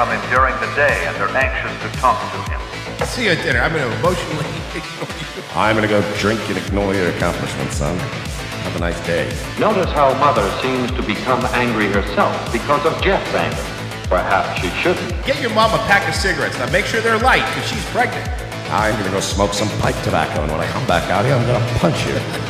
from him during the day and they're anxious to talk to him. See you at dinner. I'm going to emotionally ignore you. I'm gonna go drink and ignore your accomplishments, son. Have a nice day. Notice how Mother seems to become angry herself because of Jeff's anger. Perhaps she shouldn't. Get your mom a pack of cigarettes. Now make sure they're light because she's pregnant. I'm gonna go smoke some pipe tobacco, and when I come back out here, I'm gonna punch you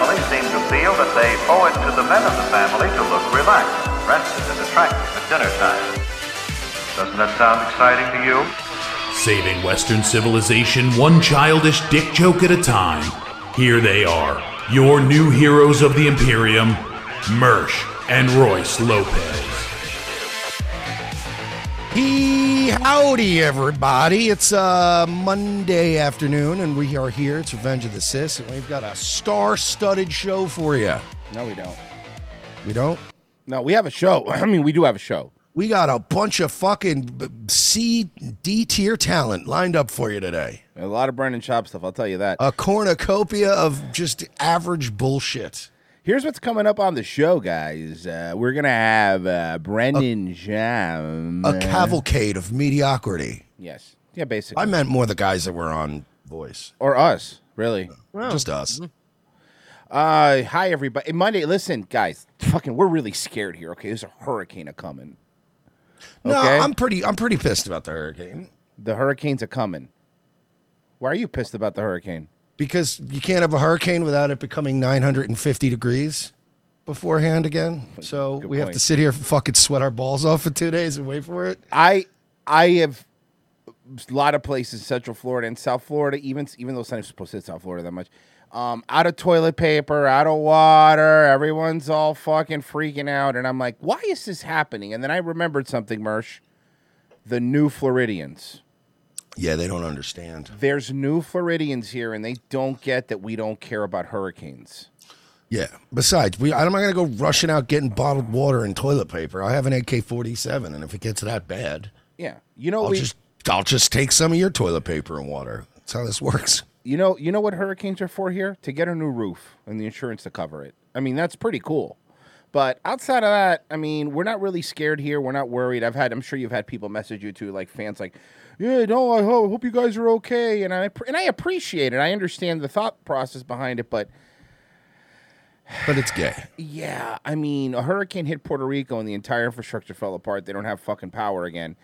feel that they owe it to the men of the family to look relaxed, rested, and attractive at dinner time. Doesn't that sound exciting to you? Saving Western civilization one childish dick joke at a time. Here they are, your new heroes of the Imperium, Mersh and Royce Lopez. He howdy everybody. It's uh Monday afternoon and we are here. It's Revenge of the Cis and we've got a star-studded show for you. No, we don't. We don't? No, we have a show. I mean, we do have a show. We got a bunch of fucking C, D tier talent lined up for you today. A lot of Brendan Schaub stuff, I'll tell you that. A cornucopia of just average bullshit. Here's what's coming up on the show, guys. Uh, we're going to have uh, Brendan Schaub. A cavalcade of mediocrity. Yes. Yeah, basically. I meant more the guys that were on voice. or us, really. Just us. Uh, hi everybody. Monday, listen, guys. Fucking, we're really scared here. Okay, there's a hurricane a coming. No, I'm pretty I'm pretty pissed about the hurricane. The hurricanes are coming. Why are you pissed about the hurricane? Because you can't have a hurricane without it becoming 950 degrees beforehand again. So Good we have to sit here and fucking sweat our balls off for two days and wait for it. I I have a lot of places, Central Florida and South Florida, even even though it's not supposed to hit South Florida that much. Um, out of toilet paper, out of water, everyone's all fucking freaking out, and I'm like, why is this happening? And then I remembered something, Mersh. The new Floridians. Yeah, they don't understand. There's new Floridians here, and they don't get that we don't care about hurricanes. Yeah. Besides, we I'm not gonna go rushing out getting bottled water and toilet paper. I have an AK-47, and if it gets that bad, Yeah, you know I'll we, just I'll just take some of your toilet paper and water. That's how this works. You know, you know what hurricanes are for here? To get a new roof and the insurance to cover it. I mean, that's pretty cool. But outside of that, I mean, we're not really scared here. We're not worried. I've had, I'm sure you've had people message you too, like fans, like, yeah, no, I hope, hope you guys are okay, and I and I appreciate it. I understand the thought process behind it, but But it's gay. yeah, I mean, a hurricane hit Puerto Rico and the entire infrastructure fell apart. They don't have fucking power again.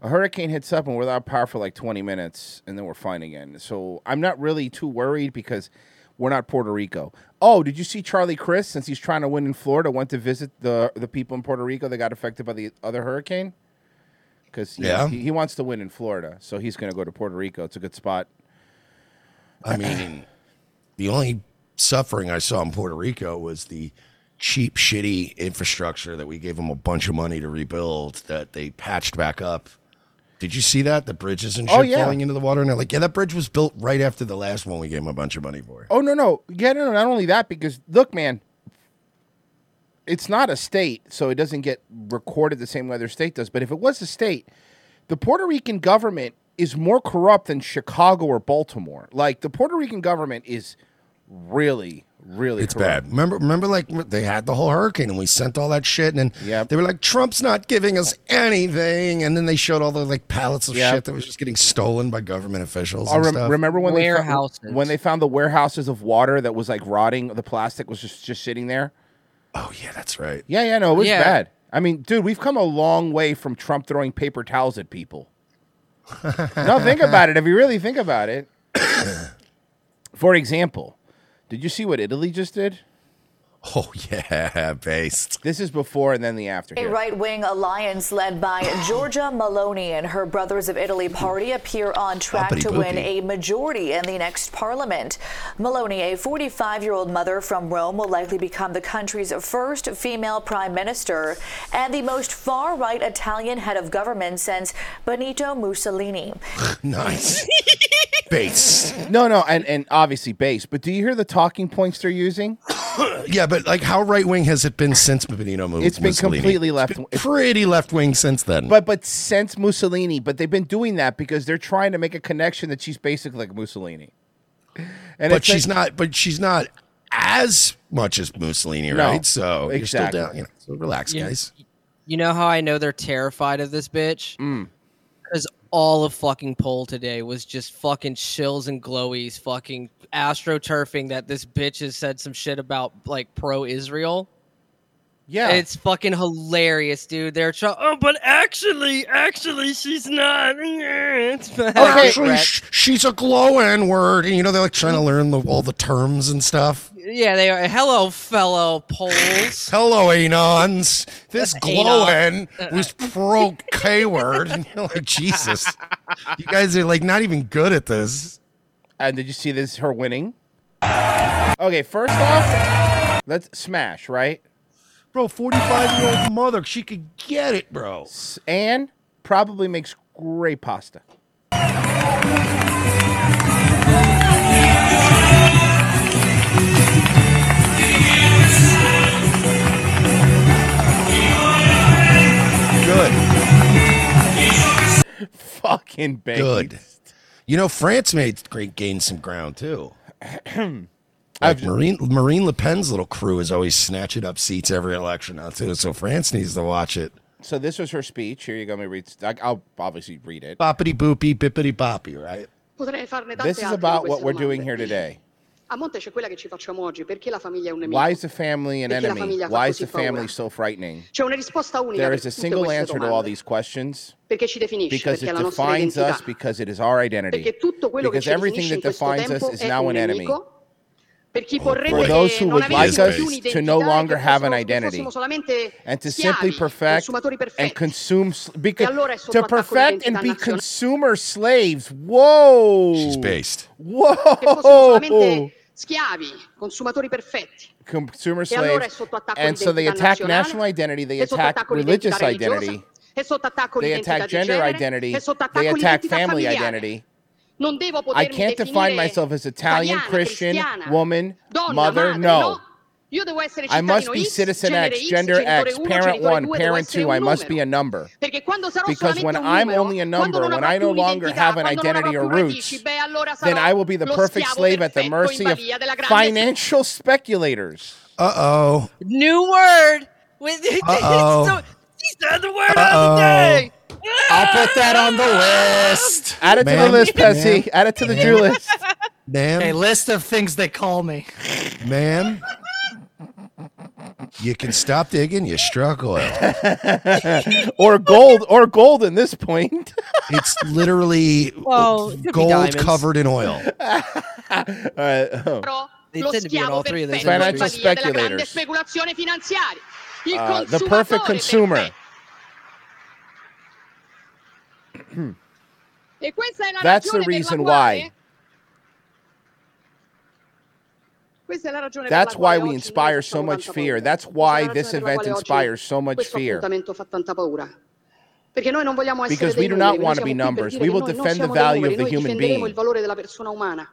A hurricane hits up and we're without power for like 20 minutes and then we're fine again. So I'm not really too worried because we're not Puerto Rico. Oh, did you see Charlie Crist since he's trying to win in Florida went to visit the the people in Puerto Rico that got affected by the other hurricane? Because Yeah. he, he wants to win in Florida, so he's going to go to Puerto Rico. It's a good spot. I mean, the only suffering I saw in Puerto Rico was the cheap, shitty infrastructure that we gave them a bunch of money to rebuild that they patched back up. Did you see that? The bridges and oh, shit Oh, yeah. falling into the water? And they're like, yeah, that bridge was built right after the last one we gave them a bunch of money for. Oh no, no, yeah, no, no. Not only that, because look, man, it's not a state, so it doesn't get recorded the same way other state does. But if it was a state, the Puerto Rican government is more corrupt than Chicago or Baltimore. Like the Puerto Rican government is really, really It's corrupt. bad. Remember, remember, like they had the whole hurricane, and we sent all that shit, and then Yep. they were like, "Trump's not giving us anything," and then they showed all the like pallets of Yep. shit that was just getting stolen by government officials. Oh, and rem- stuff. remember when they Warehouses. found, when they found the warehouses of water that was like rotting? The plastic was just just sitting there. Oh yeah, that's right. Yeah, yeah, no, it was Yeah. bad. I mean, dude, we've come a long way from Trump throwing paper towels at people. no, think about it. If you really think about it. For example, did you see what Italy just did? Oh yeah, based. This is before and then the after. A right wing alliance led by Giorgia Meloni and her Brothers of Italy party appear on track Boppity to win a majority in the next parliament. Maloney, a 45 year old mother from Rome, will likely become the country's first female prime minister and the most far right Italian head of government since Benito Mussolini. Nice. Base. No, no, and, and obviously base. But do you hear the talking points they're using? Yeah, but like, how right wing has it been since Benito Mu- It's been Mussolini? completely It's left- been pretty left wing since then. But but since Mussolini, but they've been doing that because they're trying to make a connection that she's basically like Mussolini. And but she's like- not. But she's not as much as Mussolini, No, right? So you're still exactly. down. You know, so relax, Yeah. guys. You know how I know they're terrified of this bitch? Mm. All of fucking poll today was just fucking chills and glowies, fucking astroturfing that this bitch has said some shit about like pro Israel. Yeah. It's fucking hilarious, dude. They're trying. Oh, but actually, actually, she's not. It's Actually, sh- she's a glow N word, and you know they're like trying to learn the, all the terms and stuff. yeah, they are. Hello, fellow polls. Hello, anons. This glow N was pro K word, and you're like, Jesus, you guys are like not even good at this. And did you see this? Her winning. Okay, first off, let's smash right. Bro, 45 year old mother, she could get it, bro. And probably makes great pasta. Good. Fucking baked. Good. You know, France made great gain some ground too. Like Marine Marine Le Pen's little crew is always snatching up seats every election now too. So France needs to watch it. So this was her speech. Here you go. Let me read. I- I'll obviously read it. Boppity boopy, bippity boppy, right? Potrei farne tante This is about what we're doing here today. A monte c'è quella che ci facciamo oggi, perché la famiglia è un nemico? Why is the family an enemy? Why is the family so frightening? C'è una risposta unica There per is a single answer to all these questions Perché ci definisce, because it è la nostra defines us because it is our identity. Perché tutto quello che Because everything that defines us is now an enemy. Nemico. Per chi For vorrebbe those che who non would like avessimo us to no longer have an identity and to simply perfect and consume because allora to perfect and be nazionale. consumer slaves. Whoa! She's based. Whoa! che schiavi, consumatori perfetti. Consumer E allora slaves. And so they attack national identity, they attack religious identity, è sotto attacco they attack gender identity, they attack family familiare. identity. Non devo I can't define definire myself as Italian, italiana, Christian, cristiana, woman, donna, mother. madre, no. Io devo essere I must be X, citizen X, X, gender genitore X, 1, parent genitore 1, 2, parent 2. I must be a number. Perché quando sarò Because when un I'm numero, only a number, when I no longer have an identity or roots, radici, beh, allora then I will be the perfect slave at the mercy of balia della grande financial speculators. Uh oh. New word. With Uh-oh. so, he said the word Uh-oh. of the day. I'll put that on the list. Add it to the list, man. Pessy. Add it to the Jew list. Man, A list of things they call me. man. You can stop digging, you struck oil. or gold, or gold in this point. It's literally Well, it gold covered in oil. All right. oh. They tend to be on schiavo all three of those perfetto in industries. balia della grande Speculators. speculazione finanziaria. Il Uh, the perfect consumer. E questa è la That's the ragione la reason quale- why. Questa è la ragione That's per la why we inspire so much fear. paura. That's why this ragione per la event inspires so much fear. fa tanta paura. Perché noi non vogliamo essere Because we do not noi want to be numbers. We will defend the value of the human being. il valore della persona umana.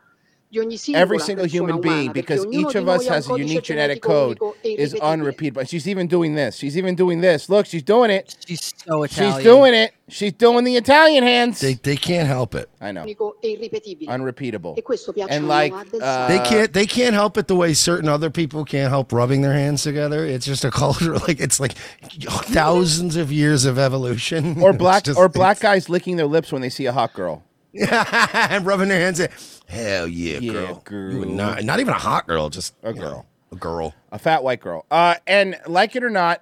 Di ogni singola Every single human being, because each of us has a unique genetic code, is unrepeatable. She's even doing this. She's even doing this. Look, she's doing it. She's so Italian. She's doing it. She's doing the Italian hands. They they can't help it. I know. unico irripetibile. Unrepeatable. Questo piace And like, no a Del uh, They can't they can't help it the way certain other people can't help rubbing their hands together. It's just a culture like it's like thousands of years of evolution. or black just- or black guys licking their lips when they see a hot girl. and rubbing their hands. In. Hell yeah, Yeah, girl. girl. You would not not even a hot girl, just A you know, girl. a girl. A fat white girl. Uh, and like it or not,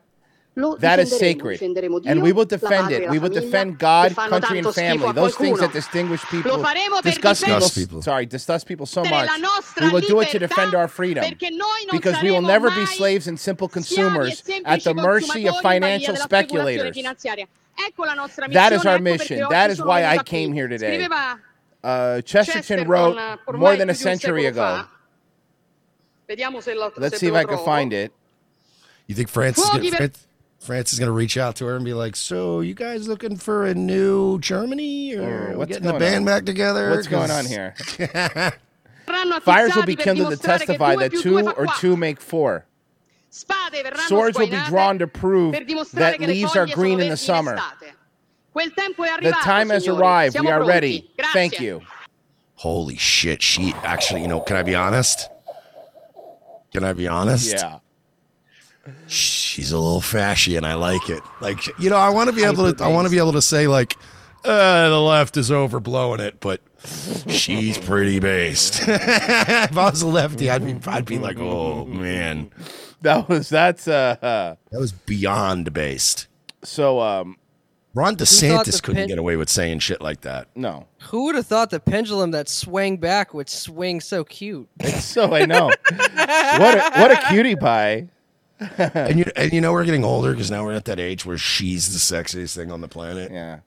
That is sacred. And we will defend it. We will defend God, country, and family. Those things that distinguish people, Lo disgust people, people. Sorry, disgust people so much. We will do it to defend our freedom. perché noi non Because we will never be slaves and simple consumers at the mercy of consumatori in balia financial speculators. Finanziaria. Ecco la nostra That is our ecco mission. oggi That is why I came here today. Scriveva Uh, Chesterton Chesterton, wrote ormai more than a più di un century ago. fa. Se la Let's se see if I can find it. You think France is gonna, France, France is gonna reach out to her and be like, "So, you guys looking for a new Germany, or are we what's getting the band on? back together?" What's going on here? Fires will be kindled to testify that più two or two make four. Spade verranno Swords will be drawn to prove that leaves are green in the summer. estate. Quel tempo è The time has arrived. We are ready. Thank you. Holy shit! She actually, you know, can I be honest? Can I be honest? Yeah. She's a little fashy, and I like it. Like, you know, I want to be able to. I want to be able to say like, uh, the left is overblowing it, but she's pretty based. if I was a lefty, I'd be, I'd be like, oh man, That was that's uh, uh that was beyond based. so um Ron thought DeSantis couldn't pen- get away with saying shit like that. no. Who would have thought the pendulum that swang back would swing so cute? It's so I know. what a, what a cutie pie. and you and you know we're getting older because now we're at that age where she's the sexiest thing on the planet. Yeah.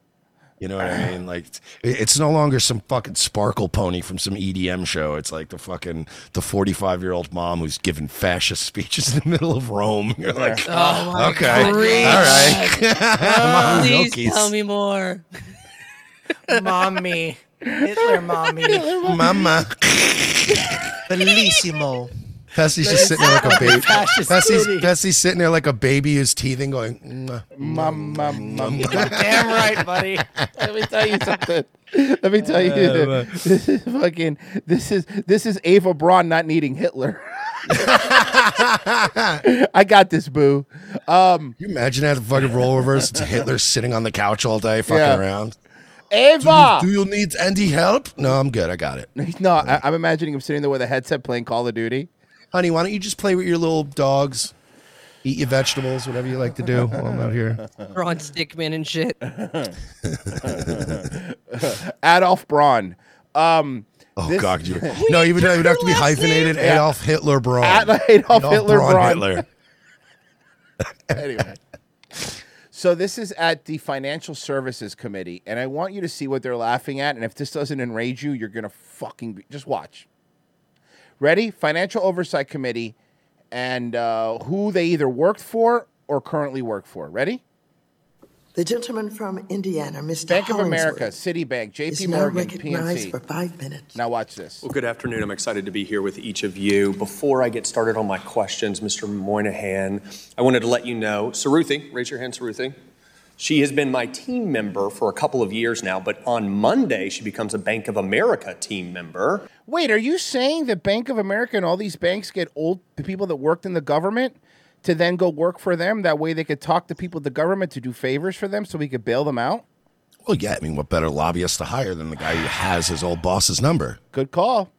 You know what I mean? Like it- it's no longer some fucking sparkle pony from some EDM show. It's like the fucking the 45 year old mom who's giving fascist speeches in the middle of Rome. You're like, Oh my okay, God. all right. Mom Please milkies. tell me more. mommy. Hitler mommy. Mama. Bellissimo. Bessie's just sitting there like a baby. Fascist Bessie's. Bessie's sitting there like a baby who's teething, going, Mum, mum, mum. Damn right, buddy. Let me tell you something. Let me tell uh, you, this uh, uh. is fucking. This is this is Ava Braun not needing Hitler. I got this, boo. Um, you imagine that fucking role reverse? It's Hitler sitting on the couch all day, fucking Yeah. around. Ava. Do you need any help? No, I'm good. I got it. No, I, I'm imagining him sitting there with a headset playing Call of Duty. Honey, why don't you just play with your little dogs? Eat your vegetables, whatever you like to do while I'm out here. Ron Stickman and shit. Adolf Braun. Um, Oh this- God, you no, you would, it would have to be hyphenated. Yeah. Adolf Hitler Braun. Ad- Adolf Hitler Braun. Hitler. anyway. So this is at the Financial Services Committee, and I want you to see what they're laughing at. And if this doesn't enrage you, you're gonna fucking be, just watch. Ready? Financial Oversight Committee, and uh, who they either worked for or currently work for. Ready? The gentleman from Indiana, Mr. Bank of America, Citibank, is J.P. now Morgan, recognized PNC. for five minutes. Now watch this. Well, good afternoon. I'm excited to be here with each of you. Before I get started on my questions, Mr. Moynihan, I wanted to let you know, Saruthi, raise your hand, Saruthi. She has been my team member for a couple of years now, but on Monday she becomes a Bank of America team member. Wait, are you saying that Bank of America and all these banks get old the people that worked in the government to then go work for them? That way they could talk to people at the government to do favors for them so we could bail them out? Well, yeah, I mean, what better lobbyist to hire than the guy who has his old boss's number? Good call.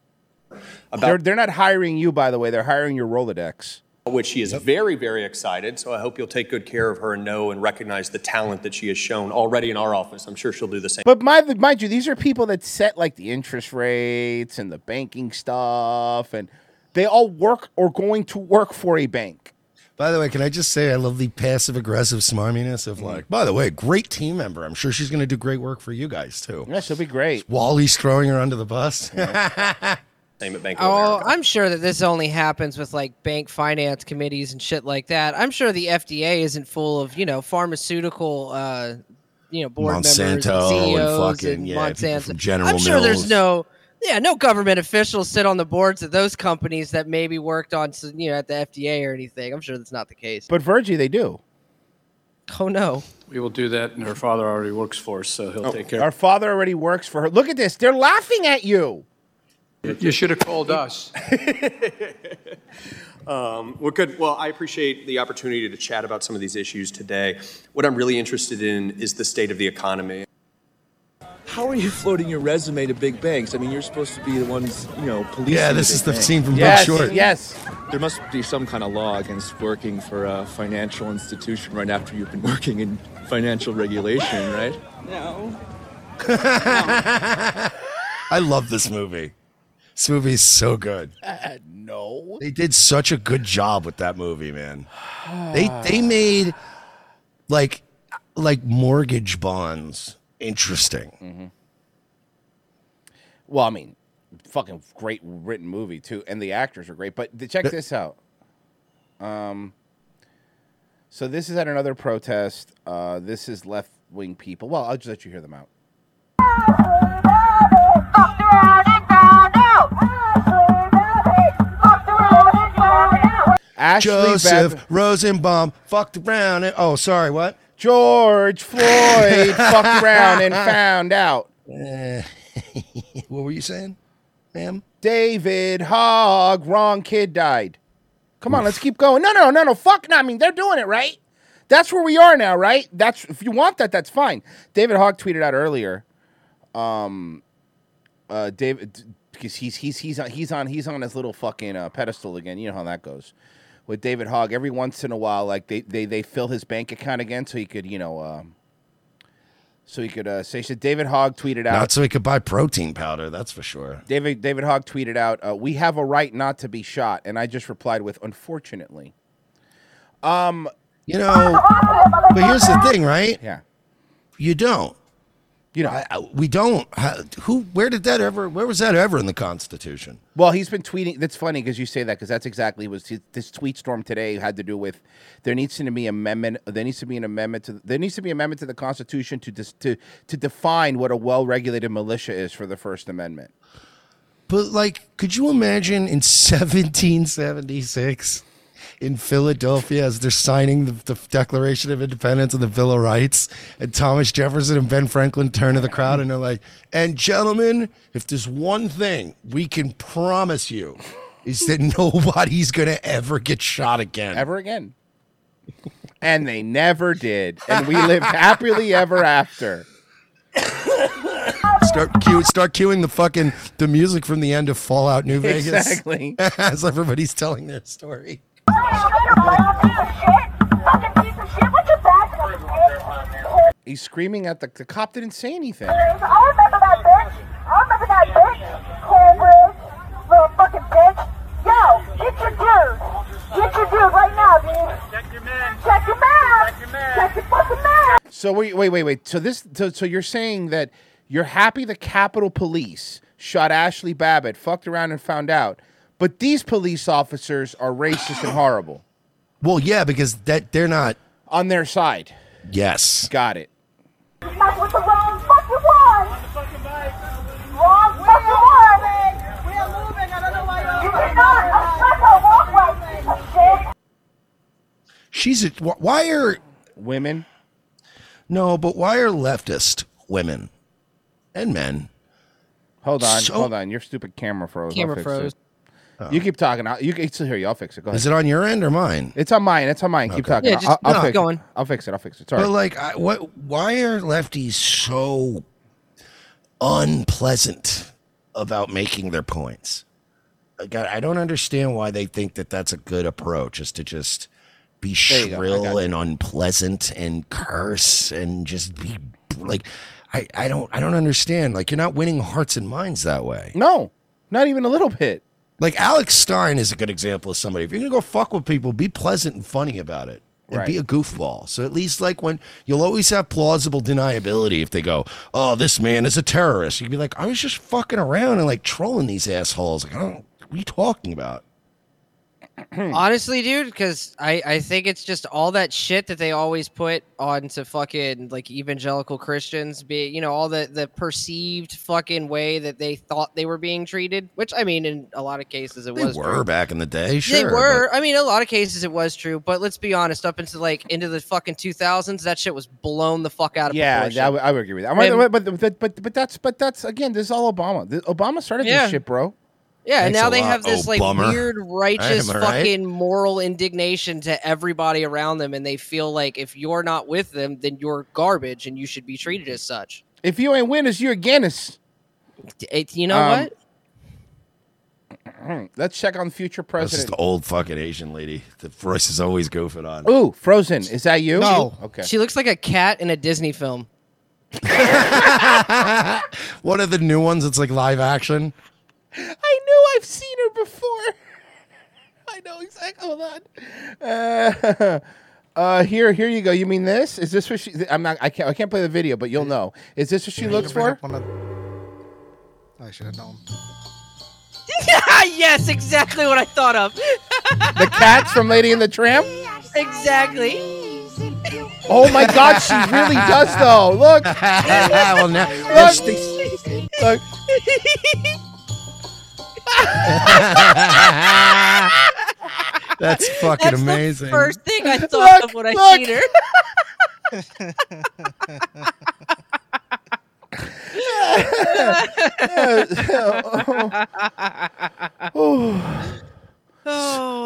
they're, they're not hiring you, by the way. They're hiring your Rolodex. Which she is very, very excited. So I hope you'll take good care of her and know and recognize the talent that she has shown already in our office. I'm sure she'll do the same. But mind, mind you, these are people that set like the interest rates and the banking stuff, and they all work or going to work for a bank. By the way, can I just say I love the passive aggressive smarminess of like, mm-hmm. by the way, great team member. I'm sure she's going to do great work for you guys too. Yeah, she'll be great. Wally's throwing her under the bus. Same at Bank of Oh, America. I'm sure that this only happens with like bank finance committees and shit like that. I'm sure the FDA isn't full of you know pharmaceutical, uh, you know, board members, and Monsanto and CEOs, fucking, and yeah, Monsanto. from General I'm sure there's no, yeah, no government officials sit on the boards of those companies that maybe worked on, you know, at the FDA or anything. I'm sure that's not the case. But Virgie, they do. Oh no. We will do that, and her father already works for us, so he'll take care. Our father already works for her. Look at this. They're laughing at you. You should have called us. Um, well, good. Well, I appreciate the opportunity to chat about some of these issues today. What I'm really interested in is the state of the economy. how are you floating your resume to big banks? I mean, you're supposed to be the ones, you know, policing. Yeah, this big is the banks. scene from Big Yes, Short. yes. There must be some kind of law against working for a financial institution right after you've been working in financial regulation, right? No. I love this movie. This movie is so good. Uh, no. They did such a good job with that movie, man. They they made like like mortgage bonds interesting. Mm-hmm. Well, I mean, fucking great written movie too, and the actors are great. But th- check this out. Um, so this is at another protest. Uh, this is left wing people. Well, I'll just let you hear them out. Ashley Joseph Bab- Rosenbaum fucked around. And, oh, sorry, what? George Floyd fucked around and found out. Eh, what were you saying, ma'am? David Hogg, wrong kid died. Come on, let's keep going. No, no, no, no. Fuck. No, I mean, they're doing it right. That's where we are now, right? That's if you want that, that's fine. David Hogg tweeted out earlier. Um, uh, David, because he's he's he's on he's on he's on his little fucking uh, pedestal again. You know how that goes with David Hogg. Every once in a while, like they they they fill his bank account again, so he could you know, um, so he could uh, say. So David Hogg tweeted out. Not so he could buy protein powder, that's for sure. David David Hogg tweeted out, uh, "We have a right not to be shot," and I just replied with, "Unfortunately." Um, You know, but here's the thing, right? Yeah. You don't. You know, we don't. Who? Where did that ever? Where was that ever in the Constitution? well, he's been tweeting. That's funny because you say that because that's exactly was his, this tweet storm today had to do with there needs to be amendment. There needs to be an amendment to there needs to be amendment to the Constitution to dis, to to define what a well regulated militia is for the First Amendment. But like, could you imagine in 1776 in Philadelphia as they're signing the, the Declaration of Independence and the Bill of Rights, and Thomas Jefferson and Ben Franklin turn to the crowd and they're like, "And gentlemen, if there's one thing we can promise you." Is that nobody's gonna ever get shot again? Ever again. and they never did. And we lived happily ever after. Start cue, start cueing the fucking the music from the end of Fallout New Vegas. Exactly. As everybody's telling their story. He's screaming at the the cop didn't say anything. So wait, wait, wait, wait. So this, so, so you're saying that you're happy the Capitol Police shot Ashli Babbitt, fucked around and found out, but these police officers are racist and horrible Well, yeah, because that they're not. on their side. Yes. Got it. Not with the wrong fucking one. Wrong fucking one. We are moving. I don't know why you're. Cannot obstruct our walkway, piece of shit. She's a, wh- why are women? No, but why are leftist women and men? Hold on, So- hold on. Your stupid camera froze. I'll Camera fix froze. It. You oh. keep talking. I'll, you can still hear you. I'll fix it. Go ahead. Is it on your end or mine? It's on mine. It's on mine. Keep talking. Yeah, I'll, just- I'll, I'll no, fix going. It. I'll fix it. I'll fix it. Sorry. But like, I, what? Why are lefties so unpleasant about making their points? Like, I I don't understand why they think that that's a good approach, is to just be There you go. I shrill and unpleasant and curse and just be like, I, I don't I don't understand. Like, you're not winning hearts and minds that way. No, not even a little bit. Like Alex Stein is a good example of somebody. If you're gonna go fuck with people, be pleasant and funny about it. And be a goofball. So at least like when you'll always have plausible deniability if they go, Oh, this man is a terrorist. You'd be like, I was just fucking around and like trolling these assholes. Like, I don't what are you talking about? Honestly, dude, because I, I think it's just all that shit that they always put onto fucking like evangelical Christians, be you know all the the perceived fucking way that they thought they were being treated. Which I mean, in a lot of cases, it They was were true. back in the day, sure. they but- were. I mean, a lot of cases it was true, but let's be honest. Up into like into the fucking two thousands, that shit was blown the fuck out of Yeah, proportion. I would, I would agree with that. And- but, but, but, but that's but that's again. This is all Obama. The- Obama started Yeah. this shit, bro. Yeah, and now they lot, have this like Obama. weird righteous Am I right? fucking moral indignation to everybody around them, and they feel like if you're not with them, then you're garbage and you should be treated as such. If you ain't winners, you're Guinness. You know Um, what? Let's check on future That's just president. the old fucking Asian lady The voice is always goofing on. Ooh, Frozen. Is that you? No. Okay. She looks like a cat in a Disney film. One of the new ones. It's like live action. I knew I've seen her before. I know exactly. Hold on. Uh, uh, here, here you go. You mean this? Is this what she? I'm not. I can't. I can't play the video, but you'll know. Is this what she looks for? I should have known. yes, exactly what I thought of. The cats from Lady and the Tramp. exactly. Oh my God, she really does though. Look. well, now, Look. Look. That's fucking That's amazing. The first thing I thought of when I look. seen her.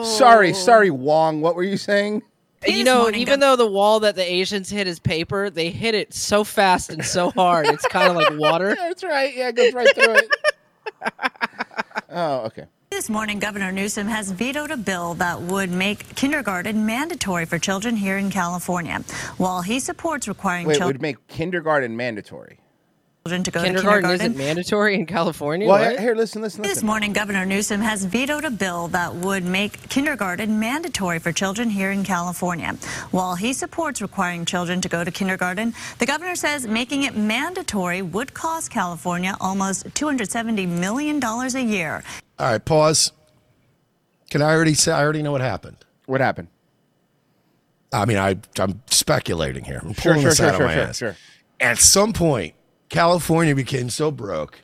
Sorry, sorry, Wong. What were you saying? You know, even though the wall that the Asians hit is paper, they hit it so fast and so hard. It's kind of like water. That's right. Yeah, it goes right through it. Oh, okay. This morning, Governor Newsom has vetoed a bill that would make kindergarten mandatory for children here in California. While he supports requiring Wait, children would make kindergarten mandatory. To go Kindergarten, to kindergarten. isn't mandatory in California. Well, what? here, listen, listen, This listen. morning, Governor Newsom has vetoed a bill that would make kindergarten mandatory for children here in California. While he supports requiring children to go to kindergarten, the governor says making it mandatory would cost California almost $270 million a year. All right, pause. Can I already say? I already know what happened. What happened? I mean, I I'm speculating here. I'm pulling sure, this sure, out of my sure, ass. sure. At some point, California became so broke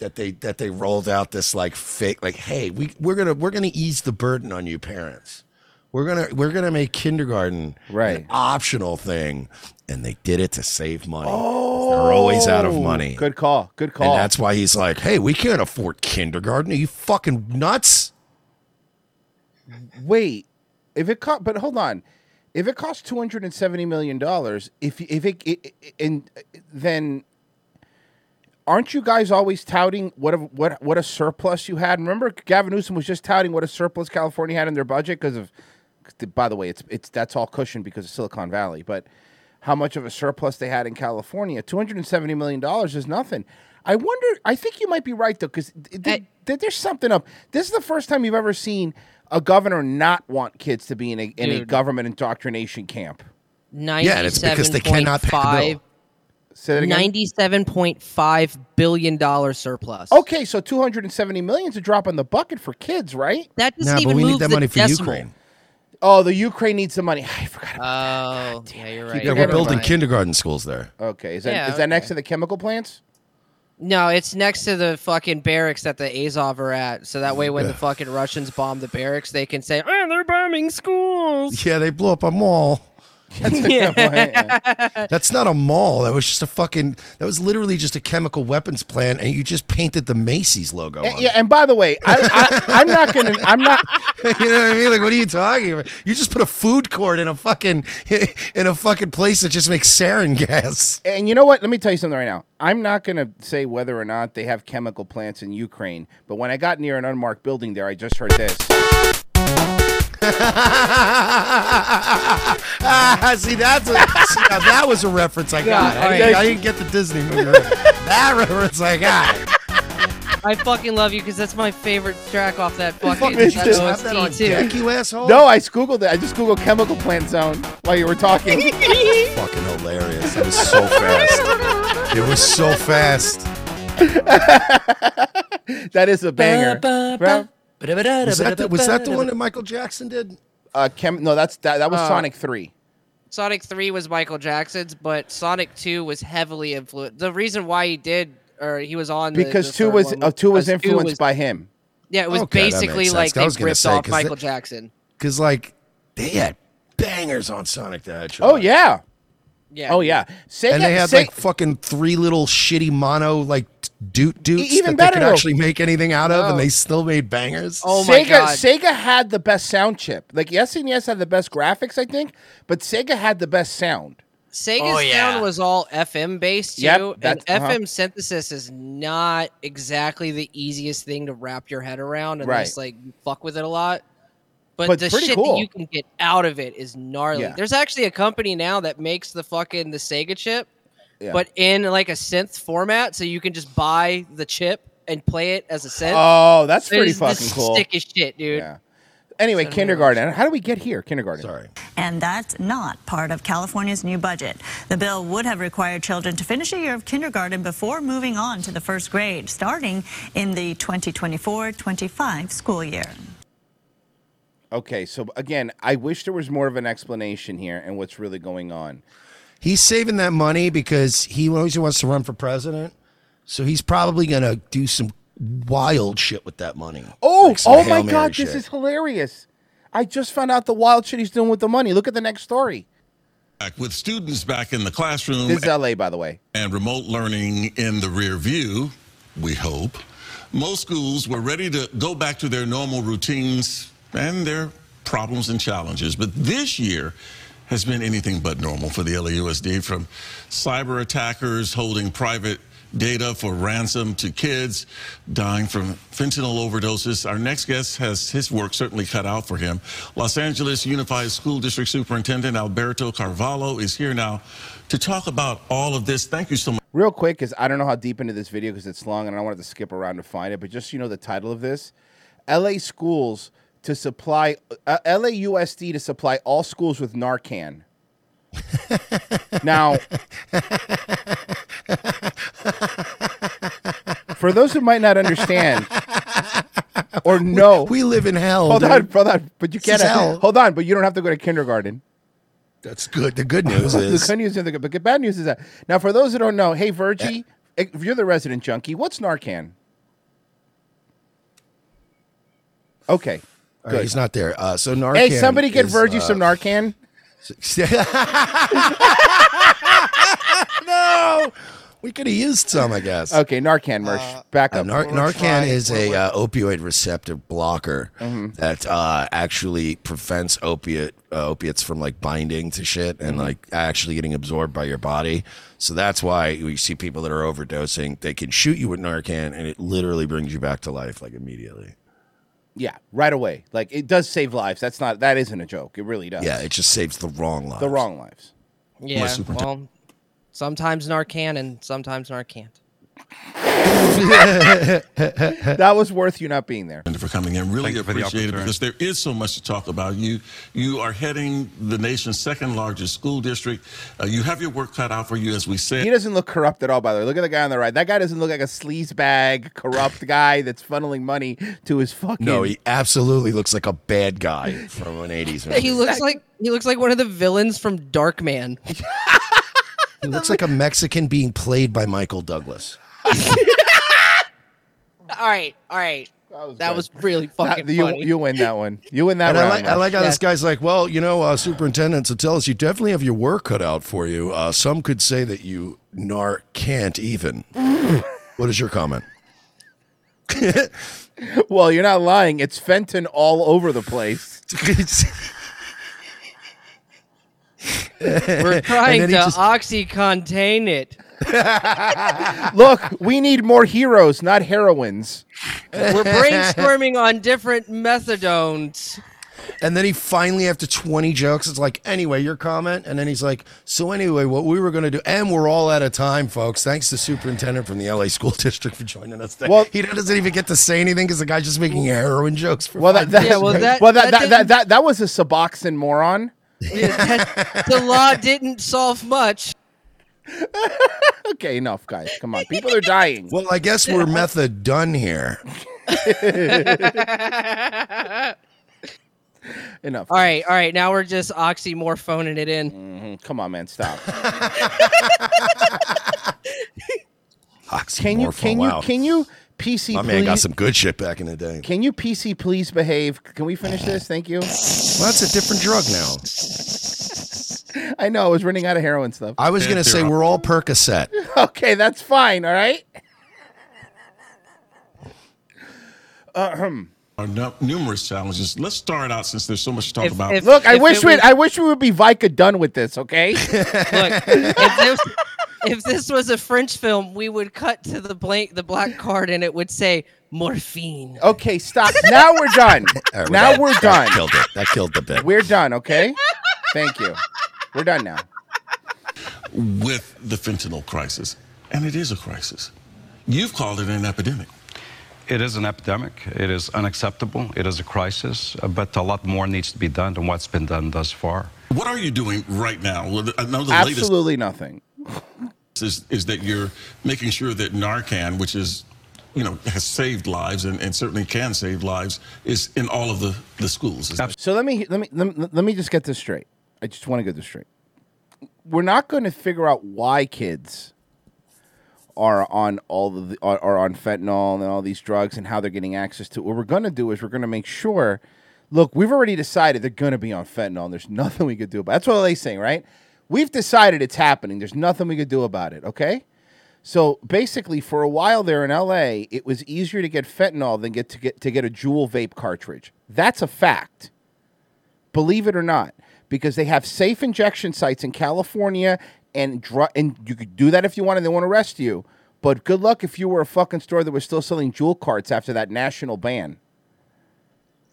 that they that they rolled out this like fake like, hey, we we're gonna we're gonna ease the burden on you parents. We're gonna we're gonna make kindergarten right. an optional thing, and they did it to save money. Oh, They're always out of Oh, money. Good call. Good call. And that's why he's like, hey, we can't afford kindergarten. Are you fucking nuts? Wait, if it cost, but hold on, if it costs two hundred and seventy million dollars, if if it, it, it and uh, then aren't you guys always touting what a, what what a surplus you had? Remember, Gavin Newsom was just touting what a surplus California had in their budget because of. By the way, it's it's that's all cushioned because of Silicon Valley, but how much of a surplus they had in California? Two hundred and seventy million dollars is nothing. I wonder. I think you might be right though, because th- th- there's something up. This is the first time you've ever seen a governor not want kids to be in a, in a government indoctrination camp. Ninety-seven yeah, it's because they cannot Ninety-seven point five billion dollar surplus. Okay, so two hundred and seventy million is a drop in the bucket for kids, right? That Nah, but we need that money for Ukraine. Oh, the Ukraine needs the money. I forgot. Oh, yeah, you're right. Yeah, we're building kindergarten schools there. Okay, is that is Yeah, that next to the chemical plants? No, it's next to the fucking barracks that the Azov are at. So that way, when the fucking Russians bomb the barracks, they can say, "Oh, they're bombing schools." Yeah, they blew up a mall. Yeah. That's not a mall. That was just a fucking. That was literally just a chemical weapons plant, and you just painted the Macy's logo. And- on yeah, and by the way, I, I, I'm not gonna. I'm not. you know what I mean? Like, what are you talking about? You just put a food court in a fucking in a fucking place that just makes sarin gas. And you know what? Let me tell you something right now. I'm not to say whether or not they have chemical plants in Ukraine, but when I got near an unmarked building there, I just heard this. Ah, see, that's a, see, now that was a reference I got. Yeah, I, didn't, I- I didn't get the Disney movie. that reference I got. I fucking love you because that's my favorite track off that fucking Fucking that too. OST that on too. deck, you asshole. No, I googled it. I just googled chemical plant zone while you were talking. fucking hilarious. It was so fast. It was so fast. that is a banger. Was that, the, was that the one that Michael Jackson did? Uh, chem- no, that's that. That was Uh, Sonic Three. Sonic 3 was Michael Jackson's, but Sonic 2 was heavily influenced. The reason why he did, or he was on Because the two third was one uh, two was because influenced was- by him. Yeah, it was Okay, basically like they ripped say, off 'cause Michael they- Jackson. Because like they had bangers on Sonic the Hedgehog. Oh yeah. Yeah. Oh yeah. Sega, and they had Se- like fucking three little shitty mono like doot doots even that they could actually make anything out of, No. and they still made bangers. Oh my Sega God. Sega had the best sound chip. Like yes and yes had the best graphics, I think, but Sega had the best sound. Sega's Oh, yeah. sound was all FM based too, Yep, and uh-huh. FM synthesis is not exactly the easiest thing to wrap your head around unless Right. like you fuck with it a lot. But, But the shit cool. that you can get out of it is gnarly. Yeah. There's actually a company now that makes the fucking the Sega chip, Yeah. but in like a synth format, so you can just buy the chip and play it as a synth. Oh, that's It pretty is the fucking cool. Sick as shit, dude. Yeah. Anyway, So kindergarten. How do we get here? Kindergarten. Sorry. And that's not part of California's new budget. The bill would have required children to finish a year of kindergarten before moving on to the first grade, starting in the 2024 25 school year. Okay, so again, I wish there was more of an explanation here and what's really going on. He's saving that money because he always wants to run for president. So he's probably going to do some wild shit with that money. Oh, Like oh Hail my Mary God, shit. this is hilarious. I just found out the wild shit he's doing with the money. Look at the next story. Back With students back in the classroom This is LA, by the way. and remote learning in the rear view, we hope, most schools were ready to go back to their normal routines and their problems and challenges. But this year has been anything but normal for the LAUSD from cyber attackers holding private data for ransom to kids dying from fentanyl overdoses. Our next guest has his work certainly cut out for him. Los Angeles Unified School District Superintendent Alberto Carvalho is here now to talk about all of this. Thank you so much. Real quick, because I don't know how deep into this video because it's long and I don't want to skip around to find it, but just you know the title of this LA schools to supply, uh, LAUSD to supply all schools with Narcan. now, for those who might not understand or know, we live in hell. Hold dude. on, hold on, but you can't. hell. Hold on, but you don't have to go to kindergarten. That's good. The good news is the good news is the good, but the bad news is that now for those who don't know, hey Virgie, if you're the resident junkie, what's Narcan? Okay, All right, he's not there. Uh, so Narcan. hey, somebody get is, Virgie uh, some Narcan. no, we could have used some, I guess. Okay, Narcan, Mersh, back Uh. Nar- Narcan is a uh, opioid receptor blocker Mhm. that uh, actually prevents opiate uh, opiates from like binding to shit and Mhm. like actually getting absorbed by your body. So that's why we see people that are overdosing. They can shoot you with Narcan, and it literally brings you back to life like immediately. Yeah, right away. Like it does save lives. That's not. That isn't a joke. It really does. Yeah, it just saves the wrong lives. the wrong lives. Yeah, well, sometimes Narcan and sometimes Narcan. that was worth you not being there. Thank you for coming in. Really Thank you for the appreciate it because there is so much to talk about. You you are heading the nation's second largest school district. Uh, you have your work cut out for you, as we said. He doesn't look corrupt at all, by the way. Look at the guy on the right. That guy doesn't look like a sleazebag, corrupt guy that's funneling money to his fucking. No, he absolutely looks like a bad guy from an '80s movie. He looks like he looks like one of the villains from Darkman. He looks like a Mexican being played by Michael Douglas. all right, all right. That was, really fucking That- you, funny. you win that one. You win that And I round. like, I like how this guy's like, well, you know, uh, superintendent, so tell us, you definitely have your work cut out for you. Uh, some could say that you nar can't even. what is your comment? well, you're not lying. It's Fenton all over the place. We're trying to oxycontain it. Look, we need more heroes, not heroines. We're brainstorming on different methadones. And then he finally, after 20 jokes, it's like, anyway, your comment. And then he's like, so anyway, what we were going to do, and we're all out of time, folks. Thanks to superintendent from the LA School District for joining us. Today. Well- he doesn't even get to say anything because the guy's just making heroin jokes. For Well, that, that, minutes. well, that, that, that, that, that, was a Suboxone moron. the law didn't solve much. okay, enough, guys. Come on. People are dying. Well, I guess we're method done here. Enough. All right, all right. Now we're just oxymorphoning it in. Mhm. Come on, man. Stop. Can you, Oxymorphone, can you, wow. can you, PC, My man got some good shit back in the day. Can you PC please behave? Can we finish this? Thank you. Well, that's a different drug now. I know I was running out of heroin stuff. I was going to say we're all Percocet. okay, that's fine. All right. Ahem. are nu- numerous challenges. Let's start out since there's so much to talk about. Look, I wish we I wish we would be Vika done with this, okay? Look, if this, if this was a French film, we would cut to the blank, the black card, and it would say morphine. Okay, stop. Now we're done. All right, now that- we're that done. Killed it. That killed the bit. We're done, okay? Thank you. We're done now. with the fentanyl crisis, and it is a crisis. You've called it an epidemic. It is an epidemic. It is unacceptable. It is a crisis, uh, but a lot more needs to be done than what's been done thus far. What are you doing right now? Well, I the Absolutely nothing. is, is that you're making sure that Narcan, which is, you know, has saved lives and, and certainly can save lives, is in all of the, the schools. So let me let me let me, let me just get this straight. I just want to get this straight. We're not going to figure out why kids are on all the, are, are on fentanyl and all these drugs and how they're getting access to it. What we're going to do is we're going to make sure. Look, we've already decided they're going to be on fentanyl. and There's nothing we could do about. it. That's what they're saying, right? We've decided it's happening. There's nothing we could do about it. Okay. So basically, for a while there in LA, it was easier to get fentanyl than get to get to get a Juul vape cartridge. That's a fact. Believe it or not, because they have safe injection sites in California, and dr- and you could do that if you want, and they won't arrest you. But good luck if you were a fucking store that was still selling Juul carts after that national ban.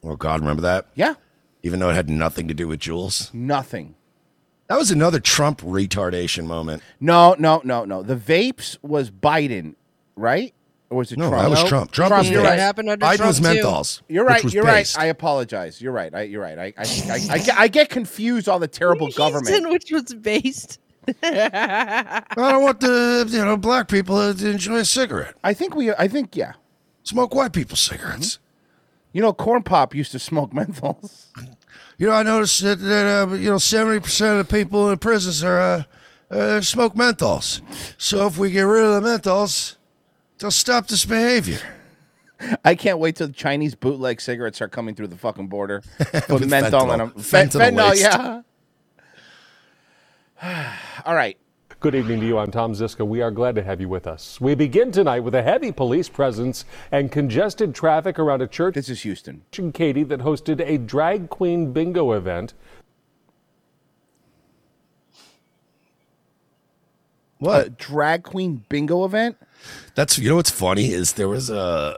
Oh God, remember that? Yeah. Even though it had nothing to do with Juuls. Nothing. That was another Trump retardation moment. No, no, no, no. The vapes was Biden, right? Or was it No, Trump? that was Trump. Trump was you're right. Happened under Biden was Trump, too. menthols, You're right. You're paste. right. I apologize. You're right. I, you're right. I, I, I, I, I, I, get, confused. All the terrible government. which was based. I don't want the you know black people to enjoy a cigarette. I think we. I think yeah. Smoke white people cigarettes. You know, Corn Pop used to smoke menthols. You know, I noticed that, that uh, you know seventy percent of the people in prisons are uh, uh, smoke menthols. So if we get rid of the menthols, they'll stop this behavior. I can't wait till the Chinese bootleg cigarettes are coming through the fucking border with, With menthol in fentanyl. them. Fen- Fentanyl fentanyl, yeah. All right. Good evening to you. I'm Tom Ziska. We are glad to have you with us. We begin tonight with a heavy police presence and congested traffic around a church. This is Houston. In Katy that hosted a drag queen bingo event. What? A drag queen bingo event? That's you know what's funny is there was a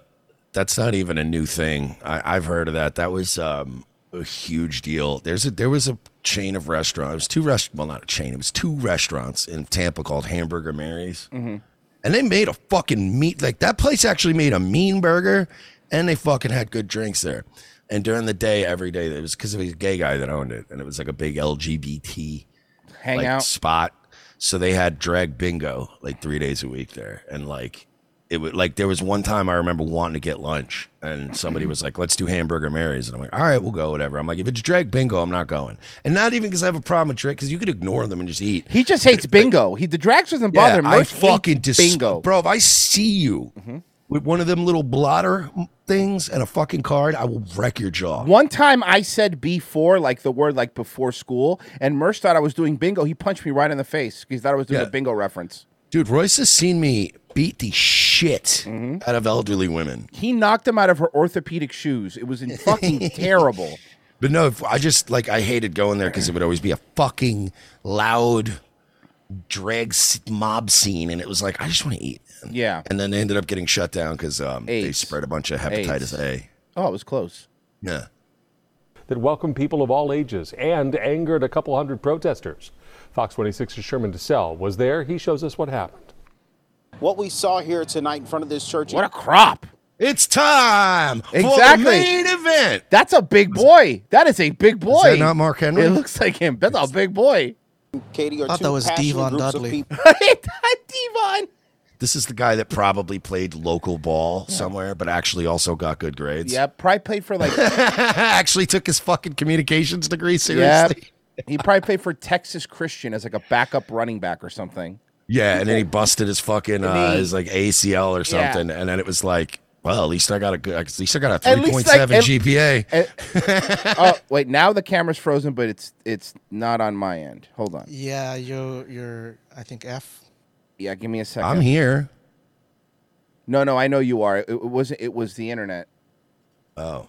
that's not even a new thing. I, I've heard of that. That was um, a huge deal. There's a there was a chain of restaurants. Two rest well not a chain. It was two restaurants in Tampa called Hamburger Mary's, Mm-hmm. and they made a fucking meat like that place actually made a mean burger, and they fucking had good drinks there. And during the day, every day, it was because it was a gay guy that owned it, and it was like a big LGBT like, Hangout. spot. So they had drag bingo like three days a week there, and like it would like there was one time I remember wanting to get lunch, and somebody was like, "Let's do Hamburger Marys," and I'm like, "All right, we'll go, whatever." I'm like, "If it's drag bingo, I'm not going," and not even because I have a problem with drag, because you could ignore them and just eat. He just hates bingo. He the drags doesn't bother him. I fucking dis- bingo. bro. If I see you mm-hmm. With one of them little blotter things and a fucking card, I will wreck your jaw. One time I said before, like the word like before school, and Mersh thought I was doing bingo. He punched me right in the face because he thought I was doing Yeah. a bingo reference. Dude, Royce has seen me beat the shit Mm-hmm. out of elderly women. He knocked him out of her orthopedic shoes. It was in fucking terrible. But no, I just like I hated going there because it would always be a fucking loud drag mob scene, and it was like I just want to eat. Yeah. And then they ended up getting shut down because um, they spread a bunch of hepatitis A. Oh, it was close. Yeah. that welcomed people of all ages and angered a couple hundred protesters. Fox 26's Sherman DeSell was there. He shows us what happened. What we saw here tonight in front of this church. What a crop! It's time for the Exactly. main event. That's a big boy. That is a big boy. that not Mark Henry? It looks like him. That's a big boy. Katie are Thought two that was D-Von Dudley. people. Devon. This is the guy that probably played local ball somewhere, but actually also got good grades. Yeah, probably played for like. actually took his fucking communications degree yeah, seriously. he probably played for Texas Christian as like a backup running back or something. Yeah, and then he busted his fucking uh, his like ACL or Yeah. something, and then it was like, well, at least I got a good. At least I got a three point seven GPA. Eh, oh, wait, now the camera's frozen, but it's it's not on my end. Hold on. Yeah, you're you're. I think F. Yeah, give me a second. I'm here. No, no, I know you are. It, it wasn't. It was the internet. Oh.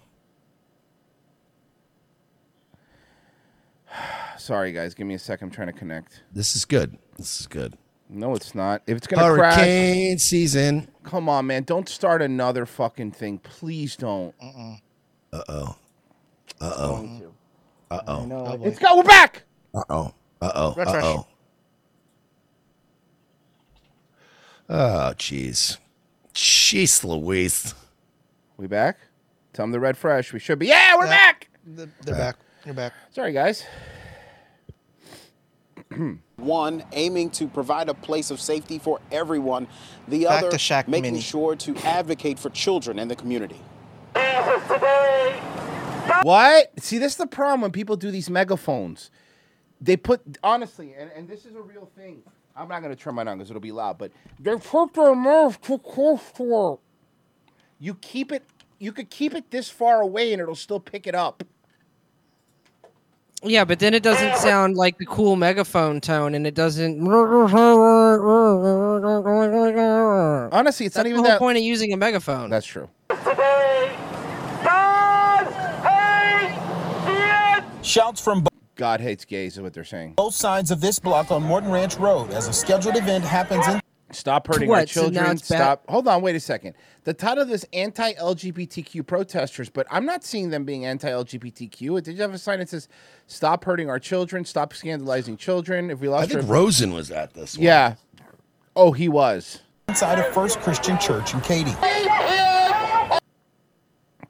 Sorry, guys. Give me a second. I'm trying to connect. This is good. This is good. No, it's not. If it's gonna hurricane season come on, man. Don't start another fucking thing. Please don't. Uh Uh oh. Uh oh. Uh oh. It's go. We're back. Uh oh. Uh oh. Uh Refresh. oh. Oh, jeez. Jeez Louise. We back? Tell them the red fresh. We should be. Yeah, we're back. They're back. You're back. Sorry, guys. One, aiming to provide a place of safety for everyone. The Back other, Shaq making Mini. sure to advocate for children in the community. What? See, this is the problem when people do these megaphones. They put honestly, and, and this is a real thing. I'm not gonna turn mine on because it'll be loud, but they put their mouth too close to it. You keep it. You could keep it this far away, and it'll still pick it up. Yeah, but then it doesn't sound like the cool megaphone tone, and it doesn't. Honestly, it's That's not even the whole that. point of using a megaphone. That's true. Shouts from God hates gays is what they're saying. both sides of this block on Morton Ranch Road as a scheduled event happens in. Stop hurting our What, so children. it's back- Stop. Hold on. Wait a second. The title of this anti-LGBTQ protesters, but I'm not seeing them being anti-LGBTQ. Did you have a sign that says "Stop hurting our children"? Stop scandalizing children. If we lost, I think our- Rosen was at this one. Yeah. Oh, he was. Inside of First Christian Church in Katy.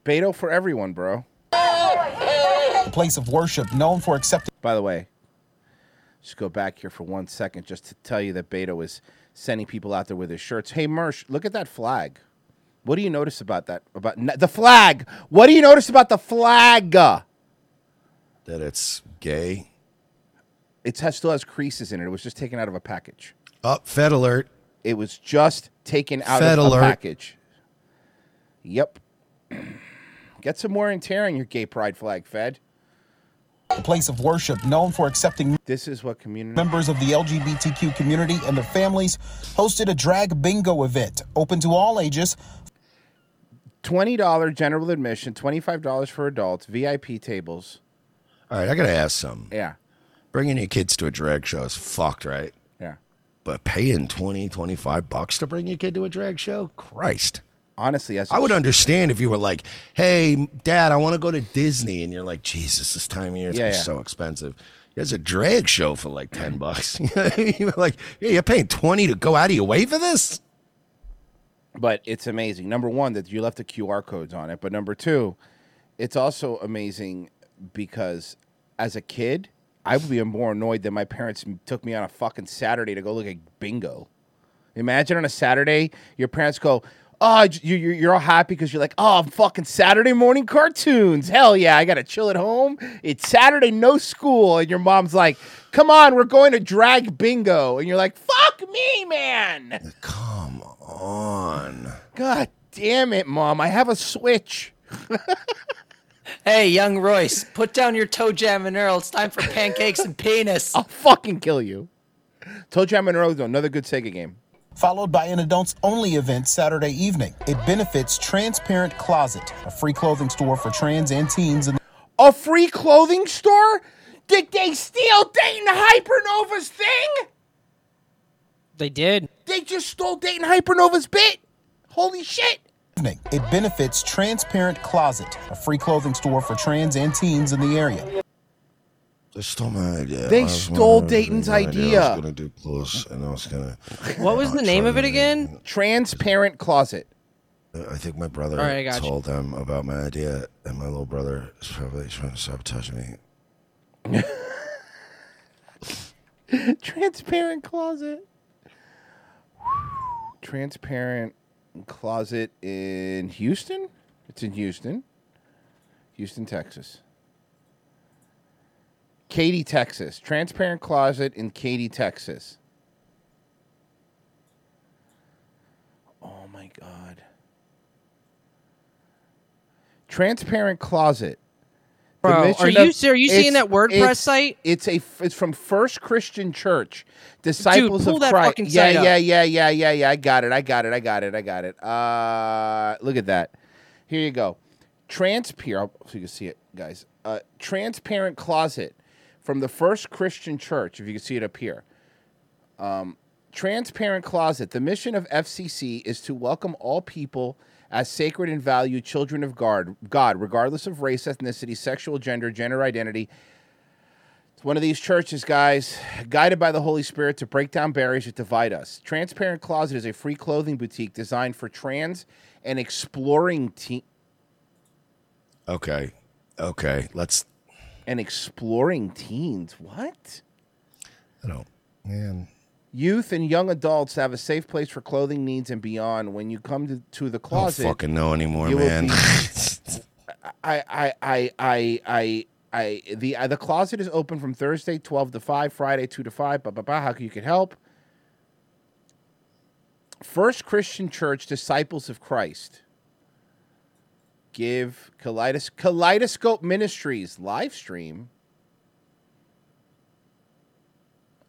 Beto for everyone, bro. A place of worship known for accepting. By the way, just go back here for one second just to tell you that Beto is sending people out there with his shirts. Hey, Mersh, look at that flag. What do you notice about that? About n- the flag? What do you notice about the flag? That it's gay. It has, still has creases in it. It was just taken out of a package. Up, Fed alert. It was just taken out Fed of alert. a package. Yep. Get some wear and tear on your gay pride flag, Fed. A place of worship known for accepting. This is what community. Members of the LGBTQ community and their families hosted a drag bingo event open to all ages. $20 general admission, $25 for adults, VIP tables. All right, I gotta ask some. Yeah. Bringing your kids to a drag show is fucked, right? Yeah. But paying 20, 25 bucks to bring your kid to a drag show? Christ. Honestly, as I would understand if you were like, hey, dad, I want to go to Disney. And you're like, Jesus, this time of year it's Yeah, yeah. so expensive. There's a drag show for like 10 bucks. you're like, yeah, you're paying 20 to go out of your way for this? but it's amazing. Number one, that you left the QR codes on it. But number two, it's also amazing because as a kid, I would be more annoyed that my parents took me on a fucking Saturday to go look at bingo. Imagine on a Saturday, your parents go, Oh, you, you're, you're all happy because you're like, oh, I'm fucking Saturday morning cartoons. Hell yeah, I got to chill at home. It's Saturday, no school. And your mom's like, come on, we're going to drag bingo. And you're like, fuck me, man. Come on. God damn it, mom. I have a Switch. Hey, young Royce, put down your toe jam and Earl. It's time for pancakes and penis. I'll fucking kill you. Toe Jam and Earl, is another good Sega game. Followed by an adults only event Saturday evening. It benefits Transparent Closet, a free clothing store for trans and teens. And A free clothing store? Did they steal Dayton Hypernova's thing? They did. They just stole Dayton Hypernova's bit. Holy shit. evening. It benefits Transparent Closet, a free clothing store for trans and teens in the area. They stole my idea. They stole Dayton's my idea. I was going to do close and I was going to. What was the name of it again? Transparent Closet. I think my brother All right, I got you. told them about my idea, and my little brother is probably trying to sabotage me. Transparent Closet. Transparent Closet in Houston? It's in Houston. Houston, Texas. Katy, Texas. Transparent Closet in Katy, Texas. Oh my God. Transparent Closet. The Bro, are you of- are you seeing that WordPress it's- site? It's a it's from First Christian Church, Disciples pull of Christ. yeah, yeah, yeah, yeah, yeah, yeah. I got it. I got it. I got it. I got it. Uh, look at that. Here you go. Transparent. So you can see it, guys. Uh, transparent closet from the First Christian Church, if you can see it up here. Um, Transparent Closet. The mission of FCC is to welcome all people as sacred and valued children of God, regardless of race, ethnicity, sexual gender, gender identity. It's one of these churches, guys, guided by the Holy Spirit to break down barriers that divide us. Transparent Closet is a free clothing boutique designed for trans and exploring teen Okay. Okay. Let's. And exploring teens. What? I don't. Man. Youth and young adults have a safe place for clothing needs and beyond. When you come to, to the I don't closet, fucking know anymore, you will man. be- I, I, I, I, I, I, the uh, the closet is open from Thursday twelve to five, Friday two to five. Blah blah blah. How you can help? First Christian Church Disciples of Christ. Give Kaleidos- Kaleidoscope Ministries live stream.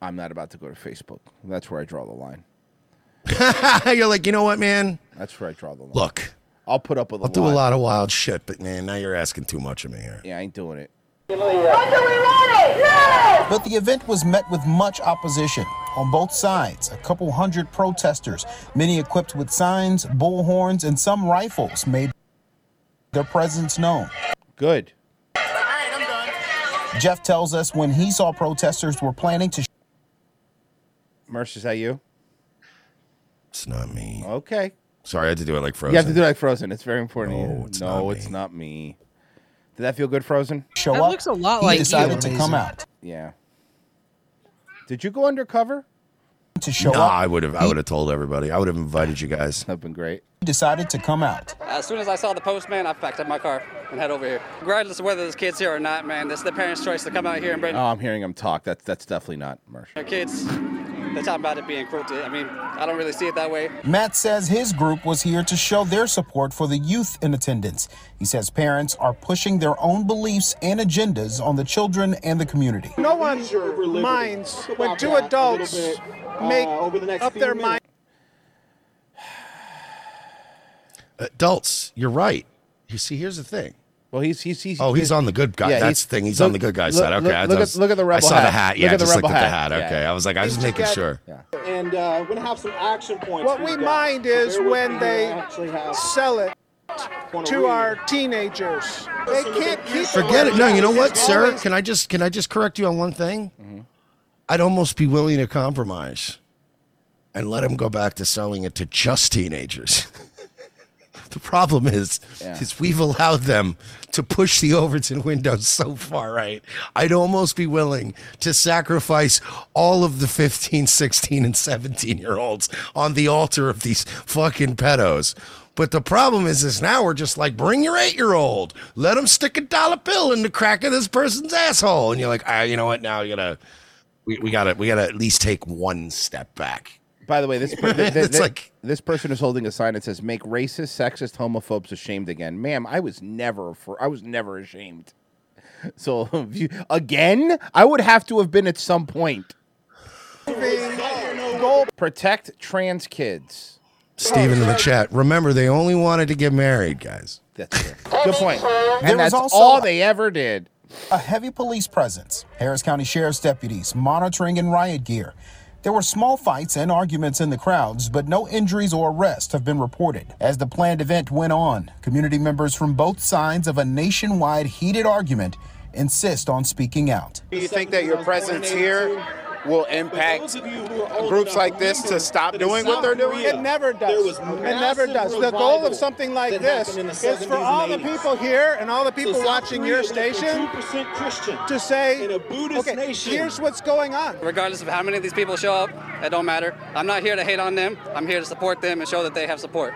I'm not about to go to Facebook. That's where I draw the line. You're like, you know what, man? That's where I draw the line. Look, I'll put up with a I'll do a lot. lot of wild shit, but man, now you're asking too much of me here. Yeah, I ain't doing it. But the event was met with much opposition on both sides. A couple hundred protesters, many equipped with signs, bullhorns, and some rifles, made their presence known. Good. Alright, I'm done. Jeff tells us when he saw protesters were planning to Mersh, is that you? It's not me. Okay. Sorry, I had to do it like Frozen. You have to do it like Frozen. It's very important. No, it's no, not it's not me. Did that feel good, Frozen? show That up, looks a lot he like decided you. to come out. Yeah. Did you go undercover? To show Nah, up, I would have. I would have told everybody. I would have invited you guys. That'd been great. he decided to come out. As soon as I saw the postman, I packed up my car and head over here. Regardless of whether there's kids here or not, man, this is the parents' choice to come out here and bring Oh, I'm hearing him talk. That's that's definitely not Mersh. their kids. They talk about it being cruelty. I mean, I don't really see it that way. Matt says his group was here to show their support for the youth in attendance. He says parents are pushing their own beliefs and agendas on the children and the community. No one minds when two adults make up their mind. Adults, you're right. You see, here's the thing. Well, he's he's he's. Oh, he's on the good guy. Yeah, That's the thing. He's look- on the good guy look- side. Okay, look- I look at- look at the rebel I saw the hat. hat. Look Yeah, at the just looked rebel at the hat. hat. Yeah. Okay, I was like, I was just making sure. And uh, we're gonna have some action points. What we mind is when they sell it to our teenagers. They can't keep Forget it. No, you know what, It's sir? Can I just can I just correct you on one thing? Mm-hmm. I'd almost be willing to compromise and let him go back to selling it to just teenagers. the problem is, Yeah. is we've allowed them to push the Overton window so far right. I'd almost be willing to sacrifice all of the 15, 16, and 17 year olds on the altar of these fucking pedos. But the problem is, is now we're just like, bring your eight year old, let him stick a dollar bill in the crack of this person's asshole, and you're like, ah, you know what? Now you gotta, we, we gotta, we gotta at least take one step back. By the way, this per- th- th- th- like- this person is holding a sign that says "Make racist, sexist, homophobes ashamed again." Ma'am, I was never for I was never ashamed. So you, again, I would have to have been at some point. Protect trans kids. Steven in the chat. Remember, they only wanted to get married, guys. That's true. Good point. There And was that's all they ever did. A heavy police presence. Harris County Sheriff's deputies monitoring in riot gear. There were small fights and arguments in the crowds, but no injuries or arrests have been reported. As the planned event went on, community members from both sides of a nationwide heated argument insist on speaking out. Do you think that your presence here will impact groups like this to stop doing what they're doing? It never does. It never does. The goal of something like this is for all the people here and all the people watching your station to say, okay, nation. here's what's going on. Regardless of how many of these people show up, it don't matter. I'm not here to hate on them. I'm here to support them and show that they have support.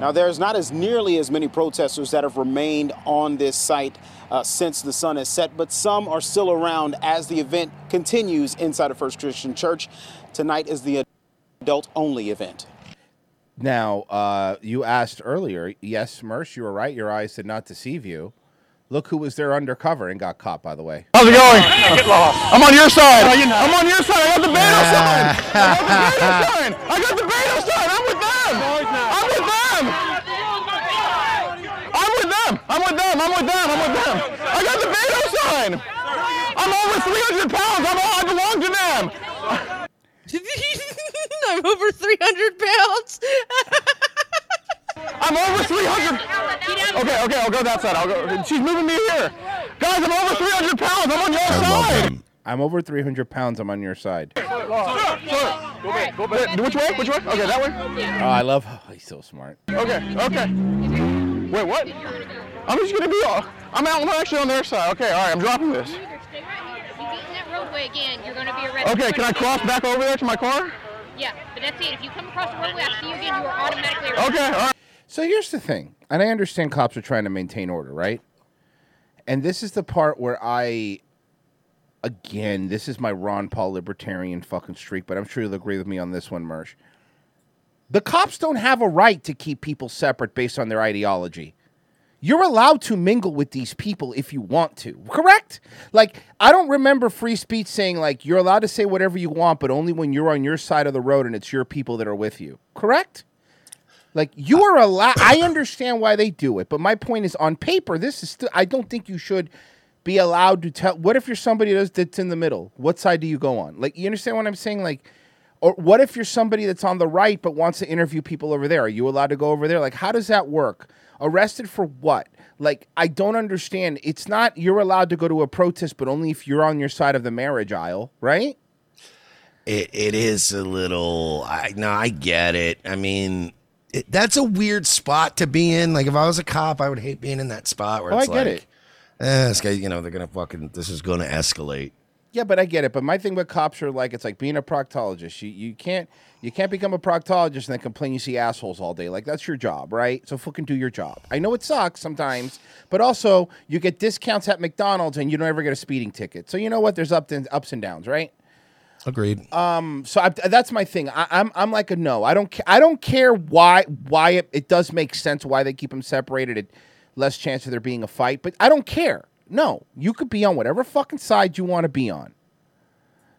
Now, there's not as nearly as many protesters that have remained on this site uh, since the sun has set, but some are still around as the event continues inside of First Christian Church. Tonight is the adult only event. Now, uh, you asked earlier. Yes, Mersh, you were right. Your eyes did not deceive you. Look who was there undercover and got caught. By the way. How's it going? I'm on your side. I'm on your side. I got the Beto sign. I got the Beto sign. I got the Beto sign. I'm with them. I'm with them. I'm with them. I'm with them. I'm with them. I'm with them. I got the Beto sign. I I'm over 300 pounds. I'm all, I belong to them. I'm over 300 pounds. I'm over 300. Okay, okay, I'll go that side. I'll go. She's moving me here. Guys, I'm over 300 pounds. I'm on your side. I'm over 300 pounds. I'm on your side. Sir, sir, go back, go back. Which way? Which way? Okay, that way. Oh, I love. Oh, he's so smart. Okay, okay. Wait, what? I'm just gonna be. all- I'm out. I'm actually on their side. Okay, all right. I'm dropping this. If you get in that roadway again, you're going to be arrested. Okay, can I cross back over there to my car? Yeah, but that's it. If you come across the roadway, I see you again, you are automatically arrested. Okay, all right. So here's the thing, and I understand cops are trying to maintain order, right? And this is the part where I, again, this is my Ron Paul libertarian fucking streak, but I'm sure you'll agree with me on this one, Mersh. The cops don't have a right to keep people separate based on their ideology. You're allowed to mingle with these people if you want to, correct? Like, I don't remember free speech saying, like, you're allowed to say whatever you want, but only when you're on your side of the road and it's your people that are with you, correct? Like, you are allowed, I understand why they do it, but my point is on paper, this is still, I don't think you should be allowed to tell. What if you're somebody that's, that's in the middle? What side do you go on? Like, you understand what I'm saying? Like, or what if you're somebody that's on the right but wants to interview people over there? Are you allowed to go over there? Like, how does that work? Arrested for what? Like, I don't understand. It's not you're allowed to go to a protest, but only if you're on your side of the marriage aisle, right? It it is a little. I no, I get it. I mean, it, that's a weird spot to be in. Like if I was a cop, I would hate being in that spot where Oh, it's I get like, it. Eh, this guy, you know, they're gonna fucking. This is gonna escalate. Yeah, but I get it. But my thing with cops are like it's like being a proctologist. You you can't you can't become a proctologist and then complain you see assholes all day. Like that's your job, right? So fucking do your job. I know it sucks sometimes, but also you get discounts at McDonald's and you don't ever get a speeding ticket. So you know what? There's up and ups and downs, right? Agreed. Um, so I, that's my thing. I, I'm I'm like a no. I don't ca- I don't care why why it, it does make sense why they keep them separated. It less chance of there being a fight, but I don't care. No, you could be on whatever fucking side you want to be on.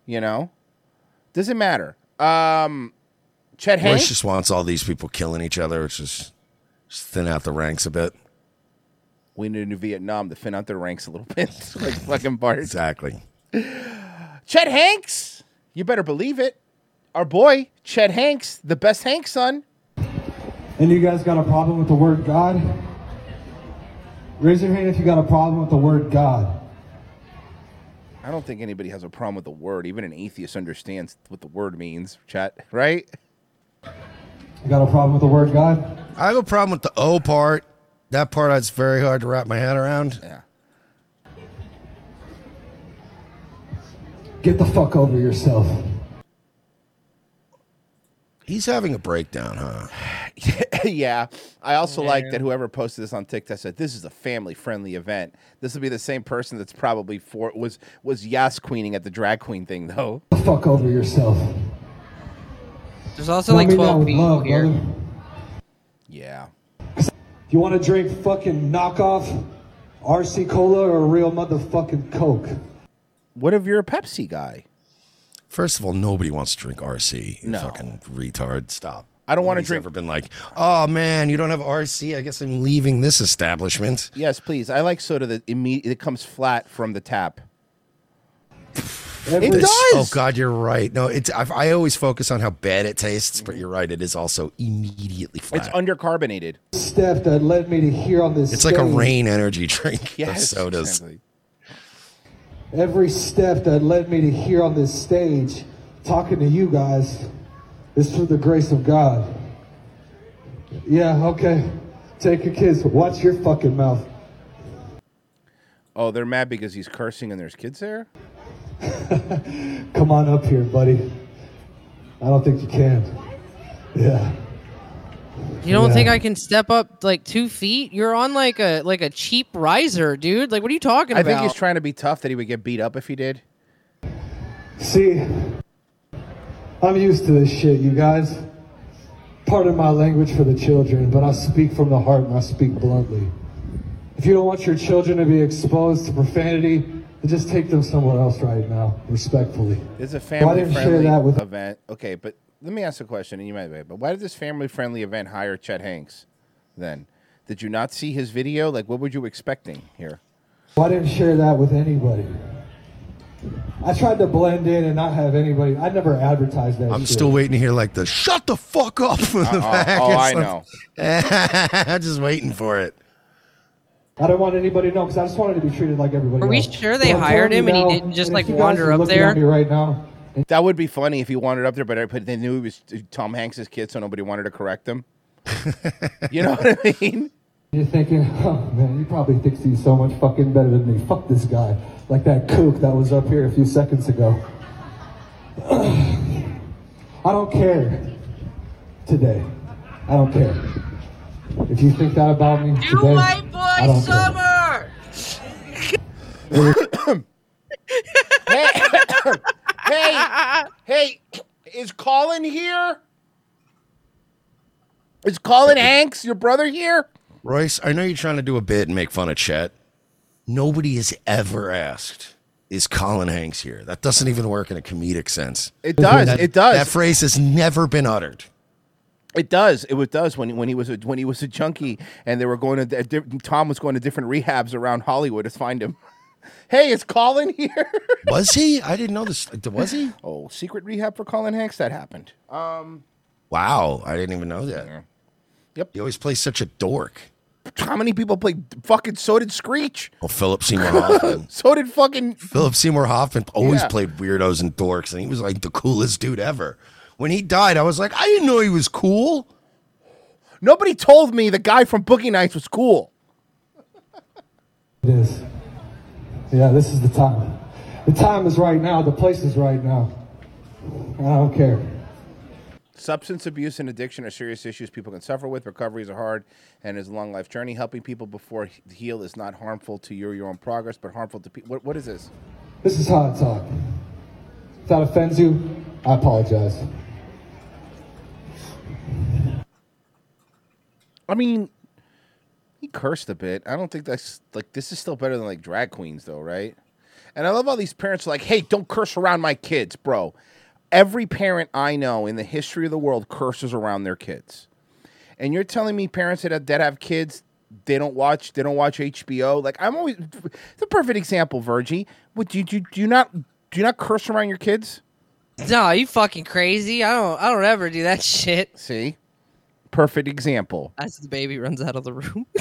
You know, doesn't matter. Um, Chet Bush Hanks. just wants all these people killing each other, It's is just thin out the ranks a bit. We need a new Vietnam to thin out their ranks a little bit, like fucking Bart. Exactly. Chet Hanks. You better believe it. Our boy Chet Hanks, the best Hanks son. And you guys got a problem with the word God? Raise your hand if you got a problem with the word God. I don't think anybody has a problem with the word. Even an atheist understands what the word means, chat, right? You got a problem with the word God? I have a problem with the O part. That part it's very hard to wrap my head around. Yeah. Get the fuck over yourself. He's having a breakdown, huh? yeah. I also like that whoever posted this on TikTok said this is a family friendly event. This will be the same person that's probably for was was yas queening at the drag queen thing though. Fuck over yourself. There's also Tell like 12 with people love, here. brother. Yeah. You want to drink fucking knockoff RC Cola or real motherfucking Coke? What if you're a Pepsi guy? First of all, nobody wants to drink RC. You No. fucking retard. Stop. I don't wanna Nobody's drink- Ever been like, oh man, you don't have RC? I guess I'm leaving this establishment. Yes, please. I like soda that immediately it comes flat from the tap. It It does. Oh God, you're right. No, it's I, I always focus on how bad it tastes, but you're right. It is also immediately flat. It's undercarbonated. Step that led me to here on this It's like a rain energy drink Yes, of sodas. exactly. Every step that led me to here on this stage, talking to you guys, is through the grace of God. Yeah, okay. Take your kids. Watch your fucking mouth. Oh, they're mad because he's cursing and there's kids there? Come on up here, buddy. I don't think you can. Yeah. You don't Yeah. think I can step up like two feet? You're on like a like a cheap riser, dude. Like, what are you talking I about? I think he's trying to be tough that he would get beat up if he did. See, I'm used to this shit, you guys. Pardon my language for the children, but I speak from the heart and I speak bluntly. If you don't want your children to be exposed to profanity, then just take them somewhere else right now, respectfully. It's a family didn't share friendly event. Okay, but let me ask a question, and you might be, but why did this family friendly event hire Chet Hanks then? Did you not see his video? Like, what were you expecting here? Well, I didn't share that with anybody. I tried to blend in and not have anybody. I never advertised that. I'm shit. still waiting to hear like the "shut the fuck up" from the Uh-oh. back. Oh, or I something. I'm just waiting for it. I don't want anybody to know because I just wanted to be treated like everybody Are we else. sure they But hired him you and he didn't just, like, if you guys wander up there? me right now. That would be funny if he wandered up there, but but they knew he was uh, Tom Hanks' kid, so nobody wanted to correct him. you know what I mean? You're thinking, oh man, he probably thinks he's so much fucking better than me. Fuck this guy. Like that kook that was up here a few seconds ago. I don't care today. I don't care. If you think that about me today, I don't care. hey, hey, is Colin here? Is Colin Hanks your brother here? Royce, I know you're trying to do a bit and make fun of Chet. Nobody has ever asked, "Is Colin Hanks here?" That doesn't even work in a comedic sense. It does, That- it does. That phrase has never been uttered. It does. It was does when when he was a, when he was a junkie and they were going to Tom was going to different rehabs around Hollywood to find him. Hey, is Colin here? Was he? I didn't know this. Was he? Oh, secret rehab for Colin Hanks. That happened. Um, Wow, I didn't even know that. Yep. He always plays such a dork. how many people played fucking? So did Screech. Well, Philip Seymour Hoffman. so did fucking. Philip Seymour Hoffman always Yeah. played weirdos and dorks, and he was like the coolest dude ever. When he died, I was like, I didn't know he was cool. Nobody told me the guy from Boogie Nights was cool. It is. Yeah, this is the time. The time is right now. The place is right now. I don't care. Substance abuse and addiction are serious issues people can suffer with. Recovery is a hard and is a long life journey. Helping people before heal is not harmful to your your own progress, but harmful to people. What, what is this? This is how I talk. If that offends you, I apologize. I mean, he cursed a bit. I don't think that's like this is still better than like drag queens though, right? And I love all these parents are like, "Hey, don't curse around my kids, bro." Every parent I know in the history of the world curses around their kids. And you're telling me parents that have, that have kids they don't watch they don't watch HBO? Like I'm always the perfect example, Virgie. What do you, do you, do you not do you not curse around your kids? No, you fucking crazy. I don't I don't ever do that shit. See? Perfect example. As the baby runs out of the room.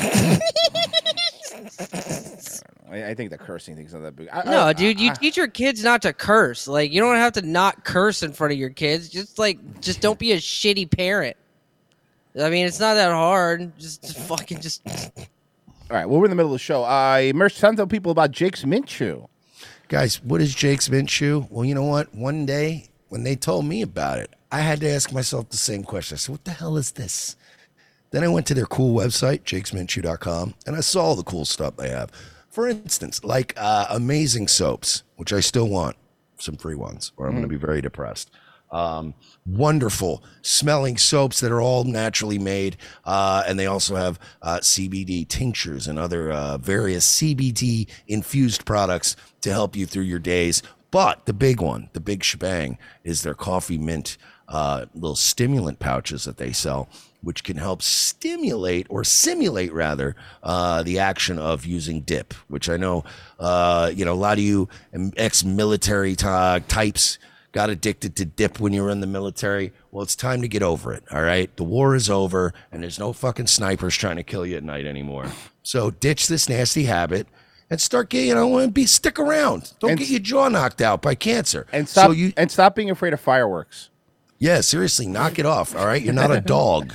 I, I think the cursing thing's not that big. I, No, I- dude, you I- teach your kids not to curse. Like you don't have to not curse in front of your kids. Just like just don't be a shitty parent. I mean, it's not that hard. Just, just fucking just All right, well, we're in the middle of the show. I uh, Mersh, tell people about Jake's Mint Chew. Guys, what is Jake's Mint Chew? Well, you know what? One day when they told me about it, I had to ask myself the same question. I said, what the hell is this? Then I went to their cool website, jakesmintchew.com, and I saw all the cool stuff they have. For instance, like uh, amazing soaps, which I still want some free ones, or I'm going to be very depressed. Um, wonderful smelling soaps that are all naturally made. Uh, and they also have uh, CBD tinctures and other uh, various CBD infused products to help you through your days. But the big one, the big shebang, is their coffee mint uh, little stimulant pouches that they sell, which can help stimulate or simulate rather uh, the action of using dip, which I know, uh, you know, a lot of you ex-military ty- types got addicted to dip when you were in the military. Well, it's time to get over it. All right. The war is over and there's no fucking snipers trying to kill you at night anymore. So ditch this nasty habit and start getting, you know, and be stick around. Don't And get your jaw knocked out by cancer. And stop So you, and stop being afraid of fireworks. Yeah, seriously, knock it off. All right. You're not a dog.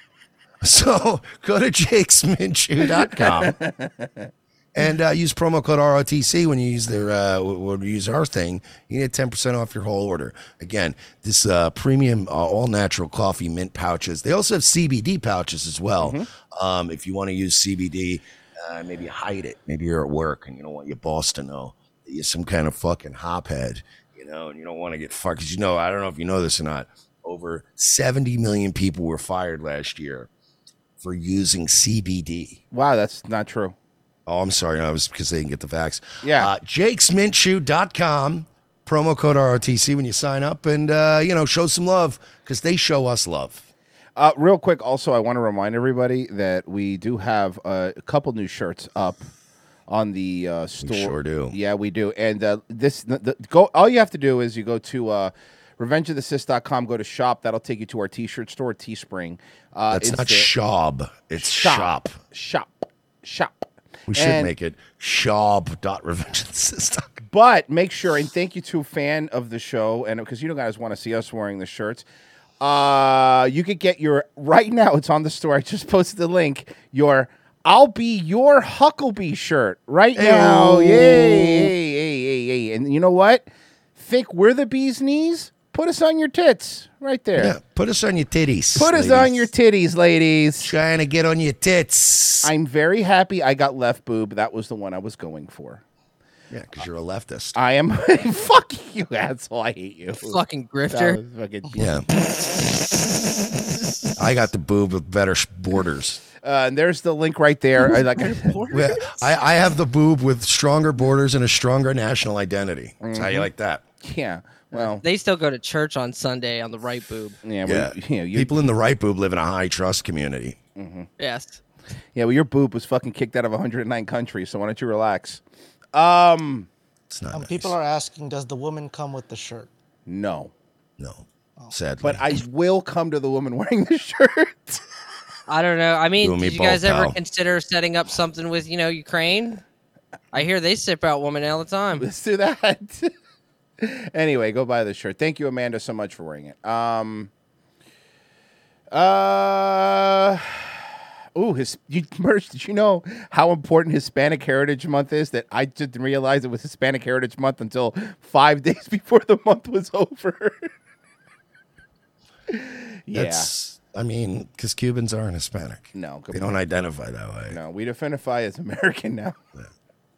so go to jakesmintchew.com and uh, use promo code ROTC when you use their uh, when you use our thing. You get ten percent off your whole order. Again, this uh, premium uh, all natural coffee mint pouches. They also have CBD pouches as well. Um, if you want to use CBD, uh, maybe hide it. Maybe you're at work and you don't want your boss to know that you're some kind of fucking hophead. You know, and you don't want to get fired because you know I don't know if you know this or not. Over 70 million people were fired last year for using CBD. Wow, that's not true. Oh, I'm sorry. No, it was because they didn't get the facts. Yeah. Uh, JakesMintChew.com. Promo code ROTC when you sign up and, uh, you know, show some love because they show us love. Uh, real quick, also, I want to remind everybody that we do have uh, a couple new shirts up on the uh, store. sure do. Yeah, we do. And uh, this the, the, go. All you have to do is you go to uh, revengeofthecis.com, go to shop. That'll take you to our T-shirt store, Teespring. Uh, That's it's not shop. It's shop. Shop. Shop. We should And- make it shop.revengeofthecis.com. But make sure and thank you to a fan of the show, and because you know guys want to see us wearing the shirts. Uh, you could get your right now. It's on the store. I just posted the link. Your I'll be your Huckleberry shirt right now. Ayo. Yay, yay, yay, yay, yay. And you know what? Think we're the bee's knees? Put us on your tits right there. Yeah, put us on your titties. Put us ladies. on your titties, ladies. Trying to get on your tits. I'm very happy I got left boob. That was the one I was going for. Yeah, because you're a leftist. I am. fuck you, asshole. I hate you. Fucking grifter. fucking- Yeah. I got the boob with better borders. Uh, and there's the link right there. I like. I, I have the boob with stronger borders and a stronger national identity. That's how you like that. Yeah. Well, They still go to church on Sunday on the right boob. yeah. Yeah. We, you know, you, People in the right boob live in a high trust community. Mhm. Yes. Yeah. Well, your boob was fucking kicked out of 109 countries. So why don't you relax? Um. It's not. Um, people are asking, does the woman come with the shirt? No. No. Sadly. But I will come to the woman wearing the shirt. I don't know. I mean, and me did you guys both, ever pal. consider setting up something with you know Ukraine? I hear they sip out women all the time. Let's do that. anyway, go buy the shirt. Thank you, Amanda, so much for wearing it. Um. Uh. Ooh, his you merch. Did you know how important Hispanic Heritage Month is? That I didn't realize it was Hispanic Heritage Month until five days before the month was over. yeah. That's, I mean, because Cubans aren't Hispanic. No, They don't identify that way. No, we identify as American now.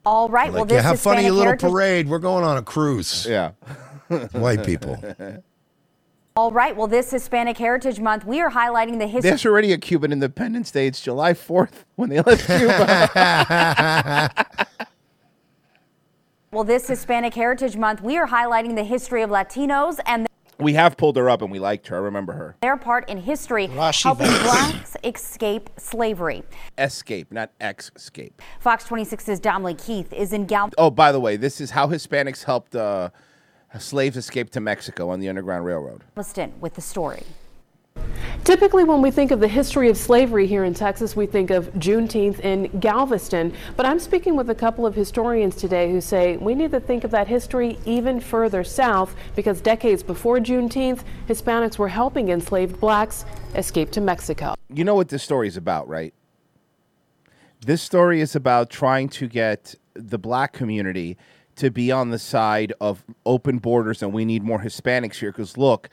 All right. well, Like, this yeah, have fun at your little heritage. parade. We're going on a cruise. Yeah. White people. All right. Well, this Hispanic Heritage Month, we are highlighting the history. There's already a Cuban Independence Day. It's July 4th when they left Cuba. Well, this Hispanic Heritage Month, we are highlighting the history of Latinos and we have pulled her up and we liked her. I remember her. their part in history, Rashi helping Vance. blacks escape slavery. Escape, not escape. Fox 26's Dominic Keith is in Gal. Oh, by the way, this is how Hispanics helped uh, slaves escape to Mexico on the Underground Railroad. Galveston with the story. Typically, when we think of the history of slavery here in Texas, we think of Juneteenth in Galveston. But I'm speaking with a couple of historians today who say we need to think of that history even further south because decades before Juneteenth, Hispanics were helping enslaved blacks escape to Mexico. You know what this story is about, right? This story is about trying to get the black community to be on the side of open borders and we need more Hispanics here because look,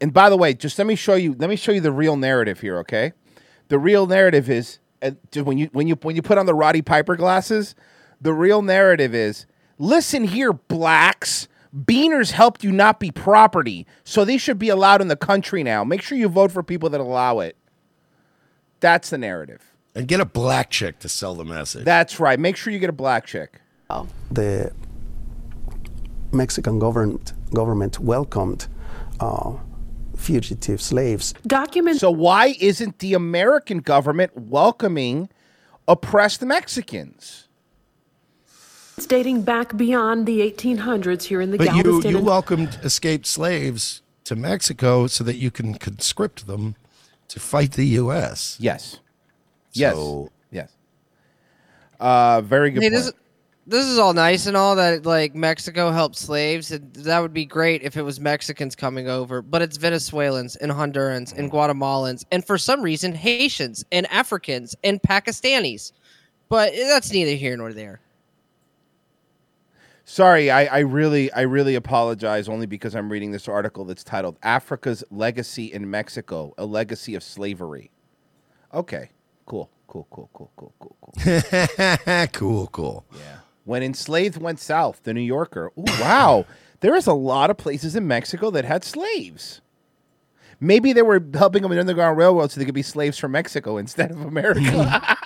and by the way, just let me show you let me show you the real narrative here, okay? The real narrative is uh, when you when you when you put on the Roddy Piper glasses, the real narrative is listen here, blacks. Beaners helped you not be property, so they should be allowed in the country now. Make sure you vote for people that allow it. That's the narrative. And get a black chick to sell the message. That's right. Make sure you get a black chick. the Mexican government government welcomed uh, fugitive slaves. Documents. So why isn't the American government welcoming oppressed Mexicans? It's Dating back beyond the 1800s here in the But you, Galveston. you and- welcomed escaped slaves to Mexico so that you can conscript them to fight the U.S. Yes. Yes. So- yes. Uh, very good Hey, point. This, this is all nice and all that like Mexico helped slaves. and that would be great if it was Mexicans coming over, but it's Venezuelans and Hondurans and mm. Guatemalans and for some reason Haitians and Africans and Pakistanis. But eh, that's neither here nor there. Sorry, I, I really, I really apologize. Only because I'm reading this article that's titled "Africa's Legacy in Mexico: A Legacy of Slavery." Okay, cool, cool, cool, cool, cool, cool, cool. cool, cool. Yeah. When enslaved went south, the New Yorker. Ooh, wow, there is a lot of places in Mexico that had slaves. Maybe they were helping them in the Underground Railroad so they could be slaves from Mexico instead of America.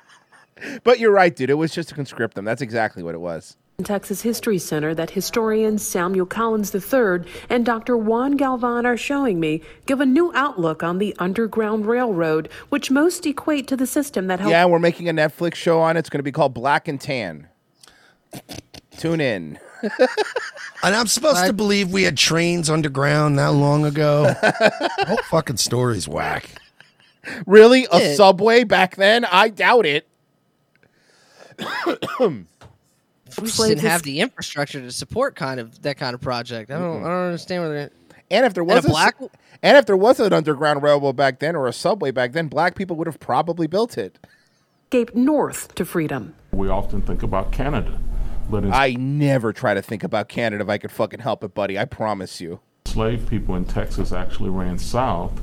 but you're right, dude. It was just to conscript them. That's exactly what it was. Texas History Center that historians Samuel Collins III and Dr. Juan Galvan are showing me give a new outlook on the Underground Railroad, which most equate to the system that helped. Yeah, we're making a Netflix show on it. It's going to be called Black and Tan. Tune in. And I'm supposed to believe we had trains underground that long ago. the whole fucking story's whack. Really? A Yeah. subway back then? I doubt it. We just didn't have the infrastructure to support kind of that kind of project. I don't. I don't understand where they're. And if there And a was a, black- black, and if there was an underground railroad back then or a subway back then, black people would have probably built it. escape north to freedom. We often think about Canada, but I never try to think about Canada if I could fucking help it, buddy. I promise you. enslaved people in Texas actually ran south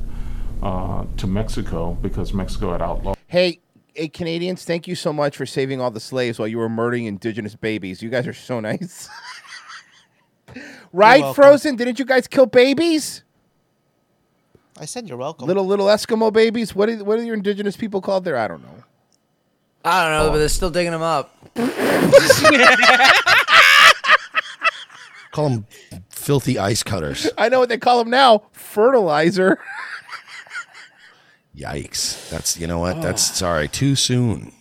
uh, to Mexico because Mexico had outlawed. Hey, hey, Canadians, thank you so much for saving all the slaves while you were murdering indigenous babies. You guys are so nice. right. Frozen? Didn't you guys kill babies? I said you're welcome. Little little Eskimo babies. What are, what are your indigenous people called there? I don't know. I don't know, but they're still digging them up. Call them filthy ice cutters. I know what they call them now. Fertilizer. Yikes. That's, you know what? That's, sorry, too soon.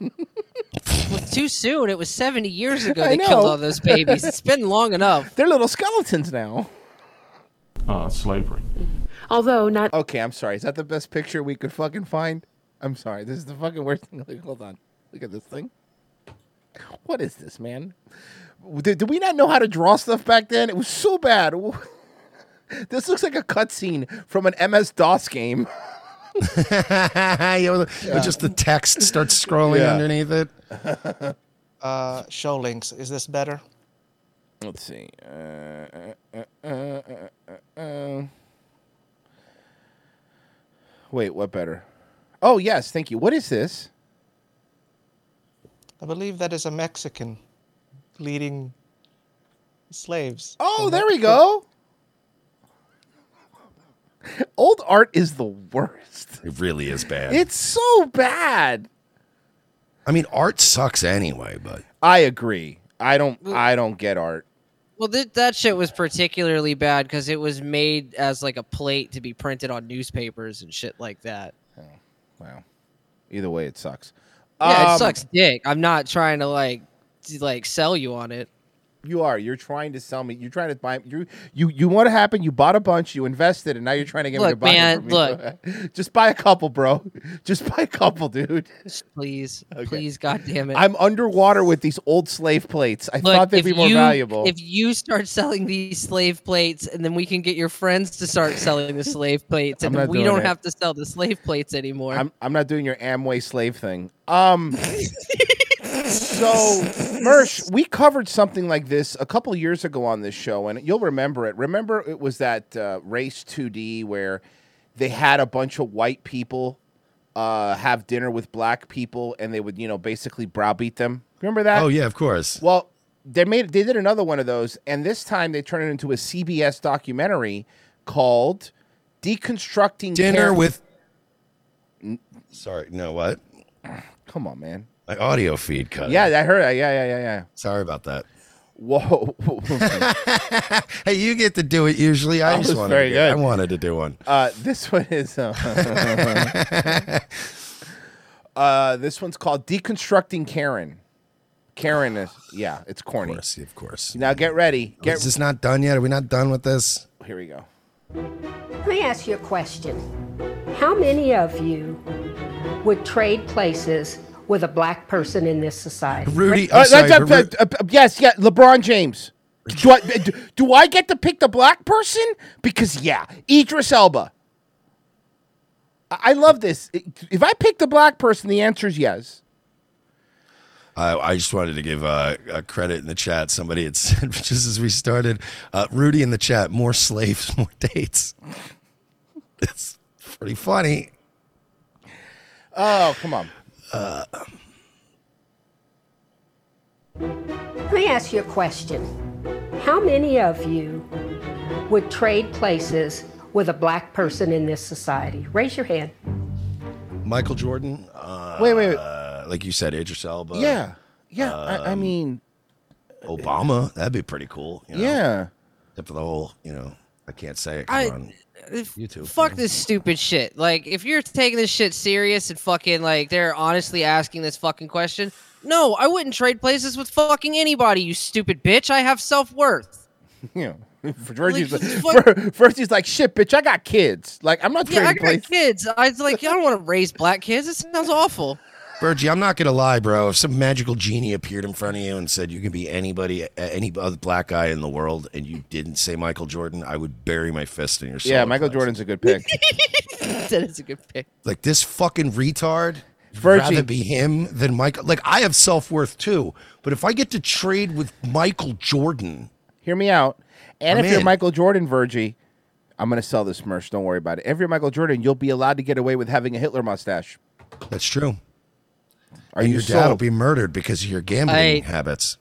Well, too soon. It was 70 years ago they killed all those babies. It's been long enough. They're little skeletons now. uh, slavery. Although not Okay, I'm sorry. Is that the best picture we could fucking find? I'm sorry. This is the fucking worst thing. Like, hold on. Look at this thing. What is this, man? Did, did we not know how to draw stuff back then? It was so bad. This looks like a cutscene from an MS DOS game. yeah, with- with just the text starts scrolling Yeah. underneath it. Uh, show links. Is this better? Let's see. Uh, uh, uh, uh, uh. Wait, what better? Oh, yes, thank you. What is this? I believe that is a Mexican leading slaves. Oh, from there we go. Old art is the worst. It really is bad. It's so bad. I mean, art sucks anyway, but I agree. I don't. I don't get art. Well, th- that shit was particularly bad because it was made as like a plate to be printed on newspapers and shit like that. Wow. Either way, it sucks. Yeah, Um, it sucks dick. I'm not trying to like to, like sell you on it. You are. You're trying to sell me. You're trying to buy. You you you want to happen? You bought a bunch. You invested, and now you're trying to get me to Look, buy. man, me. just buy a couple, bro. Just buy a couple, dude. Please, please, goddamn it. I'm underwater with these old slave plates. I Look, thought they'd be more you- valuable. If you start selling these slave plates, and then we can get your friends to start selling the slave plates, and we don't it. have to sell the slave plates anymore. I'm I'm not doing your Amway slave thing. Um. So, Mersh, we covered something like this a couple years ago on this show, and you'll remember it. Remember, it was that uh, race 2D where they had a bunch of white people uh, have dinner with black people, and they would, you know, basically browbeat them. Remember that? oh yeah, of course. Well, they made they did another one of those, and this time they turned it into a CBS documentary called "Deconstructing Dinner Care- with. Sorry, no what? Come on, man. My audio feed cut. Yeah, I heard. it. Yeah, yeah, yeah, yeah. Sorry about that. Whoa. hey, you get to do it usually. I That just was wanted very to good. I wanted to do one. Uh, this one is. Uh, uh, this one's called "Deconstructing Karen." Karen is yeah, it's corny. Of course, of course. Now get ready. Get Is this not done yet? Are we not done with this? here we go. Let me ask you a question. How many of you would trade places with a black person in this society? Rudy, Uh, that's- uh, uh, uh, yes, yeah, LeBron James. Do I, do, do I get to pick the black person? Because yeah, Idris Elba. I, I love this. If I pick the black person, the answer is yes. I I just wanted to give uh, a credit in the chat. Somebody had said just as we started, uh, Rudy in the chat, more slaves, more dates. It's pretty funny. Oh, come on. Uh, Let me ask you a question. How many of you would trade places with a black person in this society? Raise your hand. Michael Jordan. Uh, Wait, wait, wait. Uh, like you said, Idris Elba. yeah, yeah. I, I um, mean, Obama. That'd be pretty cool. you know? Yeah. Except for the whole, you know, I can't say it 'cause I- on YouTube. Fuck this stupid shit. Like, if you're taking this shit serious and fucking like they're honestly asking this fucking question, no, I wouldn't trade places with fucking anybody. You stupid bitch. I have self worth. You know, Virgie's Like, like, fuck- Virgie's like, shit, bitch, I got kids. Like, I'm not Yeah, I got places. kids. I was like, I don't want to raise black kids. It sounds awful. Virgie, I'm not gonna lie, bro. If some magical genie appeared in front of you and said you can be anybody, any other black guy in the world, and you didn't say Michael Jordan, I would bury my fist in your soul. Yeah, Michael Jordan's a good pick. that is a good pick. Like this fucking retard. I'd Virgie. rather be him than Michael. Like I have self worth too, but if I get to trade with Michael Jordan, Hear me out. And I'm if you're. Michael Jordan, Virgie, I'm gonna sell this merch. Don't worry about it. If you're Michael Jordan, you'll be allowed to get away with having a Hitler mustache. that's true. Are and you your dad will be murdered because of your gambling I- habits.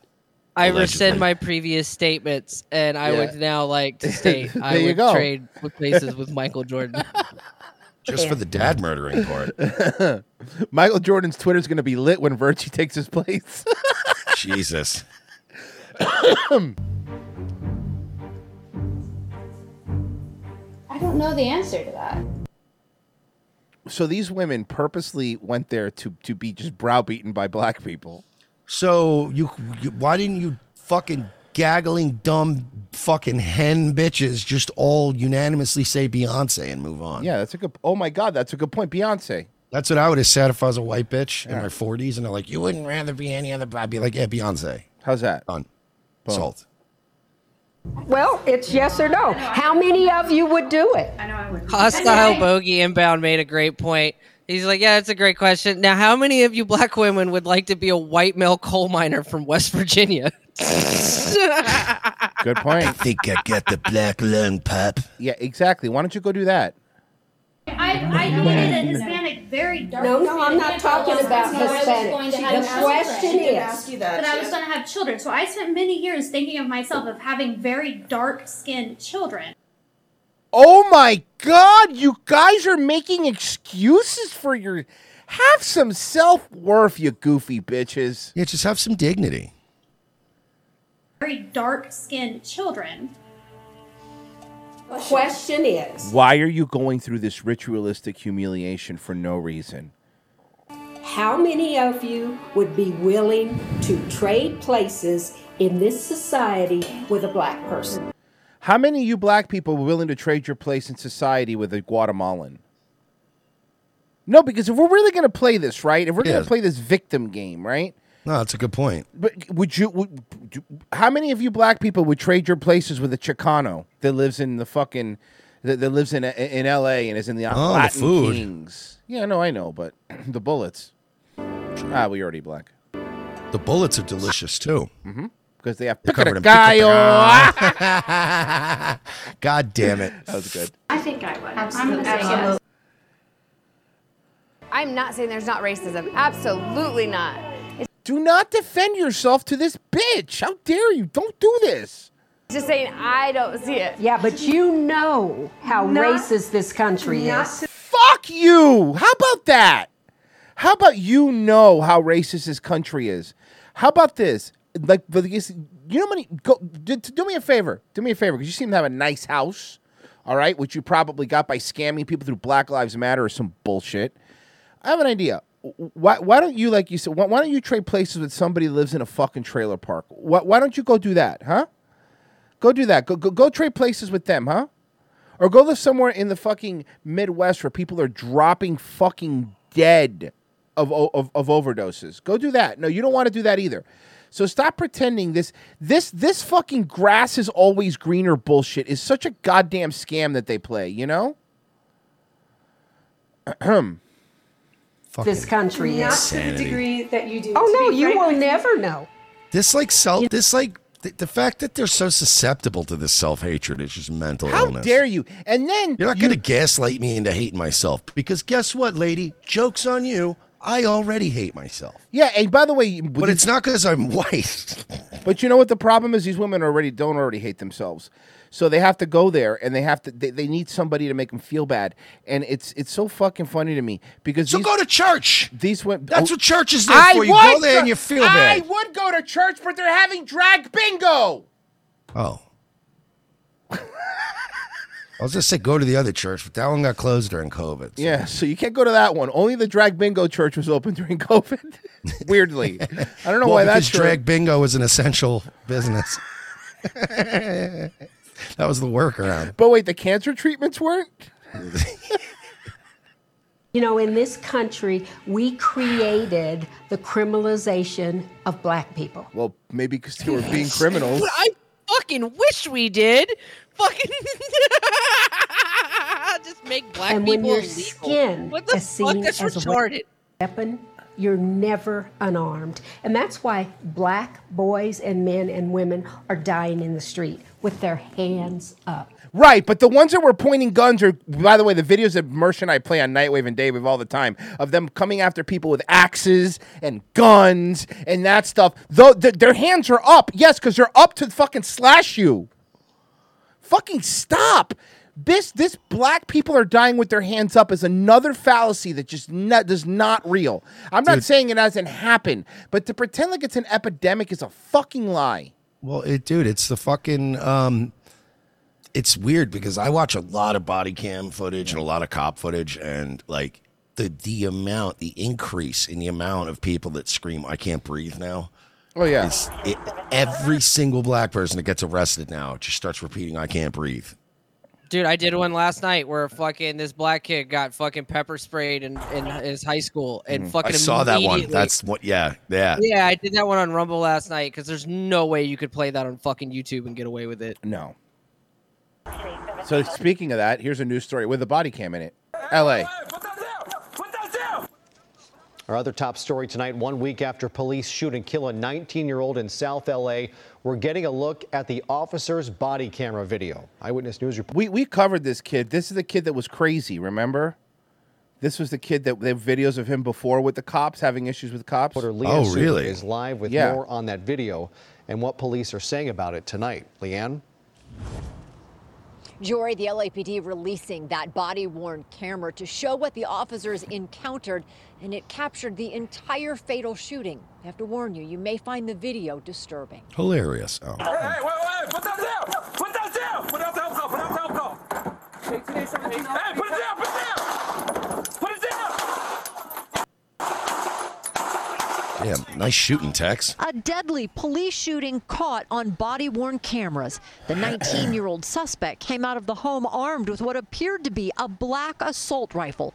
I Allegedly. rescind my previous statements, and I Yeah. would now like to state I would go. trade with places with Michael Jordan. Just for the dad murdering part. Michael Jordan's Twitter's gonna be lit when Virgie takes his place. Jesus. I don't know the answer to that. So these women purposely went there to to be just browbeaten by black people. So you, you why didn't you fucking gaggling dumb fucking hen bitches just all unanimously say Beyonce and move on? Yeah, that's a good. Oh my God, that's a good point. Beyonce. That's what I would have said if I was a white bitch in my forties and they're like, You wouldn't rather be any other I'd be like, Yeah, Beyonce. How's that? Done. Boom. Salt. Well, it's yes or no. How many of you would do it? I know I would. Hostile Bogey Inbound made a great point. He's like, yeah, that's a great question. Now, how many of you black women would like to be a white male coal miner from West Virginia? Good point. I think I got the black lung pop. Yeah, exactly. Why don't you go do that? I, I dated a Hispanic, very dark. No, no, I'm not Hispanic for a talking long about time, so I was Hispanic. going to She have didn't children. ask that. Didn't ask you that, But I was going to have children. So I spent many years thinking of myself of having very dark skinned children. Oh my God, you guys are making excuses for your. Have some self worth, you goofy bitches. Yeah, just have some dignity. Very dark skinned children. Question is, Why are you going through this ritualistic humiliation for no reason? how many of you would be willing to trade places in this society with a black person? How many of you black people were willing to trade your place in society with a Guatemalan? No, because if we're really going to play this, right? If we're going to play this victim game, right? No, that's a good point. But would you? Would, how many of you black people would trade your places with a Chicano that lives in the fucking that, that lives in in L.A. and is in the Oh, the Latin food. Kings? Yeah, no, I know, but the bullets. Ah, we already black. The bullets are delicious too. Mm-hmm. Because they have They're covered in picagallo. God damn it. That was good. I think I would. Absolutely. I'm gonna say yes. I'm not saying there's not racism. Absolutely not. Do not defend yourself to this bitch. How dare you? Don't do this. Just saying I don't see it. Yeah, but you know how Not- racist this country is. Fuck you. How about that? How about you know how racist this country is? How about this? Like, but you know, how many go do, do me a favor. Do me a favor because you seem to have a nice house, all right, which you probably got by scamming people through Black Lives Matter or some bullshit. I have an idea. Why, why don't you, like you said, why, why don't you trade places with somebody who lives in a fucking trailer park? Why, why don't you go do that, huh? Go do that. Go, go go trade places with them, huh? Or go live somewhere in the fucking Midwest where people are dropping fucking dead of, of, of overdoses. Go do that. No, you don't want to do that either. So stop pretending this this this fucking grass is always greener bullshit is such a goddamn scam that they play, you know? This country Not is. to the Insanity. degree that you do. Oh no, you will never know. This like self this like the, the fact that they're so susceptible to this self hatred is just mental illness. How illness. dare you? And then You're not gonna gaslight me into hating myself because guess what, lady? Joke's on you. I already hate myself. Yeah, and by the way, But it's not because I'm white. But you know what the problem is? These women already don't already hate themselves. So they have to go there, and they have to. They, they need somebody to make them feel bad, and it's it's so fucking funny to me because So these, go to church. These went. That's oh, what church is there I for. You would go there and you feel I bad. I would go to church, but they're having drag bingo. Oh. I was just say go to the other church, but that one got closed during COVID. Yeah, so you can't go to that one. Only the drag bingo church was open during COVID. Weirdly, I don't know well, why because that's true. drag bingo is an essential business. that was the workaround. But wait, the cancer treatments weren't. You know, in this country, we created the criminalization of black people. Well, maybe because they were being criminals. But I fucking wish we did. Fucking just make black and when people your illegal. skin what the is fuck? seen That's as a retarded. weapon, you're never unarmed. And that's why black boys and men and women are dying in the street with their hands up. Right, but the ones that were pointing guns are, by the way, the videos that Mersh and I play on Nightwave and Daywave all the time of them coming after people with axes and guns and that stuff. Though th- their hands are up, yes, because they're up to fucking slash you. Fucking stop. This this black people are dying with their hands up is another fallacy that just not, does not real. I'm not saying it hasn't happened, but to pretend like it's an epidemic is a fucking lie. Well, it, dude, it's the fucking. Um, it's weird because I watch a lot of body cam footage and a lot of cop footage, and like the the amount, the increase in the amount of people that scream, "I can't breathe now." Oh yeah, it, every single black person that gets arrested now just starts repeating, "I can't breathe." Dude, I did one last night where fucking this black kid got fucking pepper sprayed in, in his high school and Mhm. fucking I saw that one. That's what. Yeah, yeah. Yeah, I did that one on Rumble last night because there's no way you could play that on fucking YouTube and get away with it. No. So speaking of that, here's a news story with a body cam in it. L.A. Our other top story tonight, one week after police shoot and kill a 19 year old in South LA, we're getting a look at the officer's body camera video. Eyewitness News report. We we covered this kid. This is the kid that was crazy. Remember? This was the kid that they have videos of him before with the cops having issues with cops. Leanne oh, Suter is live with Yeah. more on that video and what police are saying about it tonight. Leanne? Jory, the LAPD releasing that body worn camera to show what the officers encountered, and it captured the entire fatal shooting. I have to warn you, you may find the video disturbing. Hilarious. Oh. Hey, wait, wait, put that down! Put that down! Put that down, put that down, go! Hey, put it down, put it down! Put it down! Damn, nice shooting, Tex. A deadly police shooting caught on body worn cameras. The 19 year old suspect came out of the home armed with what appeared to be a black assault rifle.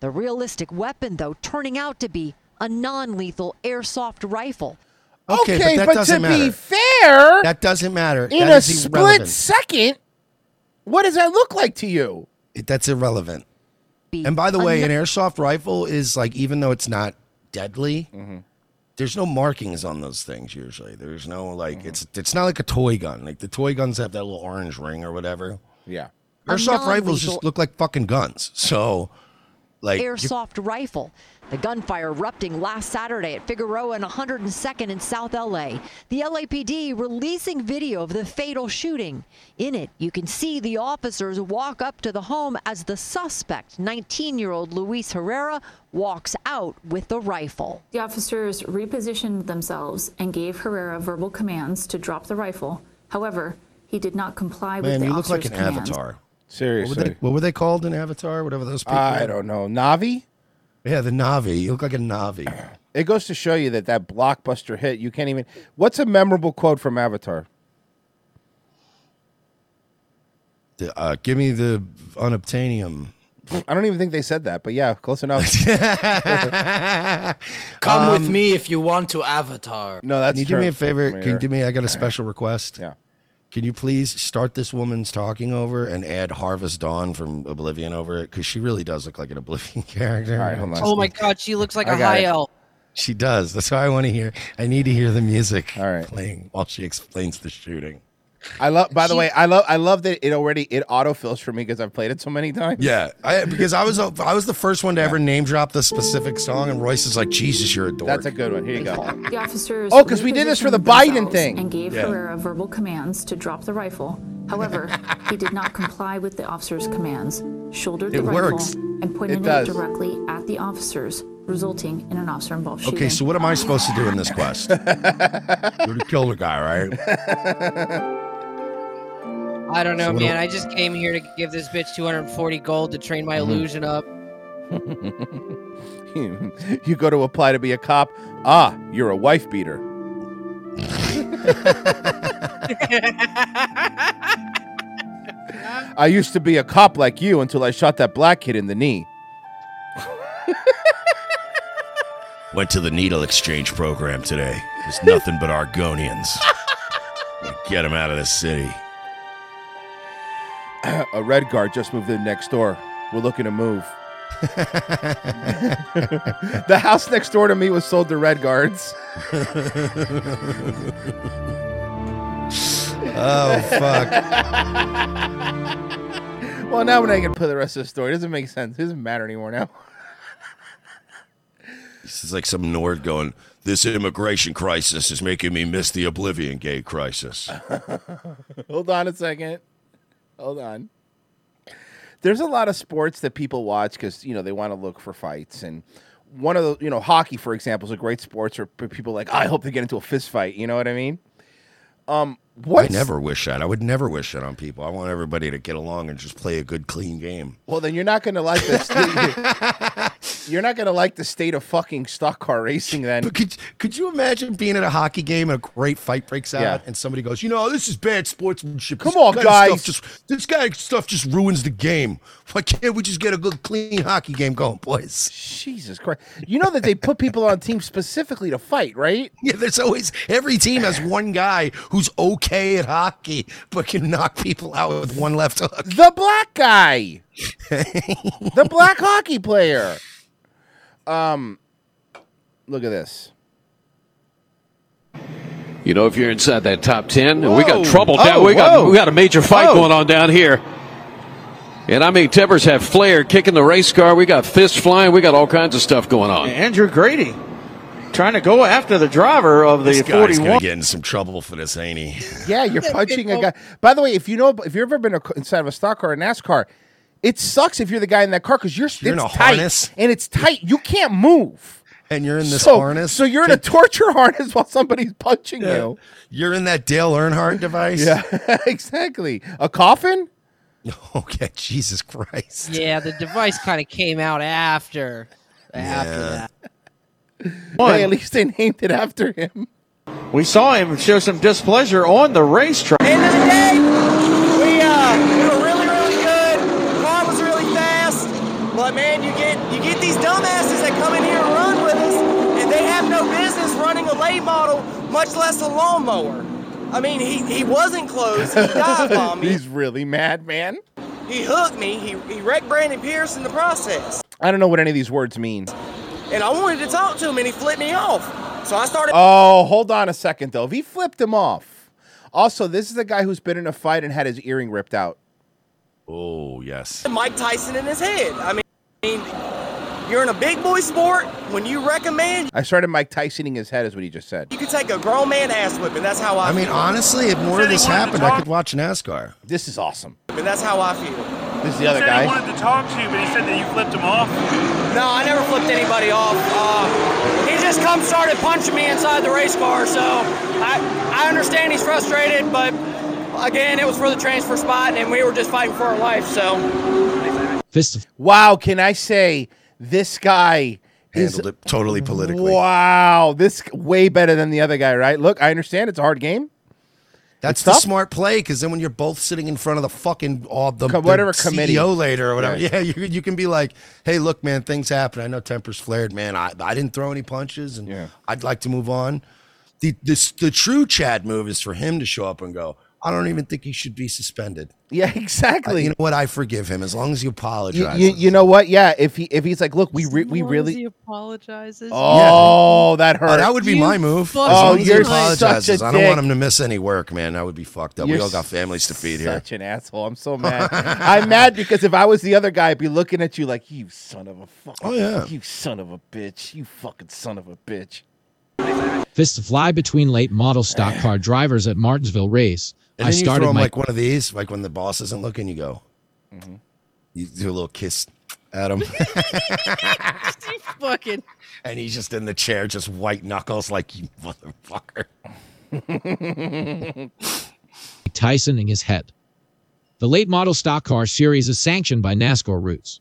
The realistic weapon, though, turning out to be a non lethal airsoft rifle. Okay, Okay, but that but doesn't to matter. be fair, That doesn't matter. in That a is split irrelevant. second, what does that look like to you? It- That's irrelevant. And by the way, an airsoft rifle is like, even though it's not deadly, Mm-hmm. there's no markings on those things usually. There's no like, Mm-hmm. it's it's not like a toy gun. Like the toy guns have that little orange ring or whatever. Yeah. Airsoft rifles just look like fucking guns. So, like, you- airsoft rifle. The gunfire erupting last Saturday at Figueroa and 102nd in South LA. The LAPD releasing video of the fatal shooting. In it, you can see the officers walk up to the home as the suspect, 19 year old Luis Herrera, walks out with the rifle. The officers repositioned themselves and gave Herrera verbal commands to drop the rifle. However, he did not comply with the officers' commands. man, the you look like officers' an commands. avatar. Seriously. What were, they, what were they called in Avatar? Whatever those people. I are? don't know. Navi? Yeah, the Navi. You look like a Navi. It goes to show you that that blockbuster hit, you can't even. What's a memorable quote from Avatar? The, uh, give me the unobtainium. I don't even think they said that, but yeah, close enough. Come with Um, me if you want to Avatar. No, that's Can you do me a favor? Can you Mayor. do me? I got a special request. Yeah. Can you please start this woman's talking over and add Harvest Dawn from Oblivion over it? Because she really does look like an Oblivion character. All right, hold on. Oh my god, she looks like I a got high it. elf. She does. That's why I want to hear. I need to hear the music All right. playing while she explains the shooting. I love. By the way, I love. I love that it already it autofills for me because I've played it so many times. Yeah, I, because I was I was the first one to ever name drop the specific song, and Royce is like, "Jesus, you're a dork." That's a good one. Here you go. The officers. Oh, because we did this for the Biden thing. And gave Yeah. Herrera verbal commands to drop the rifle. However, he did not comply with the officers' commands, shouldered the It rifle, works. and pointed It it, directly at the officers, resulting in an officer-involved shooting. Okay, so what am I supposed to do in this quest? You're to kill the guy, right? I don't know, So what do- man. I just came here to give this bitch 240 gold to train my Mhm. illusion up. you go to apply to be a cop. Ah, you're a wife beater. I used to be a cop like you until I shot that black kid in the knee. Went to the needle exchange program today. There's nothing but Argonians. Get him out of this city. a red guard just moved in next door. We're looking to move. the house next door to me was sold to red guards. Oh, fuck. well, now when I can put the rest of the story, it doesn't make sense. It doesn't matter anymore now. This is like some Nord going, This immigration crisis is making me miss the Oblivion Gate crisis. Hold on a second. Hold on. There's a lot of sports that people watch because you know they want to look for fights, and one of the you know hockey, for example, is a great sport where people like I hope they get into a fist fight. You know what I mean? Um, I never wish that. I would never wish that on people. I want everybody to get along and just play a good, clean game. Well, then you're not going to like this. you're not going to like the state of fucking stock car racing. Then But could could you imagine being at a hockey game and a great fight breaks out Yeah. and somebody goes, you know, this is bad sportsmanship. Come This on, guys." just this guy stuff just ruins the game. Why can't we just get a good, clean hockey game going, boys? Jesus Christ! You know that they put people on teams specifically to fight, right? Yeah, there's always every team has one guy who's okay at hockey but can knock people out with one left hook. The black guy, the black hockey player. Um, look at this. You know, if you're inside that top ten, and we got Whoa. trouble Oh, down. we got whoa. we got a major fight Whoa. going on down here. And I mean, Timbers have Flair kicking the race car. We got fists flying. We got all kinds of stuff going on. Andrew Grady trying to go after the driver of the This guy's gonna get in some trouble for this, ain't he? Yeah, you're punching a guy. By the way, if you know, if you've ever been inside of a stock car or a NASCAR, it sucks if you're the guy in that car because you're, You're in a tight, harness. and it's tight. You can't move. And you're in this so, harness. So you're in a torture harness while somebody's punching Yeah. you. You're in that Dale Earnhardt device. Yeah, exactly. A coffin? Okay, Jesus Christ. Yeah, the device kind of came out after. After that. Well, at least they named it after him. We saw him show some displeasure on the racetrack. End of the day, we uh we were really really good. The car was really fast, but man, you get you get these dumbasses that come in here and run with us, and they have no business running a late model, much less a lawnmower. I mean, he, he wasn't close. He dive bombed me. He's really mad, man. He hooked me. He, he wrecked Brandon Pierce in the process. I don't know what any of these words mean. And I wanted to talk to him, and he flipped me off. So I started. Oh, hold on a second though. If he flipped him off. Also, this is the guy who's been in a fight and had his earring ripped out. Oh yes. Mike Tyson in his head. I mean, you're in a big boy sport. When you recommend, I started Mike Tysoning his head, is what he just said. you could take a grown man ass whipping. That's how I. I mean, feel. honestly, if more of this happened, I could watch NASCAR. This is awesome. And that's how I feel. This is the other He said he guy. wanted to talk to you, but he said that you flipped him off. No, I never flipped anybody off. Uh, he just come started punching me inside the race car. So I I understand he's frustrated, but again, it was for the transfer spot, and we were just fighting for our life. So. Wow, can I say this guy is Handled it totally politically. Wow, this way better than the other guy, right? Look, I understand it's a hard game. That's It's the tough. smart play because then when you're both sitting in front of the fucking all the, Co- the whatever committee. CEO later or whatever, Yeah. yeah, you, you can be like, hey, look, man, things happen. I know tempers flared, man. I, I didn't throw any punches, and yeah. I'd like to move on. The, this, the true Chad move is for him to show up and go, I don't even think he should be suspended. Yeah, exactly. Uh, you know what? I forgive him as long as he You, apologizes. you, you know what? Yeah, if he if he's like, look, we re- we really. He apologizes. Oh, that hurt. Oh, that would be my move. As Oh, as he you're such apologizes. a I don't want him to miss any work, man. That would be fucked up. we You're all got families to feed here. Such an asshole. I'm so mad. I'm mad because if I was the other guy, I'd be looking at you like, you son of a fuck. Oh, yeah. You son of a bitch. You fucking son of a bitch. Fists fly between late model stock car drivers at Martinsville race. And I then you started throw him my like one of these, like when the boss isn't looking, you go. Mm-hmm. You do a little kiss at him, fucking. and he's just in the chair, just white knuckles, like you motherfucker. Tyson in his head. The late model stock car series is sanctioned by NASCAR routes.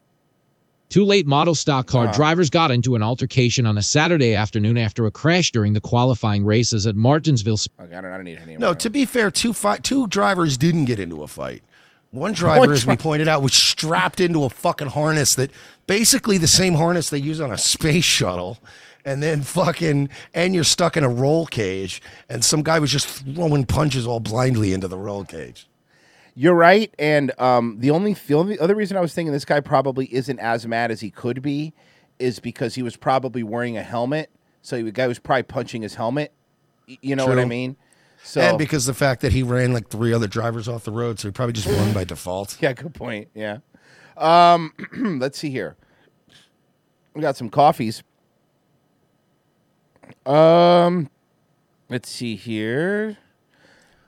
Two late model stock car Wow. drivers got into an altercation on a Saturday afternoon after a crash during the qualifying races at Martinsville. Okay, I don't, I don't need any No, to be fair, two fight, two drivers didn't get into a fight. One driver, as we pointed out, was strapped into a fucking harness that basically the same harness they use on a space shuttle. And then fucking, and you're stuck in a roll cage, and some guy was just throwing punches all blindly into the roll cage. You're right, and um, the only the only other reason I was thinking this guy probably isn't as mad as he could be is because he was probably wearing a helmet. So the guy was probably punching his helmet. You know what I mean? So and because the fact that he ran like three other drivers off the road, so he probably just won by default. Yeah, good point. Yeah. Um, let's see here. We got some coffees. Um, let's see here.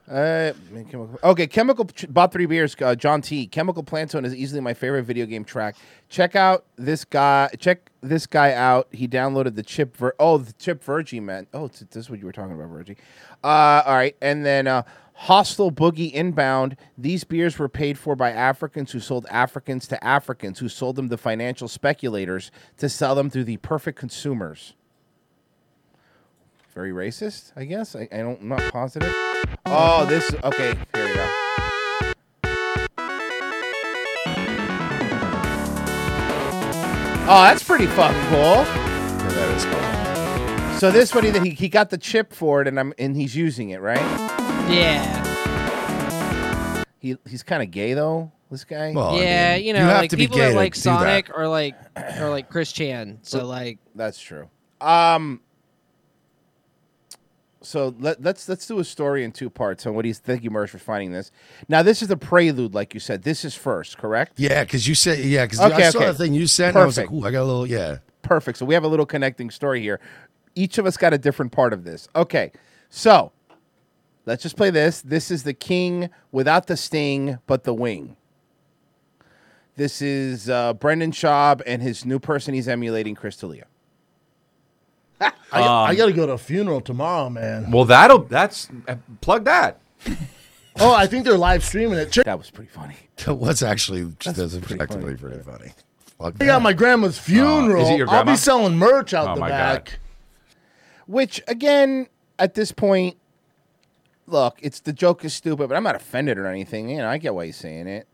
Uh, chemical- okay, chemical bought three beers. Uh, John T. Chemical Plant Zone is easily my favorite video game track. Check out this guy. Check this guy out. He downloaded the chip. Ver- oh, the chip Virgie man. Oh, this is what you were talking about, Virgie. Uh, all right, and then uh, Hostile Boogie Inbound. These beers were paid for by Africans who sold Africans to Africans who sold them to financial speculators to sell them to the perfect consumers. Very racist, I guess. I, I don't. I'm not positive. Oh, this. Okay, here we go. Oh, that's pretty fucking cool. that is cool. So this one he he he got the chip for it, and I'm and he's using it, right? Yeah. He he's kind of gay though. This guy. yeah, you know, like people that like Sonic or like or like Chris Chan. So like that's true. Um. So let, let's let's do a story in two parts. And what do you thank you, Mersh, for finding this? Now this is the prelude, like you said. This is first, correct? Yeah, because you said yeah, because I saw the thing you sent. And I was like, ooh, I got a little yeah. Perfect. So we have a little connecting story here. Each of us got a different part of this. Okay. So let's just play this. This is the king without the sting, but the wing. This is uh, Brendan Schaub and his new person he's emulating, Chris D'Elia. I, I Um, got to go to a funeral tomorrow, man. Well, that'll that's uh, plug that. Oh, I think they're live streaming it. Check. That was pretty funny. That was actually that's effectively pretty funny. Fuck I got my grandma's funeral. is it your I'll grandma? be selling merch out Oh, the my back. Which again, at this point, look, it's the joke is stupid, but I'm not offended or anything. You know, I get why he's saying it.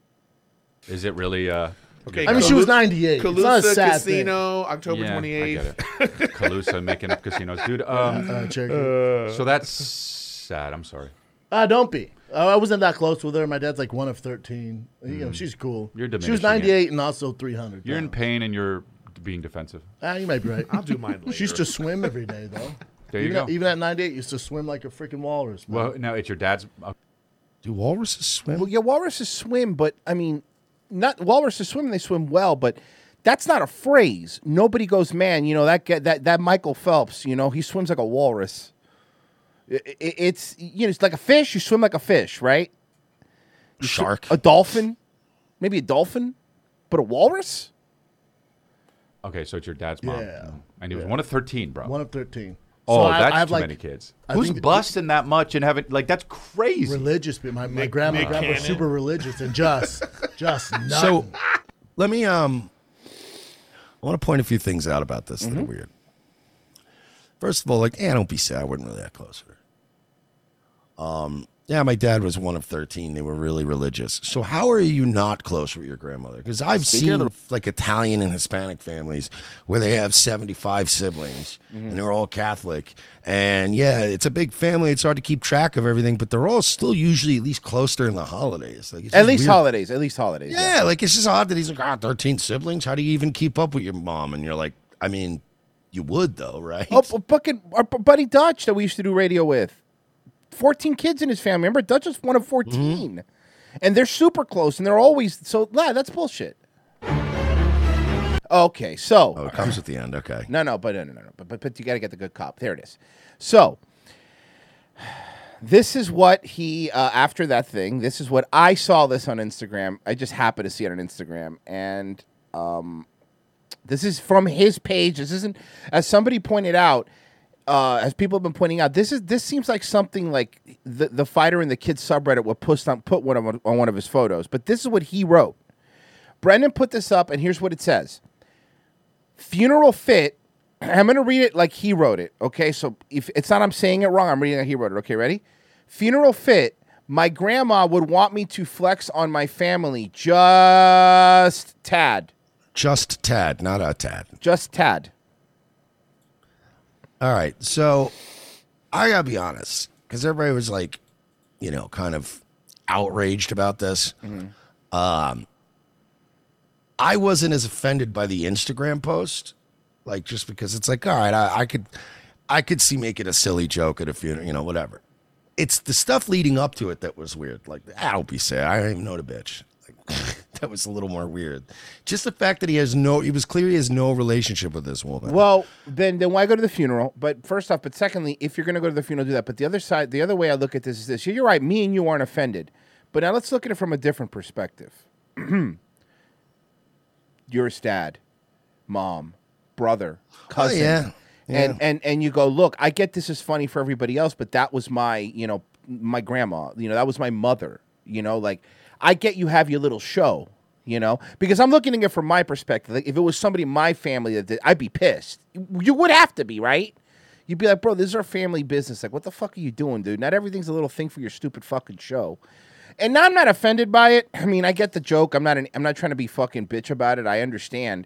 Is it really? Uh, I mean, she was 98. It's not a Calusa sad Casino, October Yeah, I 28th. get it. Calusa making up casinos, dude. Um, Uh, Cherokee. so that's sad. I'm sorry. Ah, don't be. Uh, I wasn't that close with her. My dad's like one of 13. You know, she's cool. You're She was diminishing it. 98 and also 300. You're in pain and you're being defensive. Ah, you might be right. I'll do mine later. She used to swim every day, though. There you even go. At, even at 98, used to swim like a freaking walrus. man. Well, no, it's your dad's. Uh, Do walruses swim? Well, yeah, walruses swim, but I mean, not walruses swim. They swim well, but that's not a phrase. Nobody goes, man. You know that that that Michael Phelps. You know he swims like a walrus. I- I- it's you know it's like a fish. You swim like a fish, right? You sw- Shark. a dolphin, maybe a dolphin, but a walrus. okay, so it's your dad's mom. Yeah. And he was Yeah. one of 13, bro. One of 13. Oh, So I- that's I have, too like- many kids. I Who's think- busting that much and having like that's crazy. Religious, but my, my Nick- grandma, Nick grandma was super religious and just, just nuts. So let me um I want to point a few things out about this that are weird. First of all, like, yeah, don't be sad. I wasn't really that close with her. Um, Yeah, my dad was one of 13. They were really religious. So how are you not close with your grandmother? Because I've Speaking seen like Italian and Hispanic families where they have 75 siblings Mm-hmm. and they're all Catholic. And yeah, it's a big family. It's hard to keep track of everything, but they're all still usually at least close during the holidays. Like it's At least weird. holidays. At least holidays. Yeah, like it's just odd that he's like, ah, 13 siblings. How do you even keep up with your mom? And you're like, I mean, you would though, right? Oh, fucking our buddy Dutch that we used to do radio with. 14 kids in his family. Remember, Dutch is one of 14. And they're super close and they're always so nah, that's bullshit. Okay, so Oh, it comes at the end. Okay. No, no, but no, no, no. But, but but you got to get the good cop. There it is. So this is what he uh, after that thing. This is what I saw this on Instagram. I just happened to see it on Instagram, and um, this is from his page. This isn't as somebody pointed out. Uh, as people have been pointing out, this is this seems like something like the the fighter in the kids subreddit would post on put one on, on one of his photos. But this is what he wrote. Brendan put this up, and here's what it says funeral fit. I'm going to read it like he wrote it. Okay. So if it's not I'm saying it wrong, I'm reading like he wrote it. Okay. Ready? Funeral fit. My grandma would want me to flex on my family. Just tad. Just tad, not a tad. Just tad. All right. So I got to be honest because everybody was like, you know, kind of outraged about this. Um, I wasn't as offended by the Instagram post, like just because it's like, all right, I, I could, I could see making a silly joke at a funeral, you know, whatever. It's the stuff leading up to it that was weird. Like, don't be sad. I don't even know the bitch. That was a little more weird. Just the fact that he has no, he was clear he has no relationship with this woman. Well, then then why go to the funeral? But first off, but secondly, if you're going to go to the funeral, do that. But the other side, the other way I look at this is this: you're right. Me and you aren't offended, but now let's look at it from a different perspective. You're his dad, mom, brother, oh, cousin. Oh, yeah. And and and you go, look, I get this is funny for everybody else, but that was my, you know, my grandma. You know, that was my mother. You know, like I get you have your little show. You know, because I'm looking at it from my perspective. Like, if it was somebody in my family that did, I'd be pissed. You would have to be, right? You'd be like, bro, this is our family business. Like, what the fuck are you doing, dude? Not everything's a little thing for your stupid fucking show. And now I'm not offended by it. I mean, I get the joke. I'm not. An, I'm not trying to be fucking bitch about it. I understand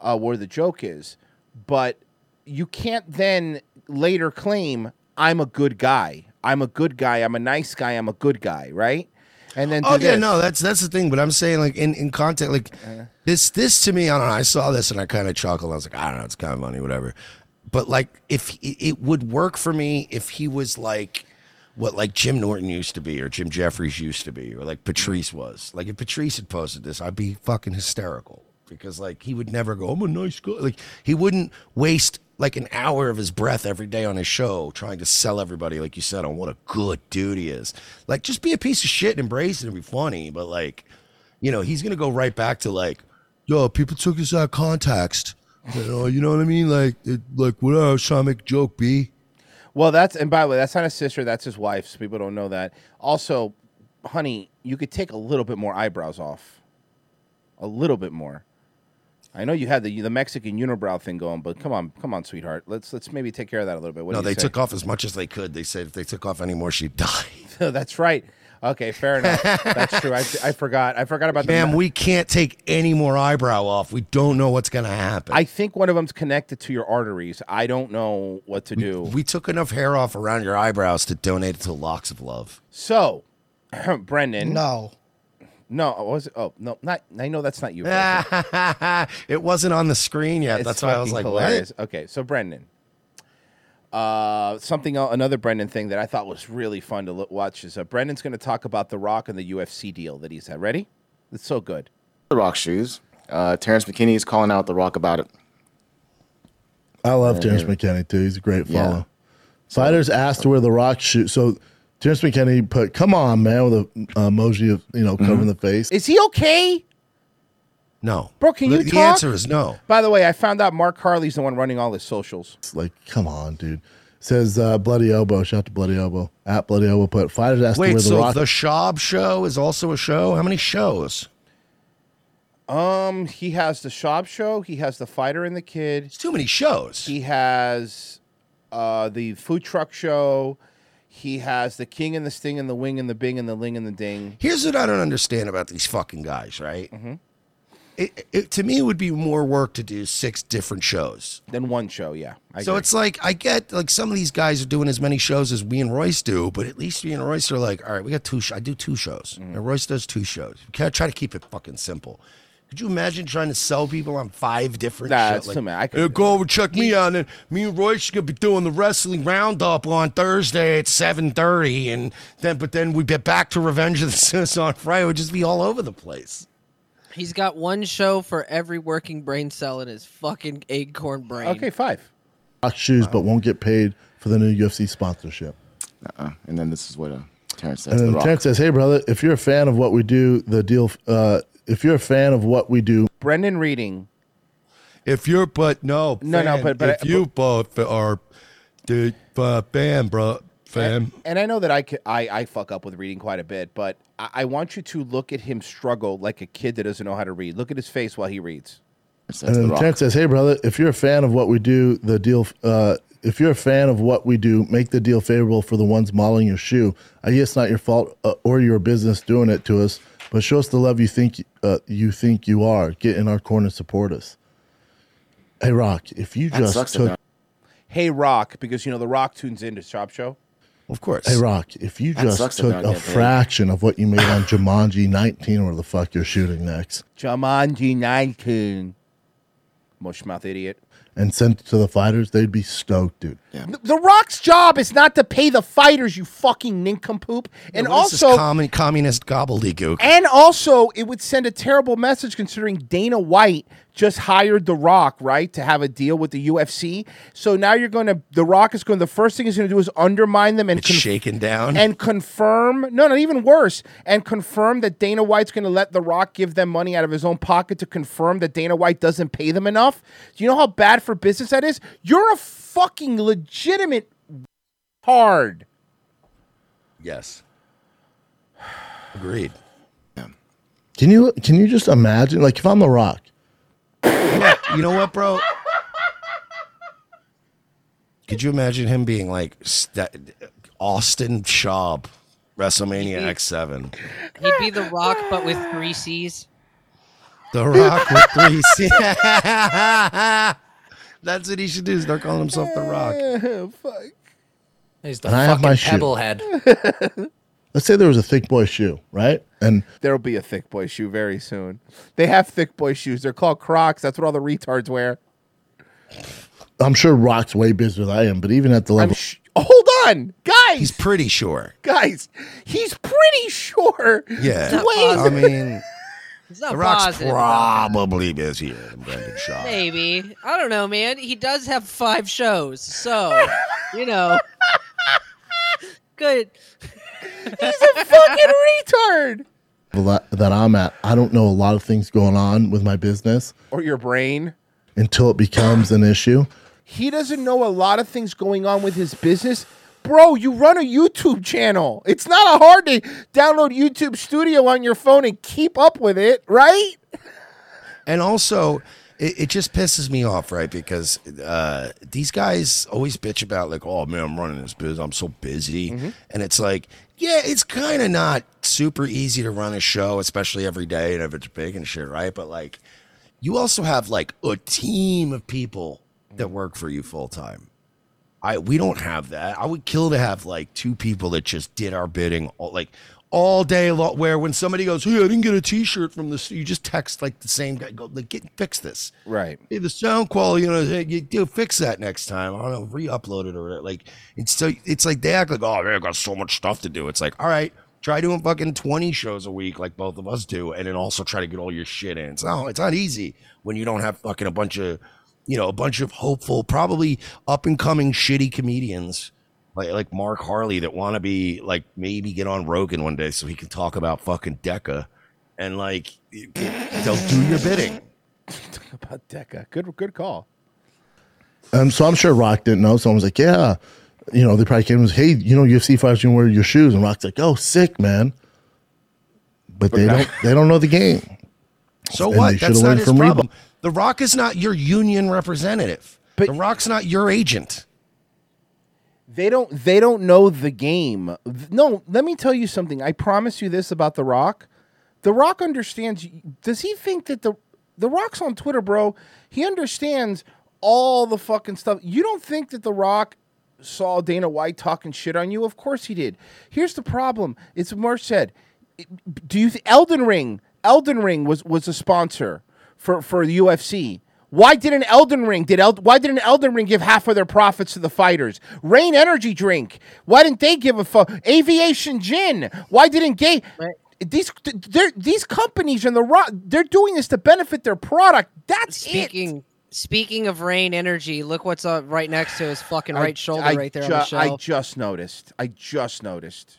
uh, where the joke is, but you can't then later claim I'm a good guy. I'm a good guy. I'm a nice guy. I'm a good guy, right? And then Oh yeah, this. no, that's that's the thing. But I'm saying like in in context, like Uh-huh. this this to me, I don't know. I saw this and I kind of chuckled. I was like, I don't know, it's kind of funny, whatever. But like, if it would work for me if he was like what like Jim Norton used to be, or Jim Jefferies used to be, or like Patrice was. Like if Patrice had posted this, I'd be fucking hysterical because like he would never go, I'm a nice guy. Like he wouldn't waste like an hour of his breath every day on his show trying to sell everybody, like you said, on what a good dude he is. Like just be a piece of shit and embrace it and be funny. But like, you know, he's gonna go right back to like, yo, people took this out of context. You know, you know what I mean? Like, it, like, what I was to make joke, B. Well, that's and by the way, that's not his sister. That's his wife. So people don't know that. Also, honey, you could take a little bit more eyebrows off. A little bit more. I know you had the the Mexican unibrow thing going, but come on, come on, sweetheart. Let's let's maybe take care of that a little bit. What no, do you they say? took off as much as they could. They said if they took off any more, she'd die. that's right. Okay, fair enough. that's true. I, I forgot. I forgot about that. Ma'am, we can't take any more eyebrow off. We don't know what's gonna happen. I think one of them's connected to your arteries. I don't know what to do. we took enough hair off around your eyebrows to donate it to Locks of Love. So, Brendan. No. No, was it? Oh no, not. I know that's not you. it wasn't on the screen yet. It's That's why I was like, hilarious. what? Okay, so Brendan. Uh, something el- another Brendan thing that I thought was really fun to look, watch is uh, Brendan's going to talk about The Rock and the UFC deal that he's had. Ready? It's so good. The Rock shoes. Uh, Terrance McKinney is calling out The Rock about it. I love Yeah, Terrance. McKinney too. He's a great Yeah. follow. Fighters asked where the Rock shoe. So Terrance McKinney put, "Come on, man," with a uh, emoji of you know Mm-hmm. covering the face. Is he okay? No, bro. Can The- you the talk? answer is no. By the way, I found out Mark Harley's the one running all his socials. It's like, come on, dude. Says uh, Bloody Elbow. Shout out to Bloody Elbow. At Bloody Elbow put fighters asked to Wait, wear the so Rock. the Schaub show is also a show? How many shows? Um, he has the Schaub Show. He has the Fighter and the Kid. It's too many shows. He has uh, the food truck show. He has the king and the sting and the wing and the bing and the ling and the ding. Here's what I don't understand about these fucking guys, right? Mm-hmm. It, it, to me, it would be more work to do six different shows. Than one show, yeah. I so agree. it's like I get like some of these guys are doing as many shows as we and Royce do, but at least me and Royce are like, all right, we got two. Sh- I do two shows, Mm-hmm. and Royce does two shows. We try to keep it fucking simple. Could you imagine trying to sell people on five different Nah, shows? it's too many. I "Hey, go over check me out, and me and Royce are gonna be doing the wrestling roundup on Thursday at seven thirty, and then but then we get back to Revenge of the Cis on Friday. It would just be all over the place. He's got one show for every working brain cell in his fucking acorn brain. Okay, five. Rock shoes, but won't get paid for the new UFC sponsorship. Uh-uh. And then this is what uh, Terrance says. And The then Rock. Terrance says, "Hey, brother, if you're a fan of what we do, the deal. Uh, if you're a fan of what we do, Brendan Reading. If you're but no No, no, but- but if I- you both are the uh, fan, bro, fan. And I know that I, ca- I I fuck up with reading quite a bit, but I, I want you to look at him struggle like a kid that doesn't know how to read. Look at his face while he reads. and then Terrance says, "Hey, brother, if you're a fan of what we do, the deal. Uh, if you're a fan of what we do, make the deal favorable for the ones modeling your shoe. I guess not your fault uh, or your business doing it to us, but show us the love you think uh, you think you are. Get in our corner, support us. Hey, Rock, if you just took." Hey Rock, because you know the Rock tunes into Schaub Show. Of course. Hey Rock, if you That just sucks that took they're not a getting paid. fraction of what you made on Jumanji 19, where the fuck you're shooting next, Jumanji 19. Mushmouth idiot. And sent it to the fighters, they'd be stoked, dude. The, the Rock's job is not to pay the fighters, you fucking nincompoop. And What is this also, commun- communist gobbledygook. and also, it would send a terrible message considering Dana White just hired The Rock, right, to have a deal with the UFC. So now you're going to, The Rock is going, the first thing he's going to do is undermine them and It's shaken down. and confirm, no, not even worse, and confirm that Dana White's going to let The Rock give them money out of his own pocket to confirm that Dana White doesn't pay them enough. Do you know how bad for business that is? You're a fucking legitimate hard. Yes. Agreed. Can you can you just imagine, like, if I'm The Rock, you know what, bro? Could you imagine him being like st- Austin Schaub, WrestleMania X7? He'd be the Rock, but with three C's. The Rock with three C's. That's what he should do. Start calling himself The Rock. Fuck. He's and I have my shoe. Pebblehead. Let's say there was a thick boy shoe, right? And There'll be a thick boy shoe very soon. They have thick boy shoes. They're called Crocs. That's what all the retards wear. I'm sure Rock's way busier than I am, but even at the level, Hold on, guys. He's pretty sure. Guys, he's pretty sure. Yeah. Dwayne- I mean, He's not The Rock's probably busier than Brendan Schaub. Maybe. I don't know, man. He does have five shows. So, you know. Good. He's a fucking retard. that that I'm at, I don't know a lot of things going on with my business Or your brain. until it becomes an issue. He doesn't know a lot of things going on with his business. Bro, you run a YouTube channel. It's not a hard to download YouTube Studio on your phone and keep up with it, right? And also, it, it just pisses me off, right? Because uh, these guys always bitch about like, oh man, I'm running this business. I'm so busy, and it's like, yeah, it's kind of not super easy to run a show, especially every day and if it's big and shit, right? But like, you also have like a team of people that mm-hmm. work for you full time. I we don't have that. I would kill to have like two people that just did our bidding all, like all day long. Where when somebody goes, "Hey, I didn't get a T-shirt from this," you just text like the same guy, go like, "Get fix this." Right. Hey, the sound quality, you know, hey, you do fix that next time. I don't know, re-upload it or like it's so it's like they act like, "Oh man, I got so much stuff to do." It's like, all right. Try doing fucking 20 shows a week like both of us do, and then also try to get all your shit in. It's not, it's not easy when you don't have fucking a bunch of you know, a bunch of hopeful, probably up and coming shitty comedians like like Mark Harley that want to be like maybe get on Rogan one day so he can talk about fucking Deca and like they'll do your bidding. Talk About Deca. Good good call. Um, so I'm sure Rock didn't know. Someone was like, yeah. You know, they probably came and was, hey, you know, UFC fighters can wear your shoes. And Rock's like, oh, sick, man. But they don't they don't know the game. So And what? That's not learned his from problem. Reebok. The Rock is not your union representative. the Rock's not your agent. They don't they don't know the game. No, let me tell you something. I promise you this about The Rock. The Rock understands does he think that the The Rock's on Twitter, bro? He understands all the fucking stuff. You don't think that The Rock saw Dana White talking shit on you? Of course he did. Here's the problem. It's Mark said. Do you th- Elden Ring? Elden Ring was was a sponsor for for the UFC. Why didn't Elden Ring did El, why didn't Elden Ring give half of their profits to the fighters? Rain Energy Drink. Why didn't they give a fuck? Aviation Gin. Why didn't Gay? These they're, these companies and the rock they're doing this to benefit their product. That's Speaking speaking of rain energy, look what's uh, right next to his fucking I- right shoulder I right there ju- on the shelf. I just noticed. I just noticed.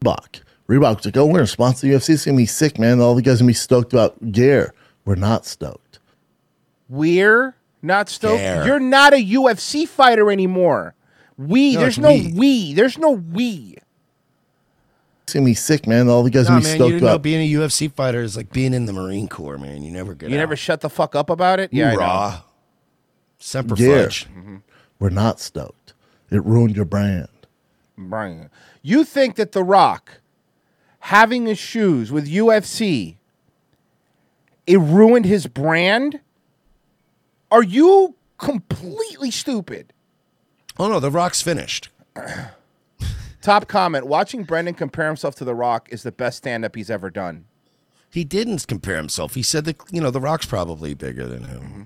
Buck. Reebok's like, oh, we're gonna sponsor the UFC. It's gonna be sick, man. All the guys gonna be stoked about gear. We're not stoked. We're not stoked. Dare. You're not a UFC fighter anymore. We No, there's no we. we. There's no we. It's gonna be sick, man. All the guys Nah, gonna be man, you stoked didn't know about. being a UFC fighter is like being in the Marine Corps, man. You never get You out. never shut the fuck up about it. Yeah, I know. Hoorah. Semper gear. Fudge. Mm-hmm. We're not stoked. It ruined your brand. Brian, you think that The Rock having his shoes with UFC it ruined his brand? Are you completely stupid? Oh no, The Rock's finished. Top comment: Watching Brendan compare himself to The Rock is the best stand-up he's ever done. He didn't compare himself. He said that you know The Rock's probably bigger than him. Mm-hmm.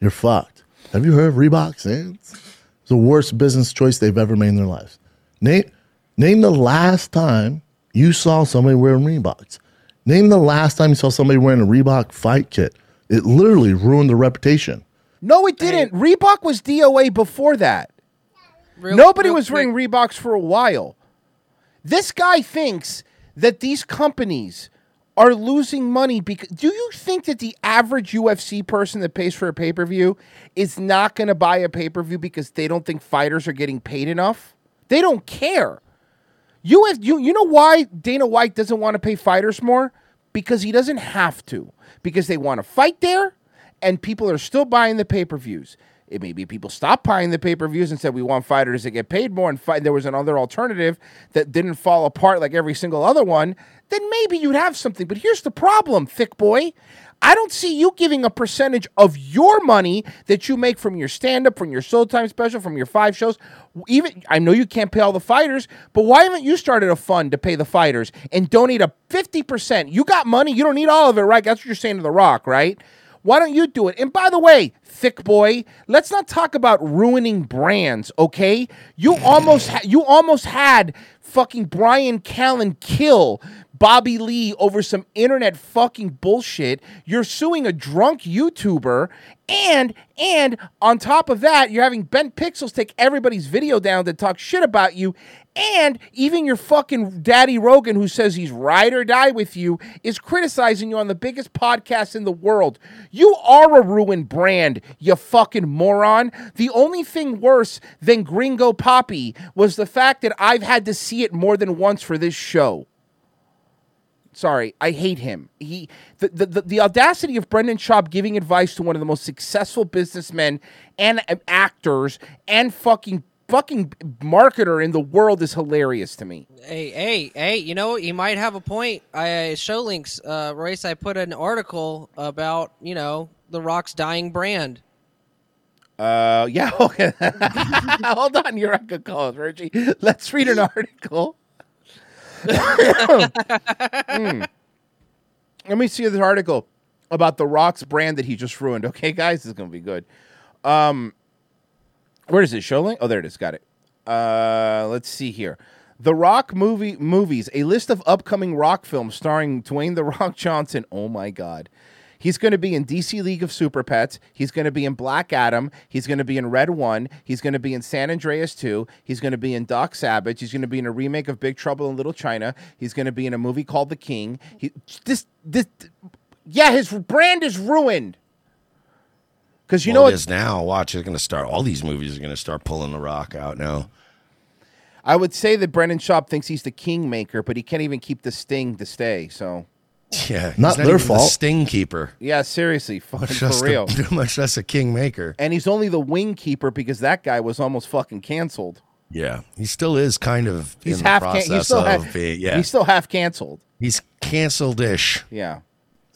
You're fucked. Have you heard of Reebok Sands? It's the worst business choice they've ever made in their lives. Name, name the last time you saw somebody wearing Reeboks. Name the last time you saw somebody wearing a Reebok fight kit. It literally ruined their reputation. No, it didn't. Reebok was DOA before that. Nobody was wearing Reeboks for a while. This guy thinks that these companies are losing money because do you think that the average UFC person that pays for a pay-per-view is not going to buy a pay-per-view because they don't think fighters are getting paid enough? They don't care. You have you you know why Dana White doesn't want to pay fighters more? Because he doesn't have to. Because they want to fight there and people are still buying the pay-per-views. It may be people stopped buying the pay-per-views and said we want fighters to get paid more and fight there was another alternative that didn't fall apart like every single other one, then maybe you'd have something. But here's the problem, thick boy. I don't see you giving a percentage of your money that you make from your stand up, from your Soul Time special, from your five shows. Even I know you can't pay all the fighters, but why haven't you started a fund to pay the fighters and donate a 50%? You got money, you don't need all of it, right? That's what you're saying to The Rock, right? Why don't you do it? And by the way, thick boy, let's not talk about ruining brands, okay? You almost ha- you almost had fucking Brian Callen kill Bobby Lee over some internet fucking bullshit. You're suing a drunk YouTuber and and on top of that, you're having Ben Pixels take everybody's video down to talk shit about you. And even your fucking daddy Rogan, who says he's ride or die with you, is criticizing you on the biggest podcast in the world. You are a ruined brand, you fucking moron. The only thing worse than Gringo Papi was the fact that I've had to see it more than once for this show. Sorry, I hate him. He the, the, the, the audacity of Brendan Schaub giving advice to one of the most successful businessmen and uh, actors and fucking fucking marketer in the world is hilarious to me. Hey, hey, hey! You know he might have a point. I show links, uh, Royce. I put an article about you know the Rock's dying brand. Uh, yeah. Okay. Hold on, you're on good calls, Reggie. Let's read an article. Hmm. Let me see this article about the Rock's brand that he just ruined. Okay, guys, this is gonna be good. Um, where is it? Show link? Oh, there it is. Got it. Uh, let's see here. The Rock movie movies, a list of upcoming Rock films starring Dwayne the Rock Johnson. Oh my God. He's going to be in DC League of Super Pets. He's going to be in Black Adam. He's going to be in Red One. He's going to be in San Andreas 2. He's going to be in Doc Savage. He's going to be in a remake of Big Trouble in Little China. He's going to be in a movie called The King. He, this, this, yeah, his brand is ruined. Because you well, know it what? is now. Watch, it's going to start. All these movies are going to start pulling the rock out now. I would say that Brendan Schaub thinks he's the kingmaker, but he can't even keep the sting to stay. So Yeah, he's Not their even fault. The sting keeper. Yeah, seriously, fucking Much less for real. The, much less a kingmaker. and he's only the wing keeper because that guy was almost fucking canceled. Yeah, he still is kind of He's in the half. Can- process he's still of half. being. Yeah, He's still half canceled. he's canceled-ish. Yeah.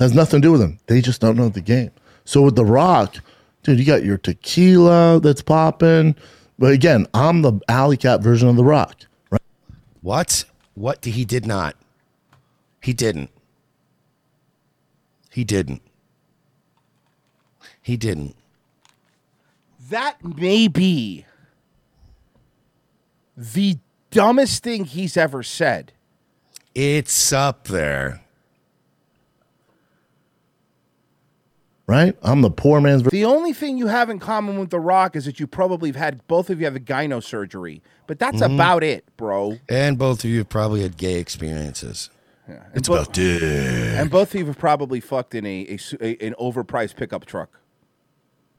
has nothing to do with them. They just don't know the game. So with The Rock, dude, you got your tequila that's popping. But again, I'm the alley cat version of The Rock. Right? What? What? He did not. He didn't. He didn't. He didn't. That may be the dumbest thing he's ever said. It's up there. Right? I'm the poor man's. The only thing you have in common with The Rock is that you probably have had both of you have a gyno surgery, but that's Mhm. about it, bro. And both of you have probably had gay experiences. It's bo- about dick. And both of you have probably fucked in a, a a- an overpriced pickup truck.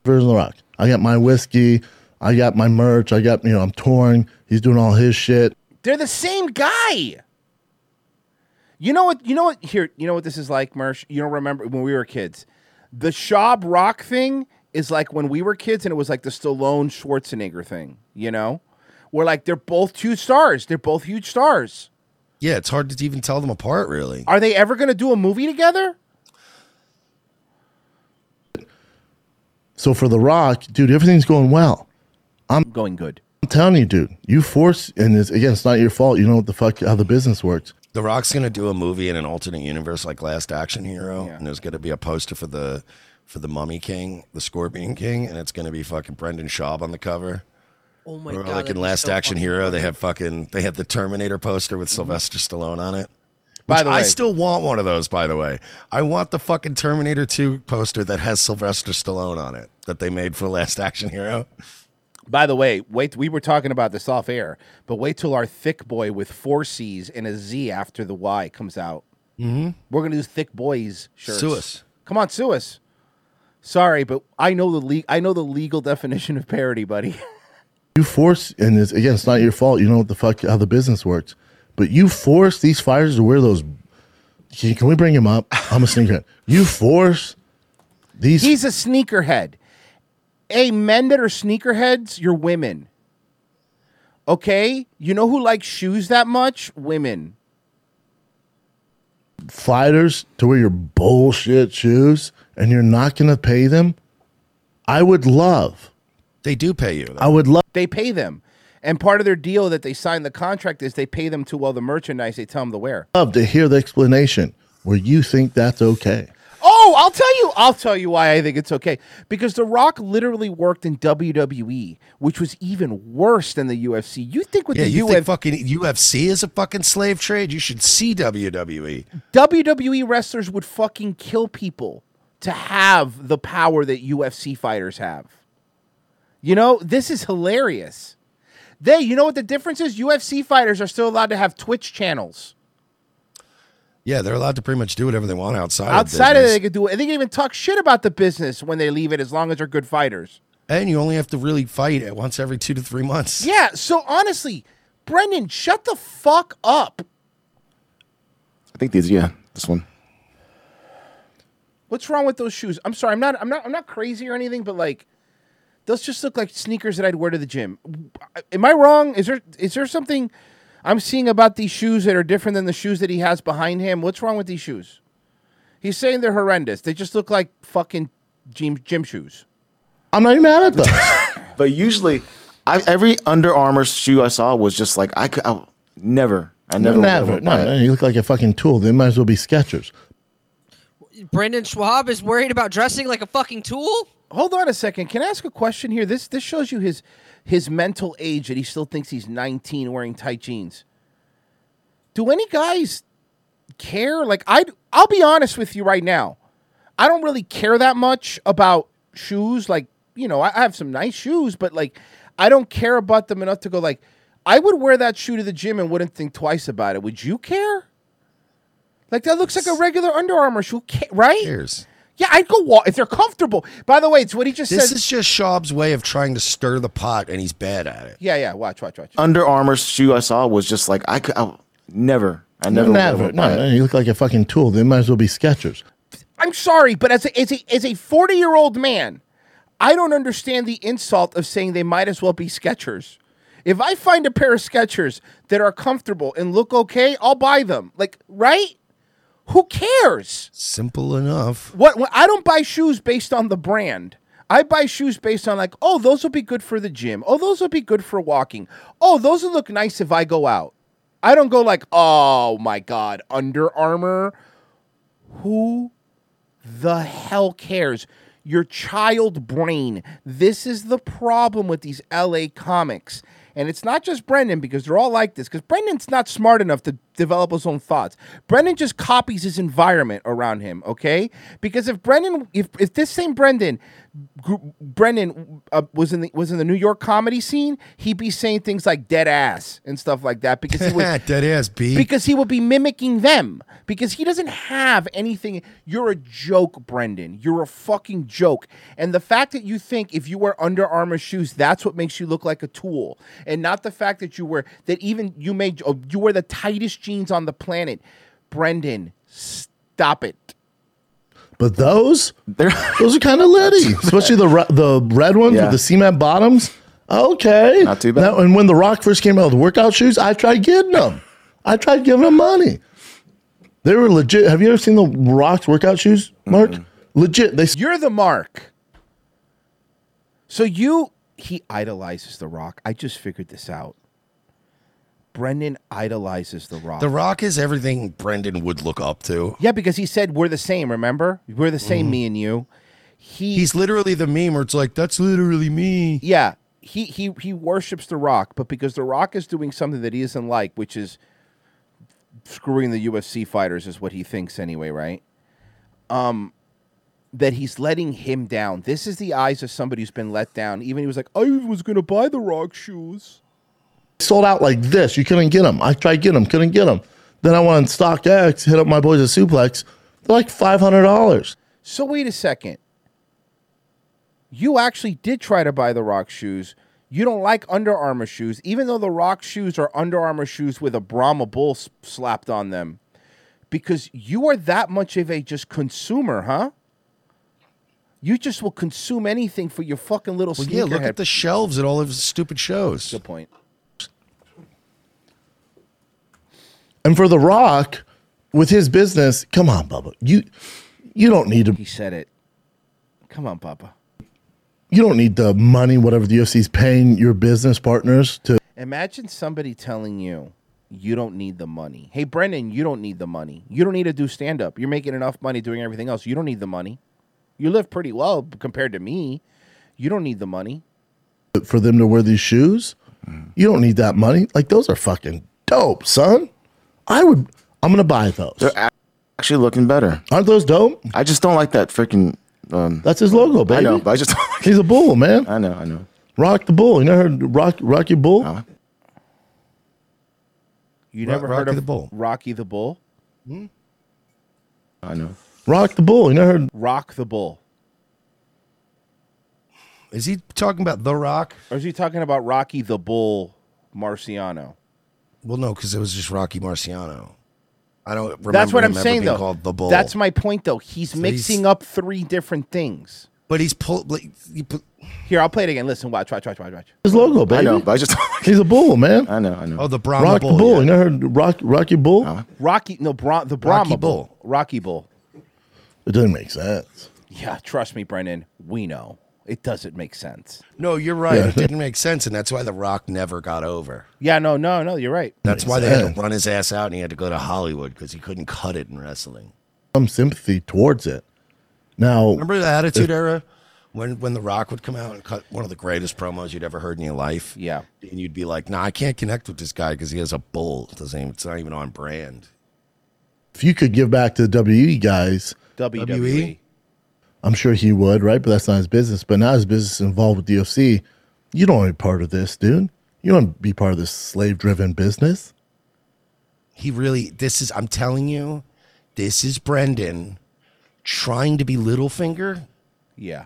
version of The Rock. I got my whiskey. I got my merch. I got, you know, I'm touring. He's doing all his shit. They're the same guy. You know what? You know what? Here, you know what this is like, Mersh. You don't remember when we were kids. The Schaub Rock thing is like when we were kids, and it was like the Stallone Schwarzenegger thing. You know, where like they're both two stars. They're both huge stars. Yeah, it's hard to even tell them apart, really. Are they ever going to do a movie together? So for The Rock, dude, everything's going well. I'm going good. I'm telling you, dude, you force, and it's, again, it's not your fault. You know what the fuck, how the business works. The Rock's gonna do a movie in an alternate universe like Last Action Hero, and there's gonna be a poster for the for the Mummy King, the Scorpion King, and it's gonna be fucking Brendan Schaub on the cover. Oh my Or god! like in Last so Action fucking Hero, they funny. have fucking they have the Terminator poster with Sylvester Stallone on it. By Which the I still want one of those. By the way, I want the fucking Terminator 2 poster that has Sylvester Stallone on it that they made for Last Action Hero. By the way, wait. We were talking about this off air, but wait till our thick boy with four C's and a Z after the Y comes out. Mhm. We're gonna do thick boys shirts. Sue us. Come on, sue us. Sorry, but I know the le- I know the legal definition of parody, buddy. You force, and it's, again, it's not your fault. You know what the fuck, how the business works. But you force these fighters to wear those. Can, can we bring him up? I'm a sneakerhead. You force these. He's a sneakerhead. Hey, men that are sneakerheads, you're women. Okay, you know who likes shoes that much? Women. fighters to wear your bullshit shoes and you're not going to pay them, I would love. They do pay you. I would love. They pay them. And part of their deal that they sign the contract is they pay them to well the merchandise they tell them to wear. Love to hear the explanation where you think that's okay. Oh, I'll tell you. I'll tell you why I think it's okay. Because The Rock literally worked in WWE, which was even worse than the UFC. You think with yeah, the you UFC, think fucking UFC is a fucking slave trade? You should see. WWE. WWE wrestlers would fucking kill people to have the power that UFC fighters have. You know, this is hilarious. They, you know what the difference is? UFC fighters are still allowed to have Twitch channels. Yeah, they're allowed to pretty much do whatever they want outside. Outside of, of it, they could do it. They can even talk shit about the business when they leave it as long as they're good fighters. and you only have to really fight it once every two to three months. Yeah, so honestly, Brendan, shut the fuck up. I think these, yeah, this one. What's wrong with those shoes? I'm sorry, I'm not I'm not I'm not crazy or anything, but like those just look like sneakers that I'd wear to the gym. Am I wrong? Is there is there something I'm seeing about these shoes that are different than the shoes that he has behind him? What's wrong with these shoes? He's saying they're horrendous. They just look like fucking gym gym shoes. I'm not even mad at them. But usually, I, every Under Armour shoe I saw was just like I could I, never. I never. Never. would No, you look like a fucking tool. They might as well be Skechers. Brendan Schaub is worried about dressing like a fucking tool. Hold on a second. Can I ask a question here? This this shows you his his mental age that he still thinks he's 19 wearing tight jeans. Do any guys care? Like I I'll be honest with you right now. I don't really care that much about shoes like, you know, I I have some nice shoes, but like I don't care about them enough to go like I would wear that shoe to the gym and wouldn't think twice about it. Would you care? Like that looks like a regular Under Armour shoe, right? Cares. Yeah, I'd go walk if they're comfortable. By the way, it's what he just said. This is just Schaub's way of trying to stir the pot, and he's bad at it. Yeah, yeah. Watch, watch, watch. Under Armour shoe I saw was just like I could I, never. I never. never. never No, no, you look like a fucking tool. They might as well be Skechers. I'm sorry, but as a as a as a 40 year old man, I don't understand the insult of saying they might as well be Skechers. If I find a pair of Skechers that are comfortable and look okay, I'll buy them. Like, right? Who cares? Simple enough. What, what I don't buy shoes based on the brand. I buy shoes based on like, oh, those will be good for the gym. Oh, those will be good for walking. Oh, those will look nice if I go out. I don't go like, oh my god, Under Armour. Who the hell cares? Your child brain. This is the problem with these LA comics. And it's not just Brendan because they're all like this. Because Brendan's not smart enough to develop his own thoughts. Brendan just copies his environment around him, okay? Because if Brendan, if, if this same Brendan, gr- Brendan uh, was in the was in the New York comedy scene, he'd be saying things like dead ass and stuff like that because he would Dead ass B. because he would be mimicking them because he doesn't have anything you're a joke brendan you're a fucking joke and the fact that you think if you wear under armor shoes that's what makes you look like a tool and not the fact that you wear that even you made oh, you wear the tightest jeans on the planet brendan stop it But those, those are kind of litty, especially the re- the red ones Yeah. with the cement bottoms. Okay, not too bad. and when the Rock first came out with workout shoes, I tried getting them. I tried giving them money. They were legit. Have you ever seen the Rock's workout shoes, Mark? Legit. They you're the mark so you he idolizes the rock i just figured this out brendan idolizes the rock The Rock is everything Brendan would look up to. Yeah, because he said we're the same. Remember, we're the same. Mhm. Me and you. He, He's literally the meme where it's like, that's literally me. yeah, he he he worships the Rock, but because the Rock is doing something that he doesn't like, which is screwing the UFC fighters, is what he thinks anyway, right? Um, that he's letting him down. This is the eyes of somebody who's been let down. Even he was like, I was gonna buy the Rock shoes. Sold out like this. You couldn't get them. I tried getting them, couldn't get them. Then I went on StockX, hit up my boys at Suplex. They're like five hundred dollars. So wait a second. You actually did try to buy the Rock shoes. You don't like Under Armour shoes, even though the Rock shoes are Under Armour shoes with a Brahma bull s- slapped on them, because you are that much of a just consumer, huh? You just will consume anything for your fucking little Well, sneaker. yeah, look at the shelves at all of his stupid shows. Good point. And for The Rock, with his business, come on, Bubba. You you don't need to. He said it. Come on, Papa. You don't need the money, whatever the UFC's paying your business partners to. Imagine somebody telling you you don't need the money. Hey, Brendan, you don't need the money. You don't need to do stand up. You're making enough money doing everything else. You don't need the money. You live pretty well compared to me. You don't need the money. for them to wear these shoes. Mm. You don't need that money. Like those are fucking dope, son. I would. I'm gonna buy those. They're actually looking better. Aren't those dope? I just don't like that freaking. Um, That's his logo, baby. I know, but I just. He's a bull, man. I know, I know. Rock the bull. You never heard Rock Rocky Bull? You Ro- never heard Rocky of the Bull. Rocky the Bull? I know. Rock the bull. You never heard Rock the Bull. Is he talking about The Rock? Or is he talking about Rocky the Bull Marciano? Well, no, because it was just Rocky Marciano. I don't remember. That's what him I'm ever saying, though. Called the Bull. That's my point, though. He's So he's- mixing up three different things. But he's pull. Like, you put, Here, I'll play it again. Listen, watch, watch, watch, watch, watch. his logo, baby? I know, but I just. He's a bull, man. I know, I know. Oh, the Brahma Rock Bull. the bull. yeah. You never heard Rock Rocky Bull? Rocky, no, Bra- the Brahma Rocky Bull. Bull. Rocky Bull. It doesn't make sense. Yeah, trust me, Brendan. We know it doesn't make sense. No, you're right. Yeah. It didn't make sense, and that's why The Rock never got over. Yeah, no, no, no. You're right. That's why they had to run his ass out, and he had to go to Hollywood because he couldn't cut it in wrestling. Some sympathy towards it. Now, Remember the Attitude Era when when The Rock would come out and cut one of the greatest promos you'd ever heard in your life? Yeah, and you'd be like, "Nah, I can't connect with this guy because he has a bull. It doesn't even, it's not even on brand." if you could give back to the WWE guys, WWE. I'm sure he would, right? But that's not his business. But now his business is involved with the UFC. You don't want to be part of this, dude. You don't want to be part of this slave driven business. He really, this is, I'm telling you, this is Brendan trying to be Littlefinger Yeah.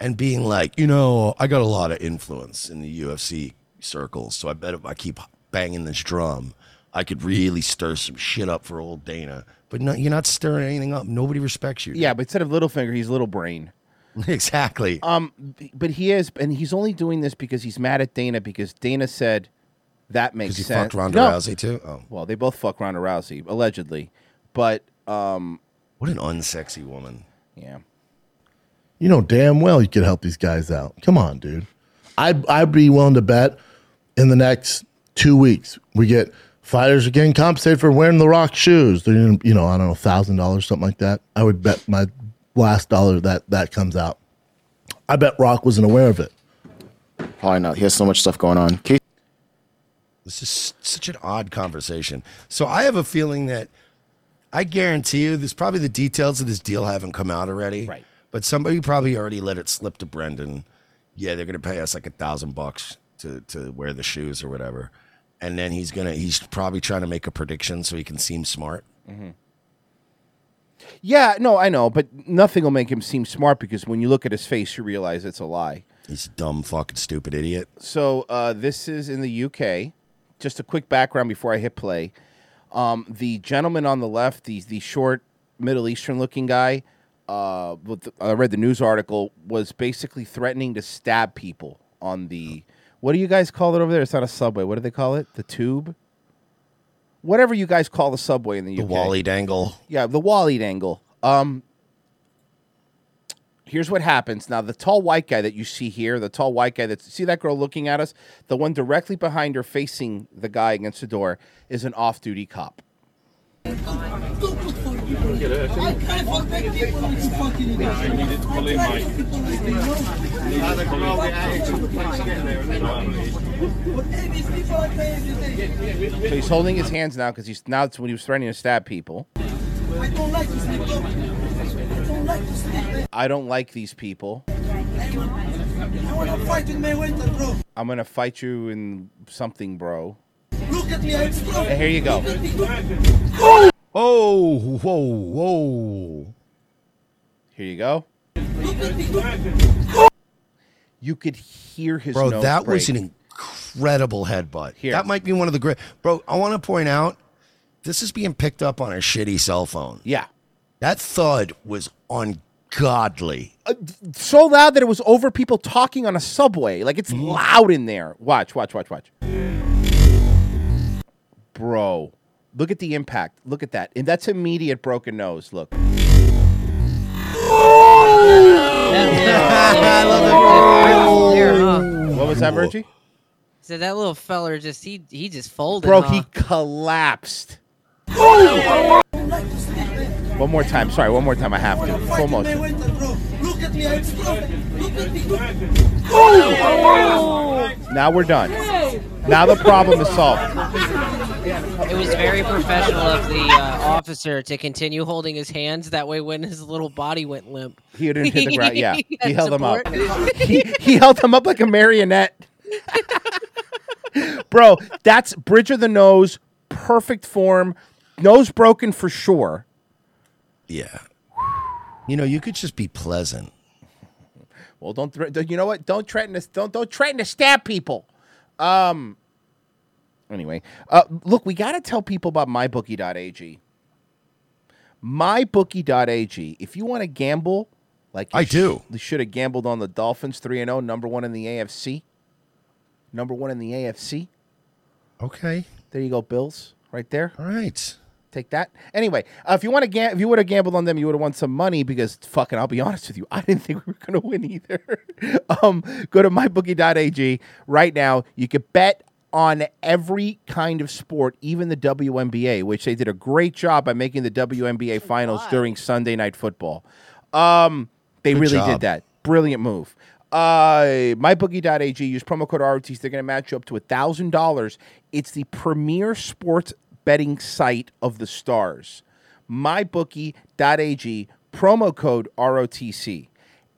and being like, you know, I got a lot of influence in the UFC circles, so I bet if I keep banging this drum, I could really stir some shit up for old Dana. But no, you're not stirring anything up. Nobody respects you. Yeah, but instead of Littlefinger, he's Little Brain. exactly. Um, but he is, and he's only doing this because he's mad at Dana because Dana said that makes 'Cause he sense. fucked Ronda No. Rousey, too? Oh. Well, they both fuck Ronda Rousey allegedly, but um, What an unsexy woman. Yeah. You know damn well you could help these guys out. Come on, dude. I'd I'd be willing to bet in the next two weeks we get fighters are getting compensated for wearing the Rock shoes. They're gonna, you know I don't know thousand dollars something like that. I would bet my last dollar that that comes out. I bet Rock wasn't aware of it. Probably not. He has so much stuff going on. Casey This is such an odd conversation. So I have a feeling that I guarantee you, there's probably the details of this deal haven't come out already. Right. But somebody probably already let it slip to Brendan. Yeah, they're gonna pay us like a thousand bucks to to wear the shoes or whatever. And then he's gonna he's probably trying to make a prediction so he can seem smart. Mm-hmm. Yeah, no, I know, but nothing will make him seem smart because when you look at his face, you realize it's a lie. He's a dumb, fucking, stupid idiot. So uh, this is in the UK. Just a quick background before I hit play. Um, the gentleman on the left, the the short Middle Eastern looking guy, uh, with the- I read the news article, was basically threatening to stab people on the. What do you guys call it over there? It's not a subway. What do they call it? The tube. Whatever you guys call the subway in the, The UK. The Wally dangle. Yeah, the Wally angle. Um, here's what happens. Now, the tall white guy that you see here, the tall white guy that's see that girl looking at us, the one directly behind her, facing the guy against the door, is an off-duty cop. So he's holding his hands now because he's now it's when he was threatening to stab people. I don't like these people. I'm gonna fight you in something, bro. Hey, here you go. Oh, Oh, whoa, whoa. Here you go. You could hear his Bro, nose that was an incredible headbutt. Here. That might be one of the great. Bro, I want to point out this is being picked up on a shitty cell phone. Yeah. That thud was ungodly. Uh, so loud that it was over people talking on a subway. Like it's mm. loud in there. Watch, watch, watch, watch. Bro, look at the impact. Look at that. And that's immediate broken nose. Look. What was that, Virgie? So that little feller just he he just folded. Bro, huh? he collapsed. One more time. Sorry, one more time. I have to. Full motion. Now we're done. Now the problem is solved. It was very professional of the uh, officer to continue holding his hands. That way, when his little body went limp, He didn't hit the ground. Yeah, He he had held him up. he, he held him up like a marionette. Bro, that's bridge of the nose, perfect form, nose broken for sure. Yeah. You know, you could just be pleasant. Well, don't thre- you know what? Don't threaten to don't don't threaten to stab people. Um. Anyway, uh, look, we got to tell people about mybookie.ag. Mybookie.ag. If you want to gamble, like you I do. you should have gambled on the Dolphins three and zero, number one in the AFC. Number one in the AFC. Okay. There you go, Bills, right there. All right. Take that. Anyway, uh, if you want to, ga- if you would have gambled on them, you would have won some money because fucking, I'll be honest with you, I didn't think we were going to win either. um, go to mybookie.ag right now. You can bet on every kind of sport, even the WNBA, which they did a great job by making the WNBA finals during Sunday night football. Um, they Good really job. did that. Brilliant move. Uh, mybookie.ag. Use promo code ROTs. They're going to match you up to a thousand dollars. It's the premier sports betting site of the stars. Mybookie.ag. Promo code ROTC.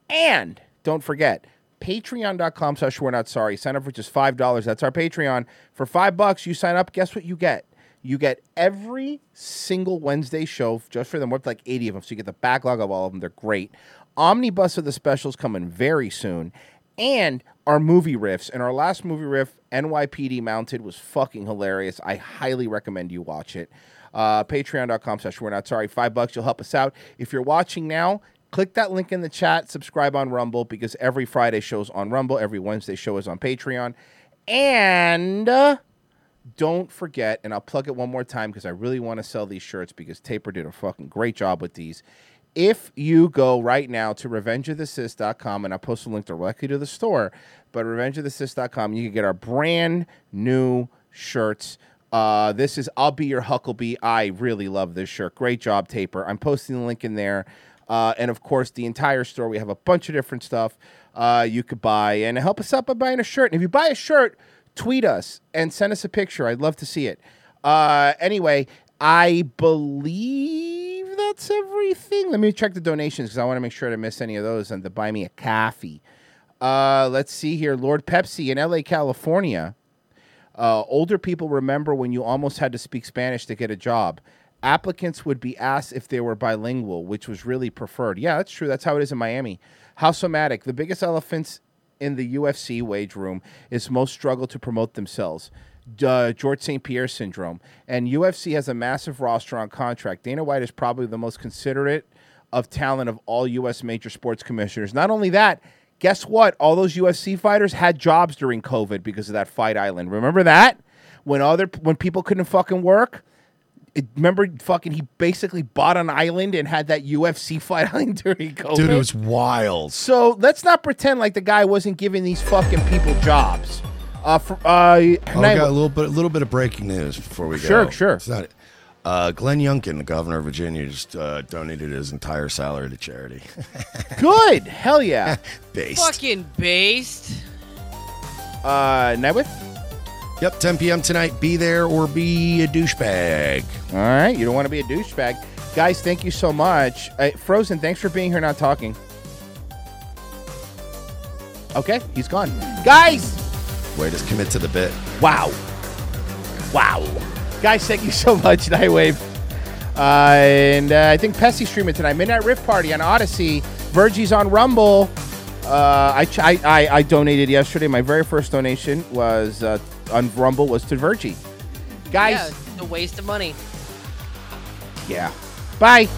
And don't forget, patreon.com slash we're not sorry. Sign up for just $5. That's our Patreon. For five bucks, you sign up. Guess what you get? You get every single Wednesday show just for them. We're like 80 of them. So you get the backlog of all of them. They're great. Omnibus of the specials coming very soon. And our movie riffs. And our last movie riff, NYPD Mounted, was fucking hilarious. I highly recommend you watch it. Uh, Patreon.com slash we're not sorry. Five bucks, you'll help us out. If you're watching now, click that link in the chat, subscribe on Rumble because every Friday show's on Rumble, every Wednesday show is on Patreon. And uh, don't forget, and I'll plug it one more time because I really want to sell these shirts because Taper did a fucking great job with these. If you go right now to revengeofthecis.com, and I'll post a link directly to the store, but revengeofthecis.com, you can get our brand new shirts. Uh, this is I'll Be Your Huckleby. I really love this shirt. Great job, Taper. I'm posting the link in there. Uh, and of course, the entire store. We have a bunch of different stuff uh, you could buy and help us out by buying a shirt. And if you buy a shirt, tweet us and send us a picture. I'd love to see it. Uh, anyway, I believe that's everything. Let me check the donations because I want to make sure I don't miss any of those and to buy me a coffee. Uh, let's see here. Lord Pepsi in LA, California. Uh, older people remember when you almost had to speak Spanish to get a job. Applicants would be asked if they were bilingual, which was really preferred. Yeah, that's true. That's how it is in Miami. How somatic. The biggest elephants in the UFC wage room is most struggle to promote themselves. Uh, George St. Pierre syndrome. And UFC has a massive roster on contract. Dana White is probably the most considerate of talent of all U.S. major sports commissioners. Not only that, guess what? All those UFC fighters had jobs during COVID because of that fight island. Remember that? When other when people couldn't fucking work, it, remember fucking he basically bought an island and had that UFC fight island during COVID. Dude, it was wild. So let's not pretend like the guy wasn't giving these fucking people jobs. Uh, for, uh, Oh, we Night- got a little bit, a little bit of breaking news before we go. Sure, sure. It's not. Uh, Glenn Youngkin, the governor of Virginia, just uh, donated his entire salary to charity. Good, hell yeah. Based. Fucking based. Uh, Nightwith? Yep, 10 p.m. tonight. Be there or be a douchebag. All right, you don't want to be a douchebag. Guys, thank you so much. Uh, Frozen, thanks for being here, not talking. Okay, he's gone. Guys! Wait, just commit to the bit. Wow. Wow. Guys, thank you so much, Nightwave. Uh, and uh, I think Pessy streaming tonight. Midnight Rift Party on Odysee. Virgie's on Rumble. Uh, I, I, I I donated yesterday. My very first donation was uh, on Rumble was to Virgie. Guys, Yeah, it's a waste of money. yeah. Bye.